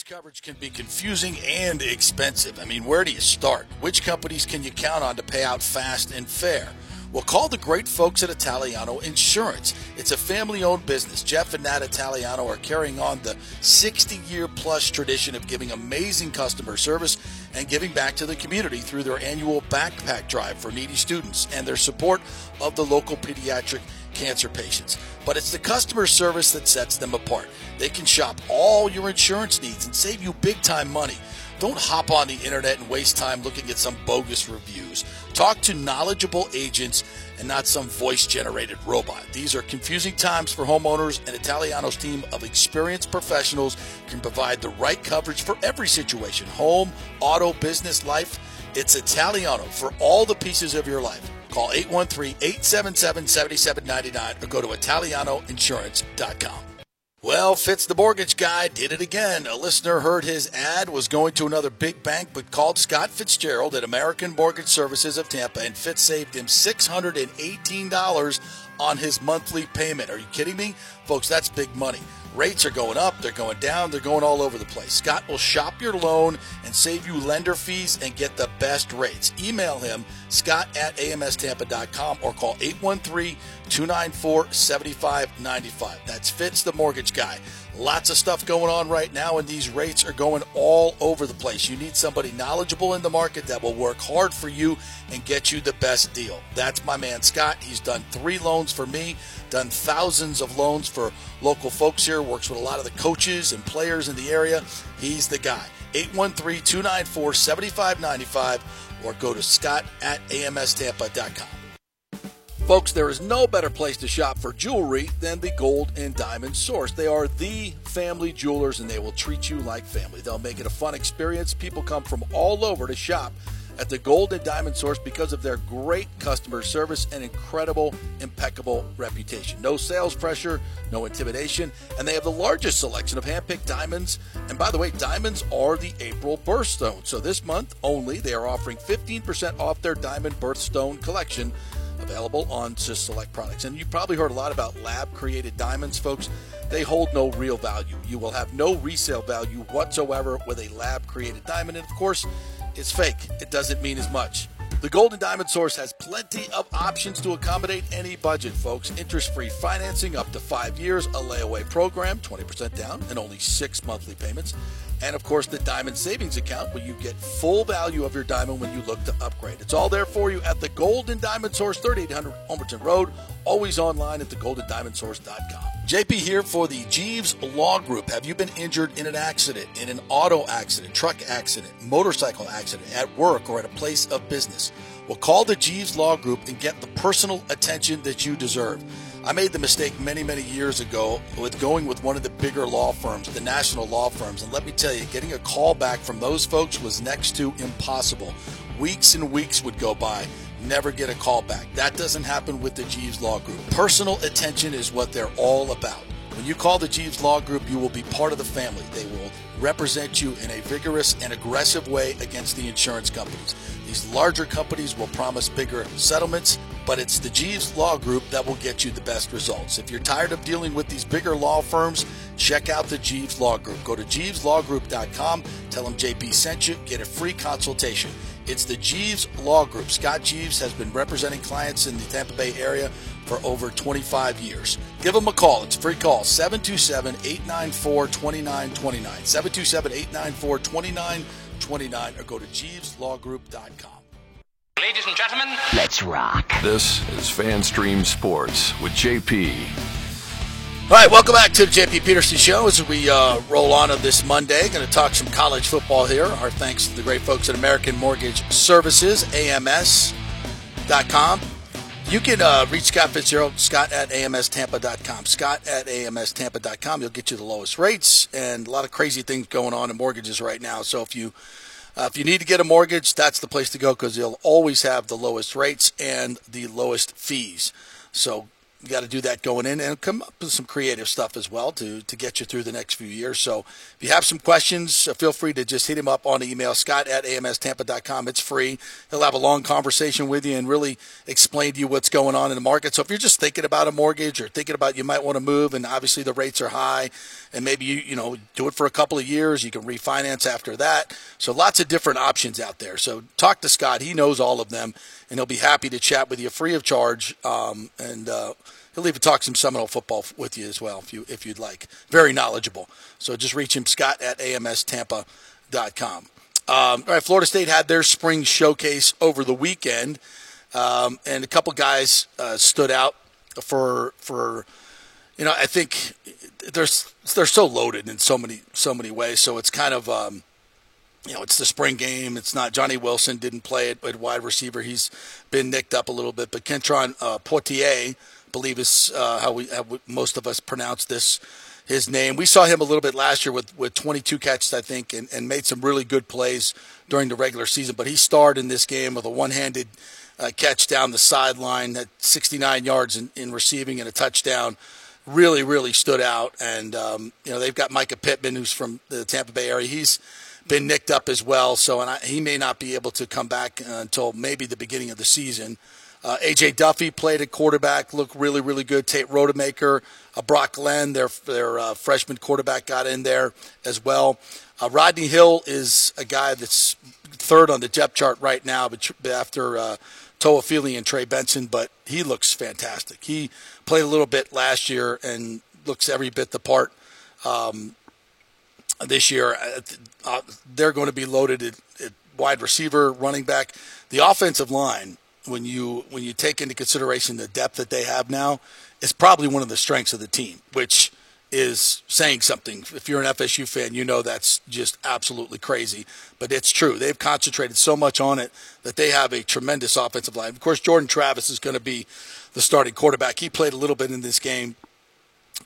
Coverage can be confusing and expensive. I mean, where do you start? Which companies can you count on to pay out fast and fair? Well, call the great folks at Italiano Insurance. It's a family owned business. Jeff and Nat Italiano are carrying on the 60 year plus tradition of giving amazing customer service and giving back to the community through their annual backpack drive for needy students and their support of the local pediatric cancer patients. But it's the customer service that sets them apart. They can shop all your insurance needs and save you big time money. Don't hop on the internet and waste time looking at some bogus reviews. Talk to knowledgeable agents and not some voice generated robot. These are confusing times for homeowners, and Italiano's team of experienced professionals can provide the right coverage for every situation home, auto, business, life. It's Italiano for all the pieces of your life. Call 813 877 7799 or go to ItalianoInsurance.com. Well, Fitz the mortgage guy did it again. A listener heard his ad, was going to another big bank, but called Scott Fitzgerald at American Mortgage Services of Tampa, and Fitz saved him $618 on his monthly payment. Are you kidding me? Folks, that's big money. Rates are going up, they're going down, they're going all over the place. Scott will shop your loan and save you lender fees and get the best rates. Email him, scott at amstampa.com or call 813 294 7595. That's Fitz the mortgage guy. Lots of stuff going on right now, and these rates are going all over the place. You need somebody knowledgeable in the market that will work hard for you and get you the best deal. That's my man Scott. He's done three loans for me, done thousands of loans for local folks here, works with a lot of the coaches and players in the area. He's the guy. 813 294 7595 or go to scott at amstampa.com. Folks, there is no better place to shop for jewelry than the Gold and Diamond Source. They are the family jewelers and they will treat you like family. They'll make it a fun experience. People come from all over to shop at the Gold and Diamond Source because of their great customer service and incredible, impeccable reputation. No sales pressure, no intimidation, and they have the largest selection of hand-picked diamonds. And by the way, diamonds are the April birthstone. So this month only, they are offering 15% off their diamond birthstone collection available on just select products. And you've probably heard a lot about lab created diamonds, folks. They hold no real value. You will have no resale value whatsoever with a lab created diamond. And of course, it's fake, it doesn't mean as much. The Gold and Diamond Source has plenty of options to accommodate any budget, folks. Interest free financing up to five years, a layaway program, 20% down, and only six monthly payments. And of course, the Diamond Savings Account where you get full value of your diamond when you look to upgrade. It's all there for you at the Gold and Diamond Source, 3800 Ulmerton Road, always online at thegoldendiamondsource.com. JP here for the Jeeves Law Group. Have you been injured in an accident, in an auto accident, truck accident, motorcycle accident, at work, or at a place of business? Well, call the Jeeves Law Group and get the personal attention that you deserve. I made the mistake many, many years ago with going with one of the bigger law firms, the national law firms. And let me tell you, getting a call back from those folks was next to impossible. Weeks and weeks would go by never get a call back. That doesn't happen with the Jeeves Law Group. Personal attention is what they're all about. When you call the Jeeves Law Group, you will be part of the family. They will represent you in a vigorous and aggressive way against the insurance companies. These larger companies will promise bigger settlements, but it's the Jeeves Law Group that will get you the best results. If you're tired of dealing with these bigger law firms, check out the Jeeves Law Group. Go to jeeveslawgroup.com, tell them JP sent you, get a free consultation. It's the Jeeves Law Group. Scott Jeeves has been representing clients in the Tampa Bay area for over 25 years. Give them a call. It's a free call 727 894 2929. 727 894 2929 or go to jeeveslawgroup.com. Ladies and gentlemen, let's rock. This is FanStream Sports with JP. All right, welcome back to the JP Peterson Show as we uh, roll on of this Monday. Going to talk some college football here. Our thanks to the great folks at American Mortgage Services, AMS.com. You can uh, reach Scott Fitzgerald, Scott at AMSTampa.com. Scott at AMSTampa.com. He'll get you the lowest rates and a lot of crazy things going on in mortgages right now. So if you uh, if you need to get a mortgage, that's the place to go because they'll always have the lowest rates and the lowest fees. So you got to do that going in and come up with some creative stuff as well to, to get you through the next few years. So if you have some questions, uh, feel free to just hit him up on the email, scott at amstampa.com. It's free. He'll have a long conversation with you and really explain to you what's going on in the market. So if you're just thinking about a mortgage or thinking about you might want to move and obviously the rates are high and maybe you, you know, do it for a couple of years, you can refinance after that. So lots of different options out there. So talk to Scott. He knows all of them and he'll be happy to chat with you free of charge. Um, and, uh, He'll even talk some Seminole football with you as well if you if you'd like. Very knowledgeable. So just reach him, Scott at amstampa.com. Um, all right, Florida State had their spring showcase over the weekend, um, and a couple guys uh, stood out for for you know I think they're they're so loaded in so many so many ways. So it's kind of um, you know, it's the spring game. It's not Johnny Wilson didn't play it, but wide receiver he's been nicked up a little bit. But Kentron uh, Poitier believe is uh, how we how most of us pronounce this his name. We saw him a little bit last year with, with 22 catches, I think, and, and made some really good plays during the regular season. But he starred in this game with a one handed uh, catch down the sideline at 69 yards in, in, receiving and a touchdown. Really, really stood out. And, um, you know, they've got Mycah Pittman, who's from the Tampa Bay area. He's been nicked up as well. So, and I, he may not be able to come back uh, until maybe the beginning of the season. Uh, AJ Duffy played at quarterback, looked really, really good. Tate Rodemaker, uh, Brock Glenn, their their uh, freshman quarterback, got in there as well. Uh, Rodney Hill is a guy that's third on the depth chart right now, but after uh, Toafili and Trey Benson, but he looks fantastic. He played a little bit last year and looks every bit the part. Um, this year, uh, uh they're going to be loaded at, at wide receiver, running back. The offensive line when you when you take into consideration the depth that they have now, is probably one of the strengths of the team, which is saying something. If you're an FSU fan, you know that's just absolutely crazy, but it's true. They've concentrated so much on it that they have a tremendous offensive line. Of course, Jordan Travis is going to be the starting quarterback. He played a little bit in this game.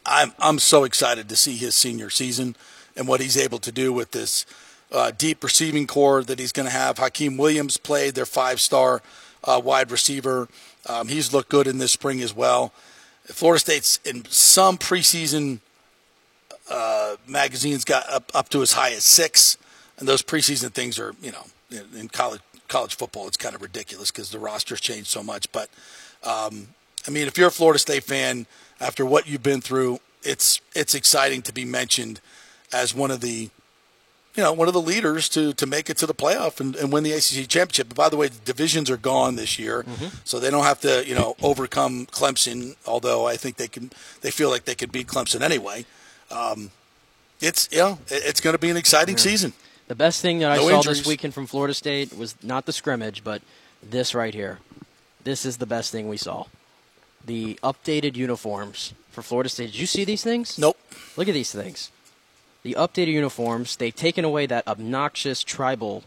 I'm I'm so excited to see his senior season and what he's able to do with this uh, deep receiving core that he's going to have. Hykeem Williams played their five star uh, wide receiver. Um, he's looked good in this spring as well. Florida State's in some preseason uh, magazines got up, up to as high as six, and those preseason things are, you know, in, in college college football, it's kind of ridiculous because the rosters change so much. But um, I mean, if you're a Florida State fan, after what you've been through, it's it's exciting to be mentioned as one of the you know, one of the leaders to, to make it to the playoff and, and win the ACC championship. But by the way, the divisions are gone this year, mm-hmm. so they don't have to, you know, overcome Clemson. Although I think they can, they feel like they could beat Clemson anyway. Um, it's you know, it's going to be an exciting yeah. season. The best thing that no I saw injuries. this weekend from Florida State was not the scrimmage, but this right here. This is the best thing we saw. The updated uniforms for Florida State. Did you see these things? Nope. Look at these things the updated uniforms. They've taken away that obnoxious tribal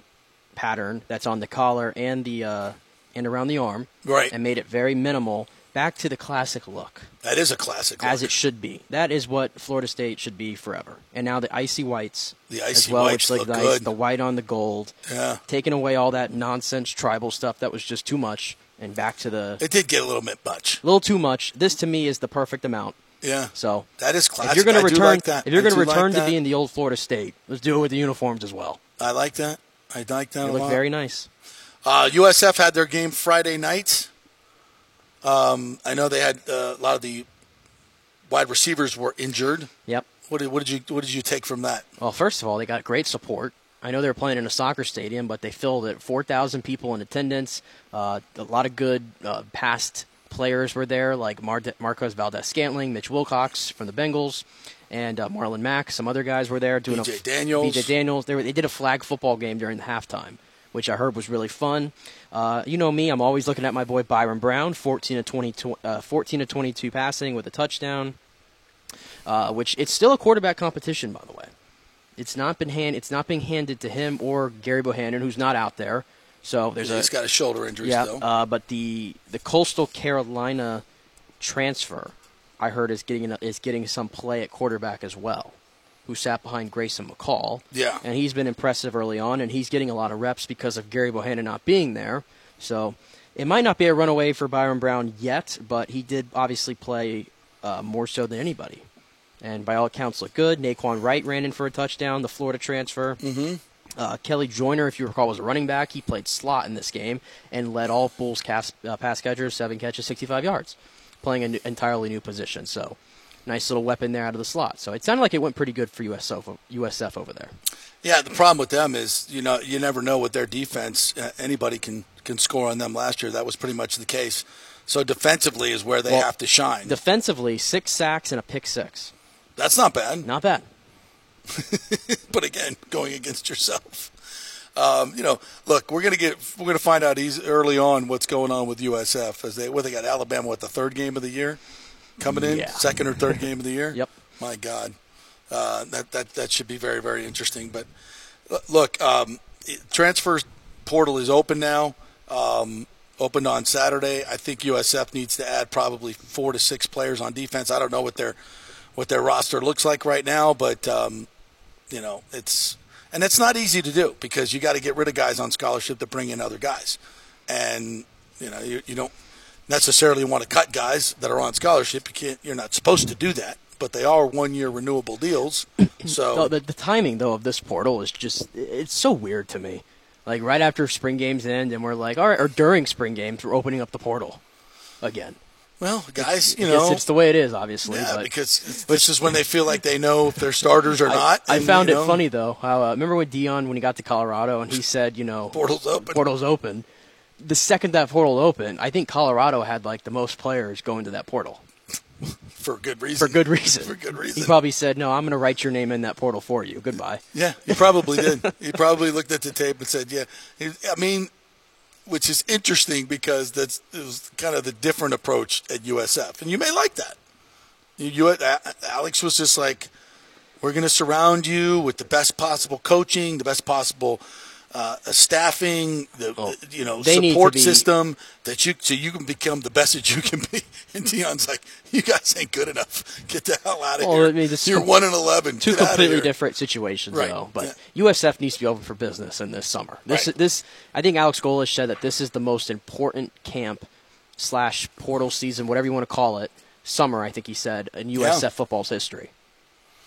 pattern that's on the collar and the uh, and around the arm, right, and made it very minimal. Back to the classic look. That is a classic look. As it should be. That is what Florida State should be forever. And now the icy whites. The icy as well, whites which look nice, good. The white on the gold. Yeah. Taking away all that nonsense tribal stuff that was just too much and back to the It did get a little bit much. A little too much. This to me is the perfect amount. Yeah. So that is classic. If you're going to return, like if you're going to return like to being the old Florida State, let's do it with the uniforms as well. I like that. I like that. They look lot. very nice. Uh, USF had their game Friday night. Um, I know they had uh, a lot of the wide receivers were injured. Yep. What did, what did you what did you take from that? Well, first of all, they got great support. I know they were playing in a soccer stadium, but they filled it. Four thousand people in attendance. Uh, a lot of good uh, past players were there, like Mar- Marquez Valdes-Scantling, Mitch Wilcox from the Bengals, and uh, Marlon Mack. Some other guys were there doing BJ a, Daniels. BJ Daniels. They, were, they did a flag football game during the halftime, which I heard was really fun. Uh, you know me, I'm always looking at my boy Byron Brown, 14 to 20, uh, 14 to 22 passing with a touchdown. Uh, which it's still a quarterback competition, by the way. It's not been hand, it's not being handed to him or Gerry Bohanon, who's not out there. So there's yeah, a he's got a shoulder injury yeah. Uh, but the the Coastal Carolina transfer, I heard is getting is getting some play at quarterback as well. Who sat behind Grayson McCall? Yeah, and he's been impressive early on, and he's getting a lot of reps because of Gerry Bohanon not being there. So it might not be a runaway for Byron Brown yet, but he did obviously play uh, more so than anybody. And by all accounts, look good. Nay'Quan Wright ran in for a touchdown, the Florida transfer. Mm-hmm. Uh, Kelley Joiner, if you recall, was a running back. He played slot in this game and led all Bulls cast, uh, pass catchers, seven catches, 65 yards, playing an entirely new position. So, nice little weapon there out of the slot. So it sounded like it went pretty good for USF, USF over there. Yeah, the problem with them is you know you never know with their defense. Uh, anybody can can score on them. Last year, that was pretty much the case. So defensively is where they well, have to shine. Defensively, six sacks and a pick six. That's not bad. Not bad. but again, going against yourself. Um, you know, look, we're gonna get we're gonna find out easy, early on what's going on with USF as they what they got Alabama what the third game of the year coming in yeah. second or third game of the year. yep. My God, uh, that that that should be very very interesting. But look, um, transfer portal is open now. Um, opened on Saturday. I think USF needs to add probably four to six players on defense. I don't know what their what their roster looks like right now, but um, you know, it's and it's not easy to do because you got to get rid of guys on scholarship to bring in other guys, and you know, you, you don't necessarily want to cut guys that are on scholarship. You can't. You're not supposed to do that, but they are one-year renewable deals. So no, the, the timing though of this portal is just it's so weird to me. Like right after spring games end, and we're like, all right, or during spring games, we're opening up the portal again. Well, guys, it's, you know, it's the way it is, obviously. Yeah, but, because this is when they feel like they know if they're starters or I, not. I and, found it know, funny though. How uh, remember when Deion when he got to Colorado and he said, you know, portals open. Portals open. The second that portal opened, I think Colorado had like the most players going to that portal. For good reason. For good reason. For good reason. He probably said, "No, I'm going to write your name in that portal for you. Goodbye." Yeah, he probably did. he probably looked at the tape and said, "Yeah." I mean, which is interesting because that's it was kind of the different approach at USF, and you may like that. You, you uh, Alex was just like, "We're going to surround you with the best possible coaching, the best possible uh, a staffing, the you know Oh, support be- system that you so you can become the best that you can be. And Deion's like, you guys ain't good enough. Get the hell out of Well, here. I mean, You're com- one and eleven. Two Get completely different situations, Right, though. But USF needs to be open for business in this summer. This, Right. this, I think Alex Golesh said that this is the most important camp slash portal season, whatever you want to call it, summer. I think he said in USF Yeah. football's history,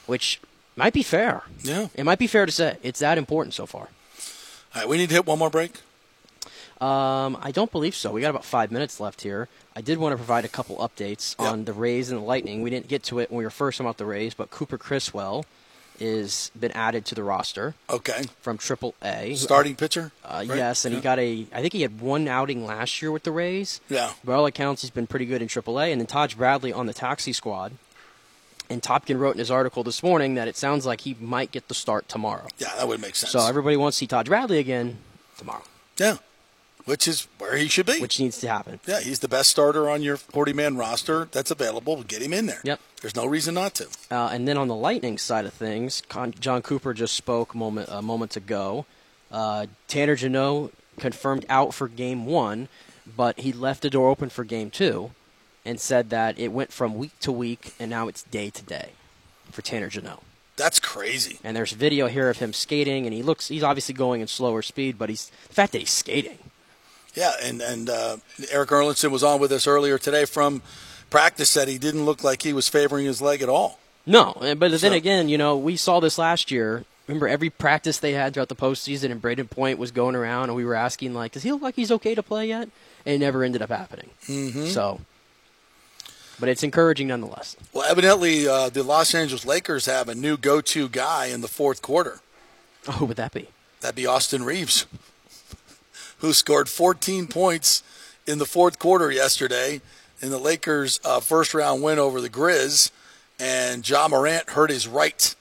which might be fair. Yeah. it might be fair to say it's that important so far. All right, we need to hit one more break. Um, I don't believe so. We got about five minutes left here. I did want to provide a couple updates on the Rays and the Lightning. We didn't get to it when we were first about the Rays, but Cooper Criswell is been added to the roster. Okay. From Triple A, Starting pitcher. Uh, right? Yes, and Yeah. he got a. I think he had one outing last year with the Rays. Yeah. By all accounts, he's been pretty good in Triple A. And then Taj Bradley on the taxi squad. And Topkin wrote in his article this morning that it sounds like he might get the start tomorrow. Yeah, that would make sense. So everybody wants to see Taj Bradley again tomorrow. Yeah, which is where he should be. Which needs to happen. Yeah, he's the best starter on your 40 man roster that's available. Get him in there. Yep. There's no reason not to. Uh, and then on the Lightning side of things, Con- Jon Cooper just spoke a moment uh, moments ago. Uh, Tanner Jeannot confirmed out for Game One, but he left the door open for Game Two, and said that it went from week to week, and now it's day to day for Tanner Jeannot. That's crazy. And there's video here of him skating, and he looks—he's obviously going in slower speed, but he's the fact that he's skating. Yeah, and and uh, Erik Erlendsson was on with us earlier today from practice. Said he didn't look like he was favoring his leg at all. No, but then So- again, you know, we saw this last year. Remember every practice they had throughout the postseason, and Brayden Point was going around, and we were asking like, does he look like he's okay to play yet? And it never ended up happening. Mhm. So, but it's encouraging nonetheless. Well, evidently, uh, the Los Angeles Lakers have a new go-to guy in the fourth quarter. Oh, who would that be? That'd be Austin Reaves, who scored 14 points in the fourth quarter yesterday in the Lakers' uh, first-round win over the Grizz. And Ja Morant hurt his right,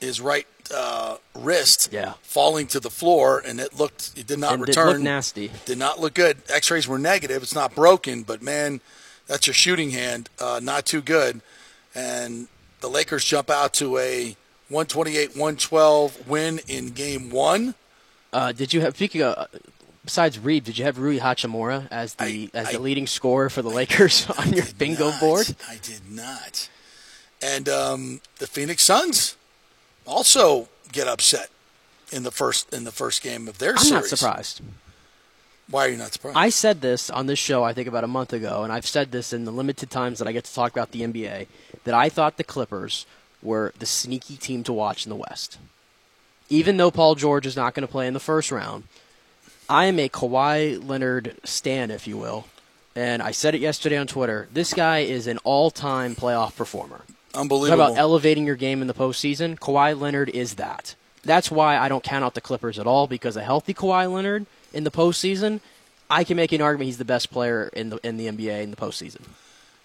his right uh, wrist, Yeah. falling to the floor, and it looked, it did not And it return. looked nasty. Did not look good. X-rays were negative. It's not broken, but man, that's your shooting hand. Uh, not too good. And the Lakers jump out to a 128-112 win in Game One. Uh, did you have speaking of? Besides Reed, did you have Rui Hachimura as the as the leading scorer for the Lakers on your bingo not. board? I did not. And um, the Phoenix Suns also get upset in the first in the first game of their I'm series. not surprised. Why are you not surprised? I said this on this show, I think about a month ago, and I've said this in the limited times that I get to talk about the NBA, that I thought the Clippers were the sneaky team to watch in the West. Even though Paul George is not going to play in the first round, I am a Kawhi Leonard stan, if you will. And I said it yesterday on Twitter. This guy is an all-time playoff performer. Unbelievable. Talk about elevating your game in the postseason. Kawhi Leonard is that. That's why I don't count out the Clippers at all because a healthy Kawhi Leonard in the postseason, I can make an argument he's the best player in the in the NBA in the postseason.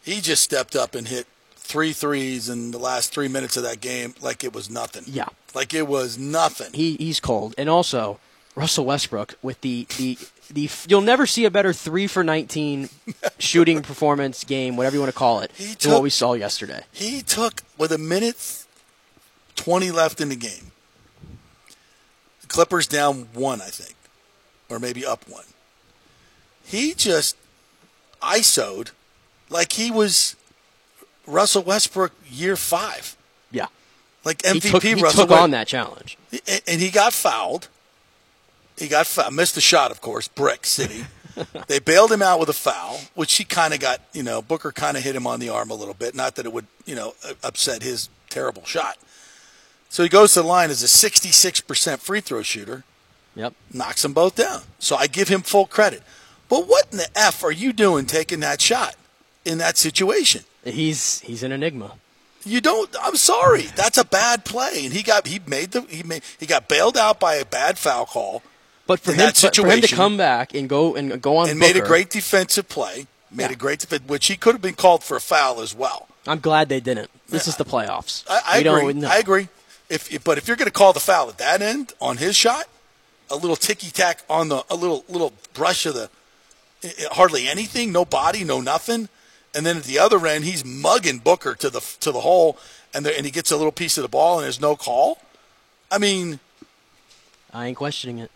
he just stepped up and hit three threes in the last three minutes of that game like it was nothing. Yeah. Like it was nothing. He he's cold, and also Russell Westbrook with the the. The, you'll never see a better three for nineteen shooting performance game, whatever you want to call it, than took- what we saw yesterday. He took with a minute twenty left in the game. The Clippers down one, I think, or maybe up one. He just ISO'd like he was Russell Westbrook year five. Yeah, like He MVP took, he Russell took West- on that challenge. and, and he got fouled. He got fouled. missed the shot, of course. Brick City. they bailed him out with a foul, which he kind of got. You know, Booker kind of hit him on the arm a little bit. Not that it would, you know, upset his terrible shot. So he goes to the line as a 66% free throw shooter. Yep. Knocks them both down. So I give him full credit. But what in the f are you doing taking that shot in that situation? He's he's an enigma. You don't. I'm sorry. That's a bad play, and he got he made the he made he got bailed out by a bad foul call. But for him, for him to come back and go and go on and made a great defensive play, made a great defense, which he could have been called for a foul as well. I'm glad they didn't. This is the playoffs. I, I agree. I agree. If, if but if you're going to call the foul at that end on his shot, a little ticky tack on the a little little brush of the eh, eh, hardly anything, no body, no nothing, and then at the other end he's mugging Booker to the to the hole, and the, and he gets a little piece of the ball and there's no call. I mean, I ain't questioning it.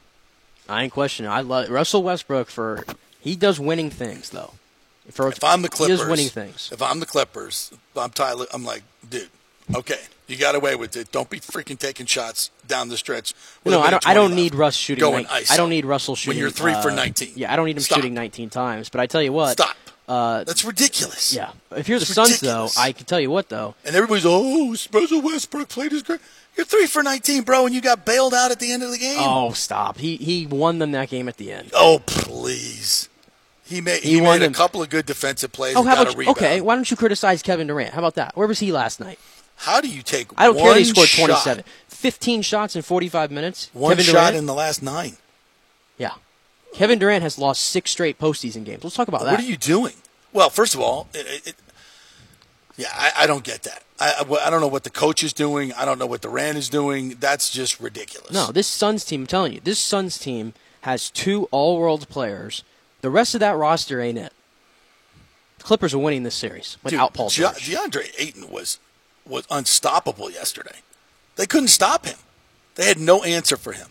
I ain't questioning. I love Russell Westbrook for he does winning things though. For, If I'm the Clippers, he does Clippers, winning things. If I'm the Clippers, I'm Ty Lue. I'm like, dude, okay, you got away with it. Don't be freaking taking shots down the stretch. No, I don't. I don't need Russ shooting. Going ISO. I don't need Russell shooting. when you're three for uh, 19. Yeah, I don't need him Stop. shooting 19 times. But I tell you what. Stop. Uh, That's ridiculous. yeah. If you're the It's Suns, ridiculous. though, I can tell you what, though. And everybody's oh, Russell Westbrook played his great. You're three for 19, bro, and you got bailed out at the end of the game. Oh, stop! He he won them that game at the end. Oh, please. He made He he, won made a couple of good defensive plays. Oh, how got about a you, rebound. okay? Why don't you criticize Kevin Durant? How about that? Where was he last night? How do you take? I don't care he scored shot, 27, 15 shots in 45 minutes. One Kevin shot Durant, in the last nine. yeah. Kevin Durant has lost six straight postseason games. Let's talk about that. What are you doing? Well, first of all, it, it, yeah, I, I don't get that. I, I don't know what the coach is doing. I don't know what Durant is doing. That's just ridiculous. No, this Suns team, I'm telling you, this Suns team has two all world players. The rest of that roster ain't it. The Clippers are winning this series without Dude, Paul George. DeAndre Ayton was was unstoppable yesterday. They couldn't stop him. They had no answer for him.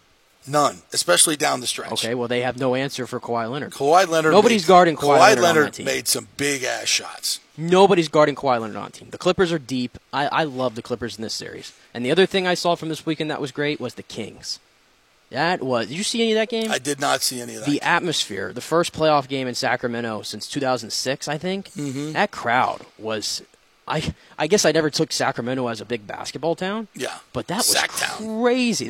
None, especially down the stretch. Okay, well, they have no answer for Kawhi Leonard. Kawhi Leonard. Nobody's made, guarding Kawhi, Leonard, on Leonard team. made some big ass shots. Nobody's guarding Kawhi Leonard on the team. The Clippers are deep. I, I love the Clippers in this series. And the other thing I saw from this weekend that was great was the Kings. That was. Did you see any of that game? I did not see any of that. the atmosphere, the first playoff game in Sacramento since 2006, I think. Mhm. That crowd was. I I guess I never took Sacramento as a big basketball town, yeah, but that was Sacktown. crazy.